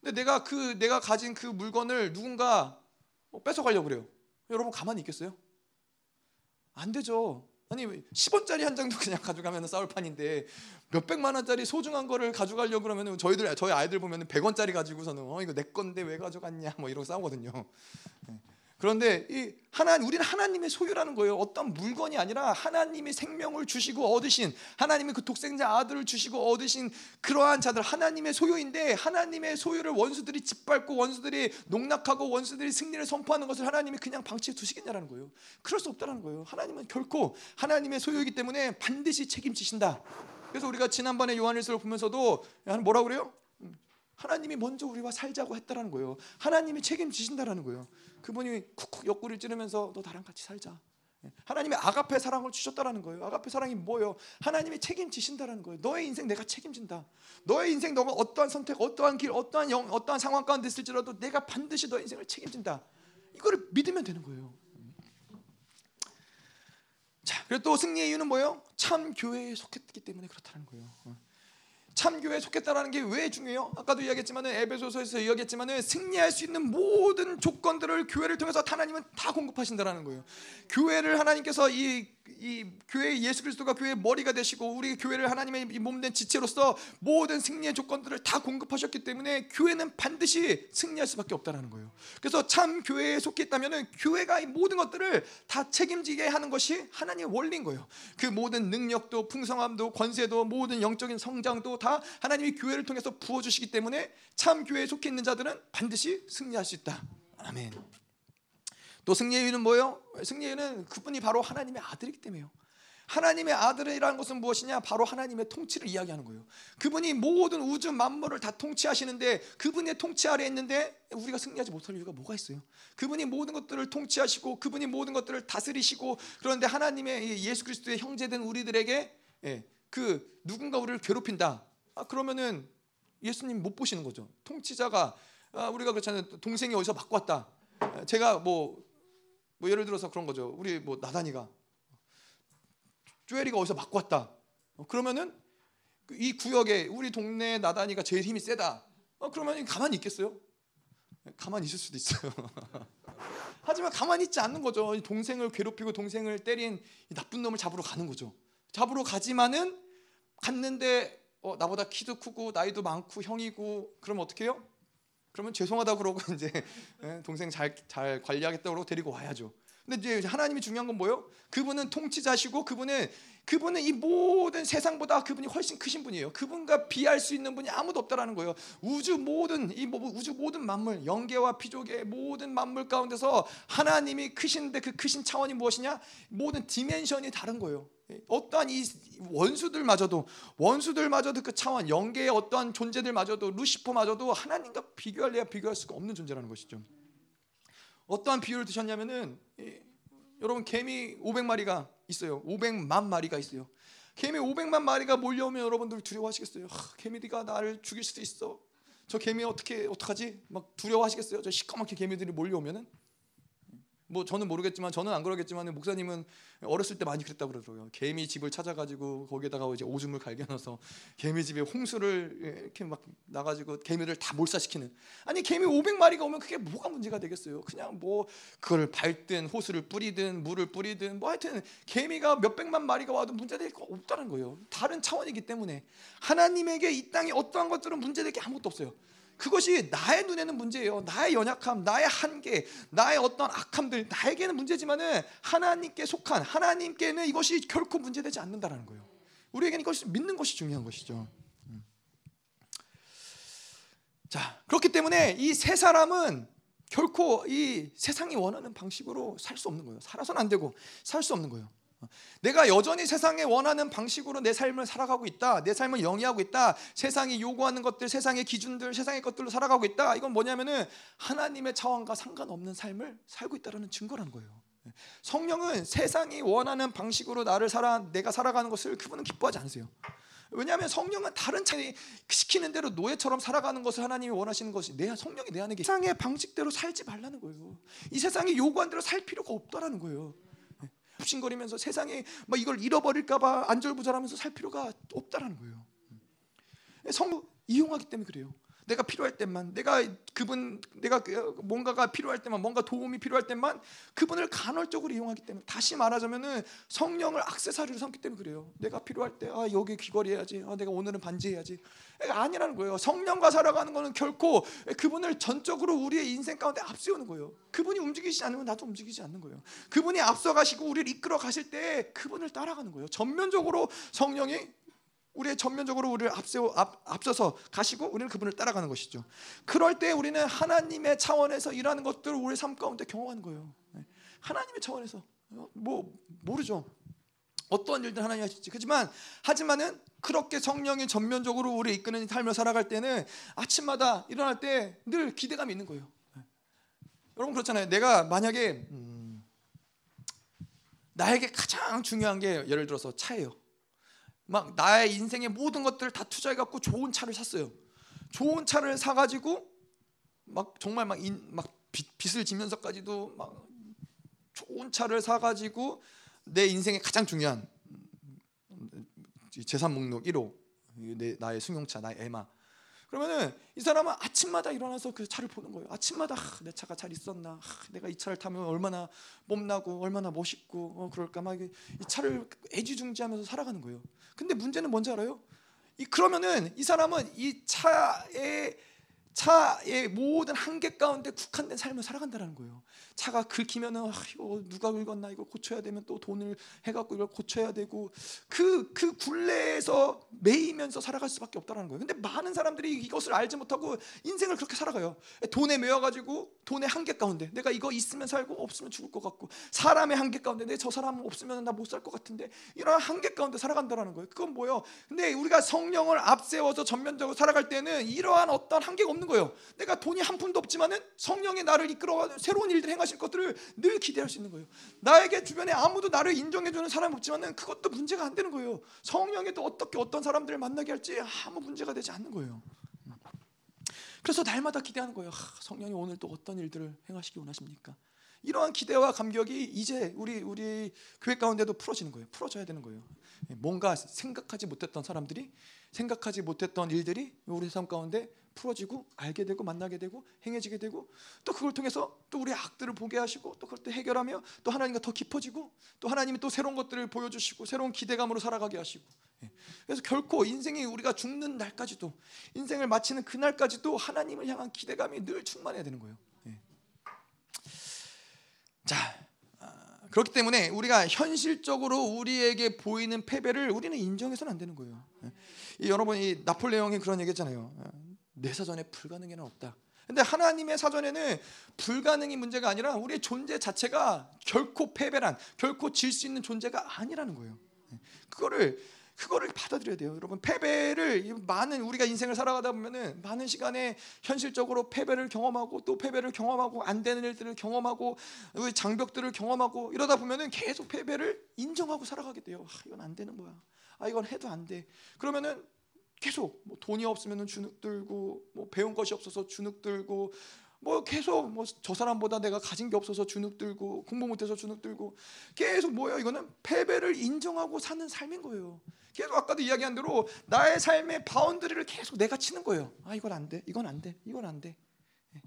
근데 내가 그 내가 가진 그 물건을 누군가 뭐 뺏어 가려고 그래요. 여러분 가만히 있겠어요? 안 되죠. 아니 10원짜리 한 장도 그냥 (laughs) 가져가면 싸울 판인데 몇 백만 원짜리 소중한 거를 가져가려고 그러면 저희들 저희 아이들 보면 100원짜리 가지고서는 어 이거 내 건데 왜 가져갔냐 뭐 이러고 싸우거든요. 네. 그런데 이 하나 우리는 하나님의 소유라는 거예요. 어떤 물건이 아니라 하나님이 생명을 주시고 얻으신 하나님이 그 독생자 아들을 주시고 얻으신 그러한 자들 하나님의 소유인데 하나님의 소유를 원수들이 짓밟고 원수들이 농락하고 원수들이 승리를 선포하는 것을 하나님이 그냥 방치해 두시겠냐라는 거예요. 그럴 수 없다는 거예요. 하나님은 결코 하나님의 소유이기 때문에 반드시 책임지신다. 그래서 우리가 지난번에 요한일서를 보면서도 뭐라고 그래요? 하나님이 먼저 우리와 살자고 했다라는 거예요. 하나님이 책임지신다라는 거예요. 그분이 쿡쿡 옆구리를 찌르면서 너 나랑 같이 살자. 예. 하나님의 아가페 사랑을 주셨다라는 거예요. 아가페 사랑이 뭐예요? 하나님이 책임지신다라는 거예요. 너의 인생 내가 책임진다. 너의 인생 너가 어떠한 선택, 어떠한 길, 어떠한 영, 어떠한 상황 가운데 있을지라도 내가 반드시 너의 인생을 책임진다. 이거를 믿으면 되는 거예요. 자, 그리고 또 승리의 이유는 뭐예요? 참 교회에 속했기 때문에 그렇다는 거예요. 어. 참교회에 속했다라는 게 왜 중요해요? 아까도 이야기했지만은 에베소서에서 이야기했지만은 승리할 수 있는 모든 조건들을 교회를 통해서 하나님은 다 공급하신다라는 거예요. 교회를 하나님께서 이, 이 교회 예수 그리스도가 교회의 머리가 되시고 우리 교회를 하나님의 몸된 지체로서 모든 승리의 조건들을 다 공급하셨기 때문에 교회는 반드시 승리할 수밖에 없다라는 거예요. 그래서 참 교회에 속해 있다면은 교회가 이 모든 것들을 다 책임지게 하는 것이 하나님의 원리인 거예요. 그 모든 능력도 풍성함도 권세도 모든 영적인 성장도 다 하나님이 교회를 통해서 부어 주시기 때문에 참 교회에 속해 있는 자들은 반드시 승리할 수 있다. 아멘. 또 승리의 이유는 뭐예요? 승리의 이유는 그분이 바로 하나님의 아들이기 때문에요. 하나님의 아들이라는 것은 무엇이냐? 바로 하나님의 통치를 이야기하는 거예요. 그분이 모든 우주 만물을 다 통치하시는데 그분의 통치 아래 있는데 우리가 승리하지 못할 이유가 뭐가 있어요? 그분이 모든 것들을 통치하시고 그분이 모든 것들을 다스리시고 그런데 하나님의 예수 그리스도의 형제된 우리들에게 예, 그 누군가 우리를 괴롭힌다. 아, 그러면은 예수님 못 보시는 거죠. 통치자가 아, 우리가 그렇잖아요. 동생이 어디서 맞고 왔다. 제가 뭐, 뭐 예를 들어서 그런 거죠. 우리 뭐 나단이가 쪼에리가 어디서 맞고 왔다. 어, 그러면은 이 구역에 우리 동네 나단이가 제일 힘이 세다. 어, 그러면 가만히 있겠어요? 가만히 있을 수도 있어요. (laughs) 하지만 가만히 있지 않는 거죠. 동생을 괴롭히고 동생을 때린 나쁜 놈을 잡으러 가는 거죠. 잡으러 가지만은 갔는데 어, 나보다 키도 크고 나이도 많고 형이고 그러면 어떻게 해요? 그러면 죄송하다 그러고 (laughs) 이제 예, 동생 잘 잘 관리하겠다 그러고 데리고 와야죠. 근데 이제 하나님이 중요한 건 뭐예요? 그분은 통치자시고 그분은 그분은 이 모든 세상보다 그분이 훨씬 크신 분이에요. 그분과 비할 수 있는 분이 아무도 없다라는 거예요. 우주 모든 이 우주 모든 만물, 영계와 피조계 모든 만물 가운데서 하나님이 크신데 그 크신 차원이 무엇이냐? 모든 dimension이 다른 거예요. 어떠한 이 원수들마저도 원수들마저도 그 차원 영계의 어떠한 존재들마저도 루시퍼마저도 하나님과 비교할래야 비교할 수가 없는 존재라는 것이죠. 어떠한 비유를 드셨냐면은 예, 여러분 개미 500마리가 있어요. 500만 마리가 있어요. 개미 500만 마리가 몰려오면 여러분들 두려워하시겠어요? 하, 개미가 나를 죽일 수도 있어. 저 개미 어떻게 어떡하지? 막 두려워하시겠어요? 저 시커멓게 개미들이 몰려오면은 뭐 저는 모르겠지만 저는 안 그러겠지만 목사님은 어렸을 때 많이 그랬다고 그러더라고요. 개미 집을 찾아가지고 거기에다가 이제 오줌을 갈겨넣어서 개미 집에 홍수를 이렇게 막 나가지고 개미를 다 몰사시키는. 아니 개미 500마리가 오면 그게 뭐가 문제가 되겠어요? 그냥 뭐 그걸 밟든 호수를 뿌리든 물을 뿌리든 뭐 하여튼 개미가 몇백만 마리가 와도 문제될 거 없다는 거예요. 다른 차원이기 때문에 하나님에게 이 땅에 어떠한 것들은 문제될 게 아무것도 없어요. 그것이 나의 눈에는 문제예요. 나의 연약함, 나의 한계, 나의 어떤 악함들 나에게는 문제지만은 하나님께 속한 하나님께는 이것이 결코 문제되지 않는다라는 거예요. 우리에게는 이것이 믿는 것이 중요한 것이죠. 음. 자, 그렇기 때문에 이 세 사람은 결코 이 세상이 원하는 방식으로 살 수 없는 거예요. 살아서는 안 되고 살 수 없는 거예요. 내가 여전히 세상에 원하는 방식으로 내 삶을 살아가고 있다. 내 삶을 영위하고 있다. 세상이 요구하는 것들, 세상의 기준들, 세상의 것들로 살아가고 있다. 이건 뭐냐면은 하나님의 차원과 상관없는 삶을 살고 있다는 증거라는 거예요. 성령은 세상이 원하는 방식으로 나를 살아 내가 살아가는 것을 그분은 기뻐하지 않으세요. 왜냐하면 성령은 다른 차이 시키는 대로 노예처럼 살아가는 것을 하나님이 원하시는 것이 내 성령이 내 안에 세상의 방식대로 살지 말라는 거예요. 이 세상이 요구한 대로 살 필요가 없다라는 거예요. 굽신거리면서 세상에 막 이걸 잃어버릴까봐 안절부절하면서 살 필요가 없다라는 거예요. 성 이용하기 때문에 그래요. 내가 필요할 때만 내가 그분 내가 그 뭔가가 필요할 때만 뭔가 도움이 필요할 때만 그분을 간헐적으로 이용하기 때문에 다시 말하자면은 성령을 악세사리로 삼기 때문에 그래요. 내가 필요할 때 아 여기 귀걸이 해야지. 아 내가 오늘은 반지 해야지. 아니라는 거예요. 성령과 살아가는 거는 결코 그분을 전적으로 우리의 인생 가운데 앞세우는 거예요. 그분이 움직이지 않으면 나도 움직이지 않는 거예요. 그분이 앞서 가시고 우리를 이끌어 가실 때 그분을 따라가는 거예요. 전면적으로 성령이 우리의 전면적으로 우리를 앞세워 앞, 앞서서 가시고 우리는 그분을 따라가는 것이죠. 그럴 때 우리는 하나님의 차원에서 일하는 것들을 우리 삶 가운데 경험하는 거예요. 네. 하나님의 차원에서 뭐 모르죠. 어떠한 일들 하나님 하실지. 그지만 하지만은 그렇게 성령이 전면적으로 우리 이끄는 삶을 살아갈 때는 아침마다 일어날 때 늘 기대감이 있는 거예요. 네. 여러분 그렇잖아요. 내가 만약에 음, 나에게 가장 중요한 게 예를 들어서 차예요. 막 나의 인생의 모든 것들을 다 투자해 갖고 좋은 차를 샀어요. 좋은 차를 사 가지고 막 정말 막, 인, 막 빚, 빚을 지면서까지도 막 좋은 차를 사 가지고 내 인생의 가장 중요한 재산 목록 1호 내, 나의 승용차 나의 에마 그러면은 이 사람은 아침마다 일어나서 그 차를 보는 거예요. 아침마다 아, 내 차가 잘 있었나, 아, 내가 이 차를 타면 얼마나 뽐나고 얼마나 멋있고 어, 그럴까 막 이 차를 애지중지하면서 살아가는 거예요. 근데 문제는 뭔지 알아요? 이 그러면은 이 사람은 이 차에 차의 모든 한계 가운데 국한된 삶을 살아간다는 거예요. 차가 긁히면은 아, 이거 누가 긁었나 이거 고쳐야 되면 또 돈을 해갖고 이걸 고쳐야 되고 그그 그 굴레에서 매이면서 살아갈 수밖에 없다는 거예요. 근데 많은 사람들이 이것을 알지 못하고 인생을 그렇게 살아가요. 돈에 매여가지고 돈의 한계 가운데 내가 이거 있으면 살고 없으면 죽을 것 같고 사람의 한계 가운데 내 저 사람 없으면 나 못 살 것 같은데 이런 한계 가운데 살아간다는 거예요. 그건 뭐예요? 근데 우리가 성령을 앞세워서 전면적으로 살아갈 때는 이러한 어떤 한계가 없는 거예요. 내가 돈이 한 푼도 없지만은 성령이 나를 이끌어 새로운 일들 행하실 것들을 늘 기대할 수 있는 거예요. 나에게 주변에 아무도 나를 인정해 주는 사람이 없지만은 그것도 문제가 안 되는 거예요. 성령이 또 어떻게 어떤 사람들을 만나게 할지 아무 문제가 되지 않는 거예요. 그래서 날마다 기대하는 거예요. 하, 성령이 오늘 또 어떤 일들을 행하시기 원하십니까? 이러한 기대와 감격이 이제 우리 우리 교회 가운데도 풀어지는 거예요. 풀어져야 되는 거예요. 뭔가 생각하지 못했던 사람들이 생각하지 못했던 일들이 우리 삶 가운데 풀어지고 알게 되고 만나게 되고 행해지게 되고 또 그걸 통해서 또 우리 악들을 보게 하시고 또 그걸 또 해결하며 또 하나님과 더 깊어지고 또 하나님이 또 새로운 것들을 보여주시고 새로운 기대감으로 살아가게 하시고 예. 그래서 결코 인생이 우리가 죽는 날까지도 인생을 마치는 그날까지도 하나님을 향한 기대감이 늘 충만해야 되는 거예요. 예. 자 아, 그렇기 때문에 우리가 현실적으로 우리에게 보이는 패배를 우리는 인정해서는 안 되는 거예요. 예. 여러분 이 나폴레옹이 그런 얘기했잖아요. 내 사전에 불가능에는 없다. 근데 하나님의 사전에는 불가능이 문제가 아니라 우리의 존재 자체가 결코 패배란 결코 질 수 있는 존재가 아니라는 거예요. 그거를 그거를 받아들여야 돼요. 여러분 패배를 많은 우리가 인생을 살아가다 보면은 많은 시간에 현실적으로 패배를 경험하고 또 패배를 경험하고 안 되는 일들을 경험하고 장벽들을 경험하고 이러다 보면은 계속 패배를 인정하고 살아가게 돼요. 아, 이건 안 되는 거야. 아 이건 해도 안 돼. 그러면은 계속 뭐 돈이 없으면 주눅 들고 뭐 배운 것이 없어서 주눅 들고 뭐 계속 뭐 저 사람보다 내가 가진 게 없어서 주눅 들고 공부 못해서 주눅 들고 계속 뭐예요? 이거는 패배를 인정하고 사는 삶인 거예요. 계속 아까도 이야기한 대로 나의 삶의 boundary를 계속 내가 치는 거예요. 아 이건 안 돼, 이건 안 돼, 이건 안 돼. 예.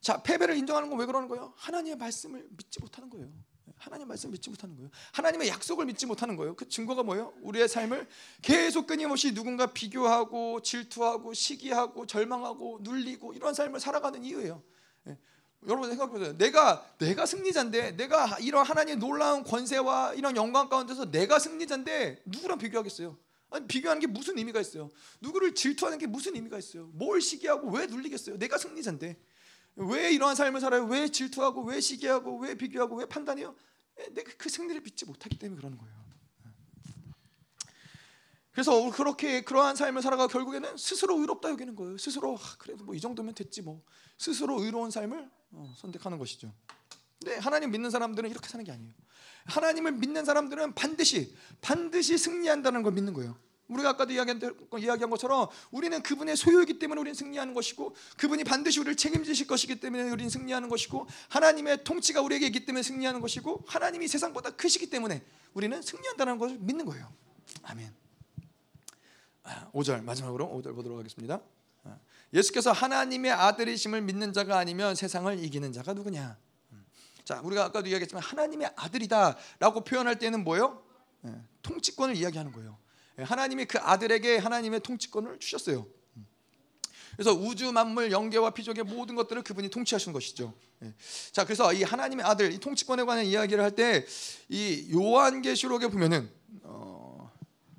자 패배를 인정하는 건 왜 그러는 거예요? 하나님의 말씀을 믿지 못하는 거예요. 하나님 말씀 믿지 못하는 거예요. 하나님의 약속을 믿지 못하는 거예요. 그 증거가 뭐예요? 우리의 삶을 계속 끊임없이 누군가 비교하고 질투하고 시기하고 절망하고 눌리고 이런 삶을 살아가는 이유예요. 예. 여러분 생각해 보세요. 내가 내가 승리자인데 내가 이런 하나님의 놀라운 권세와 이런 영광 가운데서 내가 승리자인데 누구랑 비교하겠어요? 아니 비교하는 게 무슨 의미가 있어요? 누구를 질투하는 게 무슨 의미가 있어요? 뭘 시기하고 왜 눌리겠어요? 내가 승리자인데 왜 이러한 삶을 살아요? 왜 질투하고 왜 시기하고 왜 비교하고 왜 판단해요? 내가 그 승리를 믿지 못하기 때문에 그러는 거예요. 그래서 그렇게 그러한 삶을 살아가 결국에는 스스로 의롭다 여기는 거예요. 스스로 아, 그래도 뭐 이 정도면 됐지 뭐 스스로 의로운 삶을 어, 선택하는 것이죠. 근데 하나님 믿는 사람들은 이렇게 사는 게 아니에요. 하나님을 믿는 사람들은 반드시 반드시 승리한다는 걸 믿는 거예요. 우리가 아까도 이야기한, 것처럼 우리는 그분의 소유이기 때문에 우리는 승리하는 것이고 그분이 반드시 우리를 책임지실 것이기 때문에 우리는 승리하는 것이고 하나님의 통치가 우리에게 있기 때문에 승리하는 것이고 하나님이 세상보다 크시기 때문에 우리는 승리한다는 것을 믿는 거예요. 아멘. 5절 아, 마지막으로 5절 보도록 하겠습니다. 아, 예수께서 하나님의 아들이심을 믿는 자가 아니면 세상을 이기는 자가 누구냐? 음. 자, 우리가 아까도 이야기했지만 하나님의 아들이다라고 표현할 때는 뭐요? 예, 통치권을 이야기하는 거예요. 예, 하나님이 그 아들에게 하나님의 통치권을 주셨어요. 음. 그래서 우주 만물 영계와 피족의 모든 것들을 그분이 통치하시는 것이죠. 예. 자, 그래서 이 하나님의 아들, 이 통치권에 관한 이야기를 할 때 이 요한계시록에 보면은 어,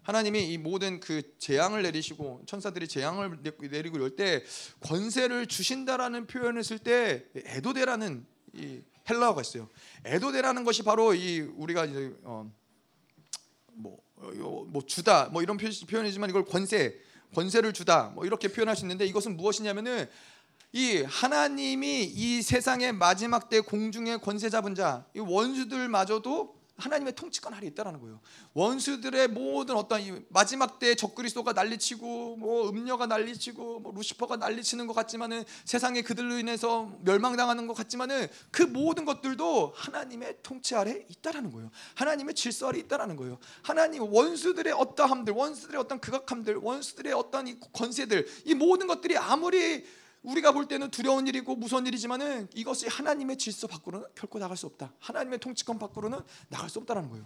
하나님이 이 모든 그 재앙을 내리시고 천사들이 재앙을 내리고 이럴 때 권세를 주신다라는 표현을 쓸 때 에도데라는 이 헬라어가 있어요. 에도데라는 것이 바로 이 우리가 이제 어, 뭐, 어, 뭐 주다 뭐 이런 표현이지만 이걸 권세 권세를 주다 뭐 이렇게 표현할 수 있는데 이것은 무엇이냐면은 이 하나님이 이 세상의 마지막 때 공중의 권세 잡은 자, 이 원수들마저도 하나님의 통치권 아래 있다라는 거예요. 원수들의 모든 어떤 마지막 때 적그리스도가 난리치고 뭐 음녀가 난리치고 뭐 루시퍼가 난리치는 것 같지만은 세상에 그들로 인해서 멸망당하는 것 같지만은 그 모든 것들도 하나님의 통치 아래 있다라는 거예요. 하나님의 질서 아래 있다라는 거예요. 하나님 원수들의 어떠함들, 원수들의 어떤 극악함들, 원수들의 어떤 이 권세들, 이 모든 것들이 아무리 우리가 볼 때는 두려운 일이고 무서운 일이지만은 이것이 하나님의 질서 밖으로는 결코 나갈 수 없다. 하나님의 통치권 밖으로는 나갈 수 없다라는 거예요.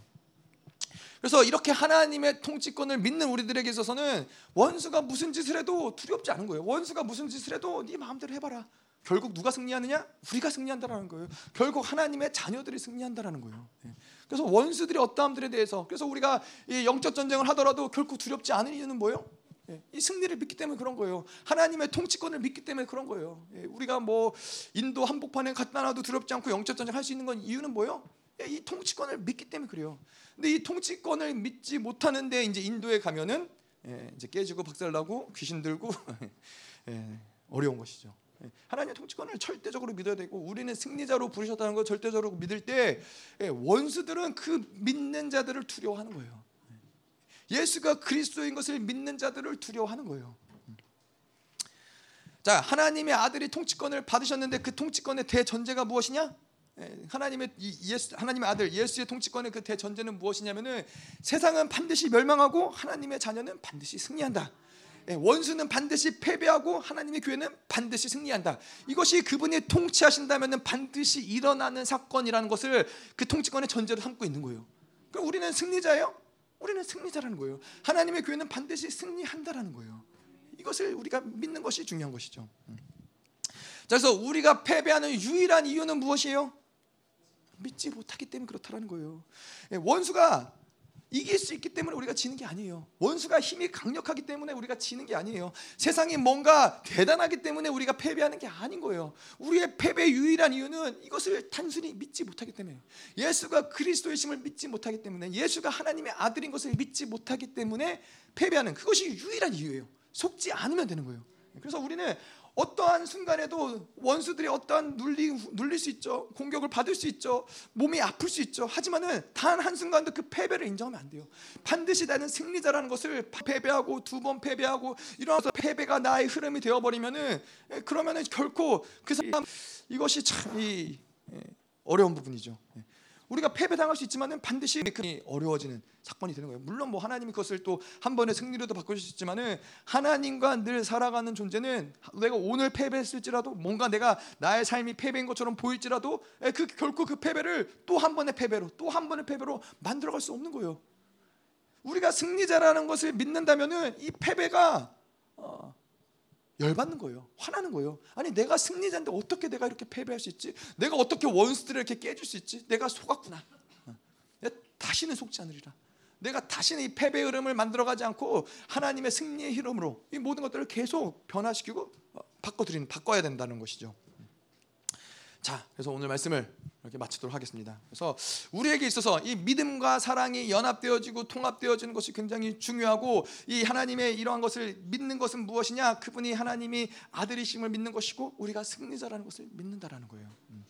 그래서 이렇게 하나님의 통치권을 믿는 우리들에게 있어서는 원수가 무슨 짓을 해도 두렵지 않은 거예요. 원수가 무슨 짓을 해도 네 마음대로 해봐라. 결국 누가 승리하느냐? 우리가 승리한다라는 거예요. 결국 하나님의 자녀들이 승리한다라는 거예요. 예. 그래서 원수들이 어떠함들에 대해서 그래서 우리가 영적 전쟁을 하더라도 결코 두렵지 않은 이유는 뭐예요? 예, 이 승리를 믿기 때문에 그런 거예요. 하나님의 통치권을 믿기 때문에 그런 거예요. 예, 우리가 뭐 인도 한복판에 갔다 놔도 두렵지 않고 영적 전쟁 할 수 있는 건 이유는 뭐예요? 예, 이 통치권을 믿기 때문에 그래요. 근데 이 통치권을 믿지 못하는데 이제 인도에 가면은 이제 깨지고 박살나고 귀신 들고 (laughs) 어려운 것이죠. 하나님의 통치권을 절대적으로 믿어야 되고 우리는 승리자로 부르셨다는 걸 절대적으로 믿을 때 원수들은 그 믿는 자들을 두려워하는 거예요. 예수가 그리스도인 것을 믿는 자들을 두려워하는 거예요. 자, 하나님의 아들이 통치권을 받으셨는데 그 통치권의 대전제가 무엇이냐? 예, 하나님의 예수, 하나님의 아들 예수의 통치권의 그 대전제는 무엇이냐면은 세상은 반드시 멸망하고 하나님의 자녀는 반드시 승리한다. 예, 원수는 반드시 패배하고 하나님의 교회는 반드시 승리한다. 이것이 그분이 통치하신다면은 반드시 일어나는 사건이라는 것을 그 통치권의 전제로 삼고 있는 거예요. 그럼 우리는 승리자예요? 우리는 승리자라는 거예요. 하나님의 교회는 반드시 승리한다라는 거예요. 이것을 우리가 믿는 것이 중요한 것이죠. 음. 그래서 우리가 패배하는 유일한 이유는 무엇이에요? 믿지 못하기 때문에 그렇다는 거예요. 예, 원수가 이길 수 있기 때문에 우리가 지는 게 아니에요. 원수가 힘이 강력하기 때문에 우리가 지는 게 아니에요. 세상이 뭔가 대단하기 때문에 우리가 패배하는 게 아닌 거예요. 우리의 패배 유일한 이유는 이것을 단순히 믿지 못하기 때문에 예수가 그리스도의 심을 믿지 못하기 때문에 예수가 하나님의 아들인 것을 믿지 못하기 때문에 패배하는 그것이 유일한 이유예요. 속지 않으면 되는 거예요. 그래서 우리는 어떠한 순간에도 원수들이 어떠한 눌리, 눌릴 수 있죠. 공격을 받을 수 있죠. 몸이 아플 수 있죠. 하지만은 단 한순간도 그 패배를 인정하면 안 돼요. 반드시 나는 승리자라는 것을 패배하고 두 번 패배하고 이러면서 패배가 나의 흐름이 되어버리면은 예, 그러면은 결코 그 사람 이것이 참이 예, 어려운 부분이죠. 예. 우리가 패배당할 수 있지만은 반드시 어려워지는 사건이 되는 거예요. 물론 뭐 하나님이 그것을 또 한 번의 승리로도 바꿀 수 있지만은 하나님과 늘 살아가는 존재는 내가 오늘 패배했을지라도 뭔가 내가 나의 삶이 패배인 것처럼 보일지라도 그 결코 그 패배를 또 한 번의 패배로 또 한 번의 패배로 만들어갈 수 없는 거예요. 우리가 승리자라는 것을 믿는다면은 이 패배가 어, 열받는 거예요. 화나는 거예요. 아니 내가 승리자인데 어떻게 내가 이렇게 패배할 수 있지? 내가 어떻게 원수들을 이렇게 깨줄 수 있지? 내가 속았구나. 다시는 속지 않으리라. 내가 다시는 이 패배 흐름을 만들어가지 않고 하나님의 승리의 흐름으로 이 모든 것들을 계속 변화시키고 어, 바꿔드리는 바꿔야 된다는 것이죠. 자, 그래서 오늘 말씀을 이렇게 마치도록 하겠습니다. 그래서 우리에게 있어서 이 믿음과 사랑이 연합되어지고 통합되어지는 것이 굉장히 중요하고 이 하나님의 이러한 것을 믿는 것은 무엇이냐? 그분이 하나님이 아들이심을 믿는 것이고 우리가 승리자라는 것을 믿는다라는 거예요. 음.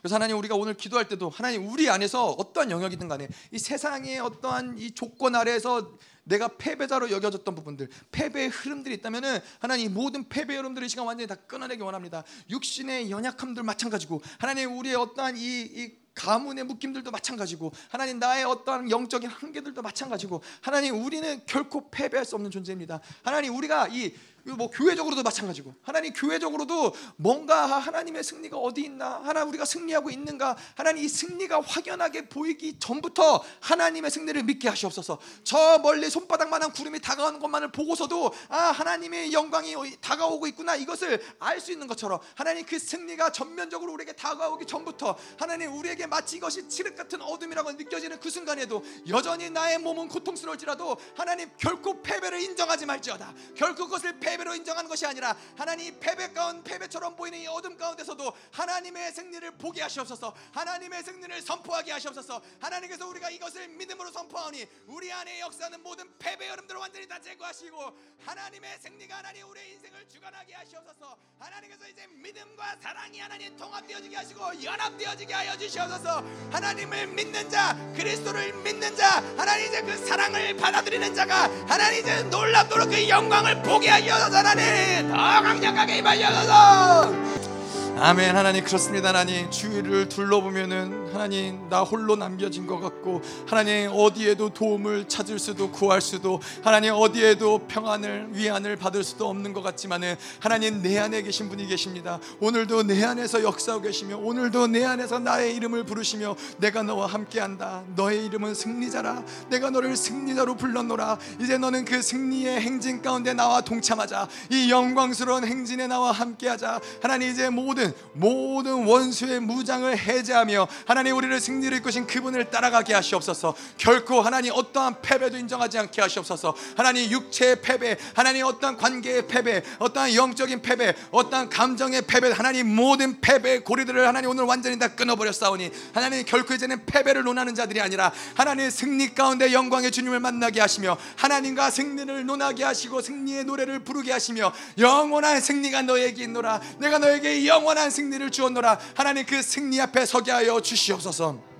그래서 하나님 우리가 오늘 기도할 때도 하나님 우리 안에서 어떠한 영역이든 간에 이 세상의 어떠한 이 조건 아래에서 내가 패배자로 여겨졌던 부분들, 패배의 흐름들이 있다면은 하나님 모든 패배 흐름들을 이 시간 완전히 다 끊어내기 원합니다. 육신의 연약함들 마찬가지고 하나님 우리의 어떠한 이, 이 가문의 묶임들도 마찬가지고 하나님 나의 어떠한 영적인 한계들도 마찬가지고 하나님 우리는 결코 패배할 수 없는 존재입니다. 하나님 우리가 이 뭐 교회적으로도 마찬가지고. 하나님 교회적으로도 뭔가 하나님의 승리가 어디 있나? 하나님 우리가 승리하고 있는가? 하나님 이 승리가 확연하게 보이기 전부터 하나님의 승리를 믿게 하시옵소서. 저 멀리 손바닥만한 구름이 다가오는 것만을 보고서도 아 하나님의 영광이 다가오고 있구나. 이것을 알 수 있는 것처럼 하나님 그 승리가 전면적으로 우리에게 다가오기 전부터 하나님 우리에게 마치 이것이 칠흑 같은 어둠이라고 느껴지는 그 순간에도 여전히 나의 몸은 고통스러울지라도 하나님 결코 패배를 인정하지 말지어다. 결코 그것을 패 패배로 인정하는 것이 아니라 하나님 패배 가운 패배처럼 보이는 이 어둠 가운데서도 하나님의 승리를 보게 하시옵소서. 하나님의 승리를 선포하게 하시옵소서. 하나님께서 우리가 이것을 믿음으로 선포하니 우리 안에 역사는 모든 패배 여름들을 완전히 다 제거하시고 하나님의 승리가 하나님 우리의 인생을 주관하게 하시옵소서. 하나님께서 이제 믿음과 사랑이 하나님 통합되어지게 하시고 연합되어지게 하여 주시옵소서. 하나님을 믿는 자, 그리스도를 믿는 자, 하나님 이제 그 사랑을 받아들이는 자가 하나님 이제 놀랍도록 그 영광을 보게 하여 하나님 더 강력하게 임하셔서 아멘 하나님 그렇습니다. 하나님 주위를 둘러보면은 하나님 나 홀로 남겨진 것 같고 하나님 어디에도 도움을 찾을 수도 구할 수도 하나님 어디에도 평안을 위안을 받을 수도 없는 것 같지만은 하나님 내 안에 계신 분이 계십니다. 오늘도 내 안에서 역사하고 계시며 오늘도 내 안에서 나의 이름을 부르시며 내가 너와 함께한다. 너의 이름은 승리자라. 내가 너를 승리자로 불렀노라. 이제 너는 그 승리의 행진 가운데 나와 동참하자. 이 영광스러운 행진에 나와 함께하자. 하나님 이제 모든 모든 모든 원수의 무장을 해제하며 하나님 우리를 승리를 이끄신 그분을 따라가게 하시옵소서. 결코 하나님 어떠한 패배도 인정하지 않게 하시옵소서. 하나님 육체의 패배, 하나님 어떠한 관계의 패배, 어떠한 영적인 패배, 어떠한 감정의 패배, 하나님 모든 패배의 고리들을 하나님 오늘 완전히 다 끊어버렸사오니 하나님 결코 이제는 패배를 논하는 자들이 아니라 하나님 승리 가운데 영광의 주님을 만나게 하시며 하나님과 승리를 논하게 하시고 승리의 노래를 부르게 하시며 영원한 승리가 너에게 있노라 내가 너에게 영원 영원한 승리를 주었노라. 하나님 그 승리 앞에 서게 하여 주시옵소서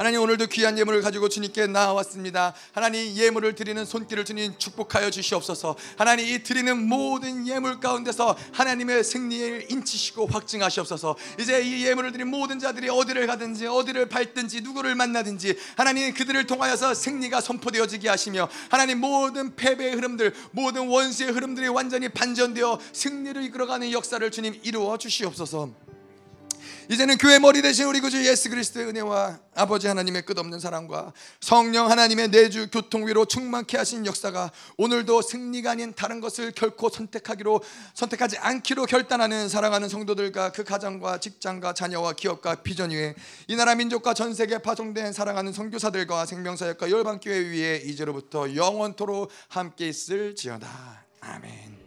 하나님 오늘도 귀한 예물을 가지고 주님께 나왔습니다. 하나님 예물을 드리는 손길을 주님 축복하여 주시옵소서. 하나님 이 드리는 모든 예물 가운데서 하나님의 승리를 인치시고 확증하시옵소서. 이제 이 예물을 드린 모든 자들이 어디를 가든지 어디를 밟든지 누구를 만나든지 하나님 그들을 통하여서 승리가 선포되어지게 하시며 하나님 모든 패배의 흐름들 모든 원수의 흐름들이 완전히 반전되어 승리를 이끌어가는 역사를 주님 이루어 주시옵소서. 이제는 교회 머리 대신 우리 구주 예수 그리스도의 은혜와 아버지 하나님의 끝없는 사랑과 성령 하나님의 내주 교통 위로 충만케 하신 역사가 오늘도 승리가 아닌 다른 것을 결코 선택하기로 선택하지 않기로 결단하는 사랑하는 성도들과 그 가정과 직장과 자녀와 기업과 비전 위에 이 나라 민족과 전 세계 파송된 사랑하는 선교사들과 생명사역과 열방 교회 위에 이제로부터 영원토로 함께 있을지어다 아멘.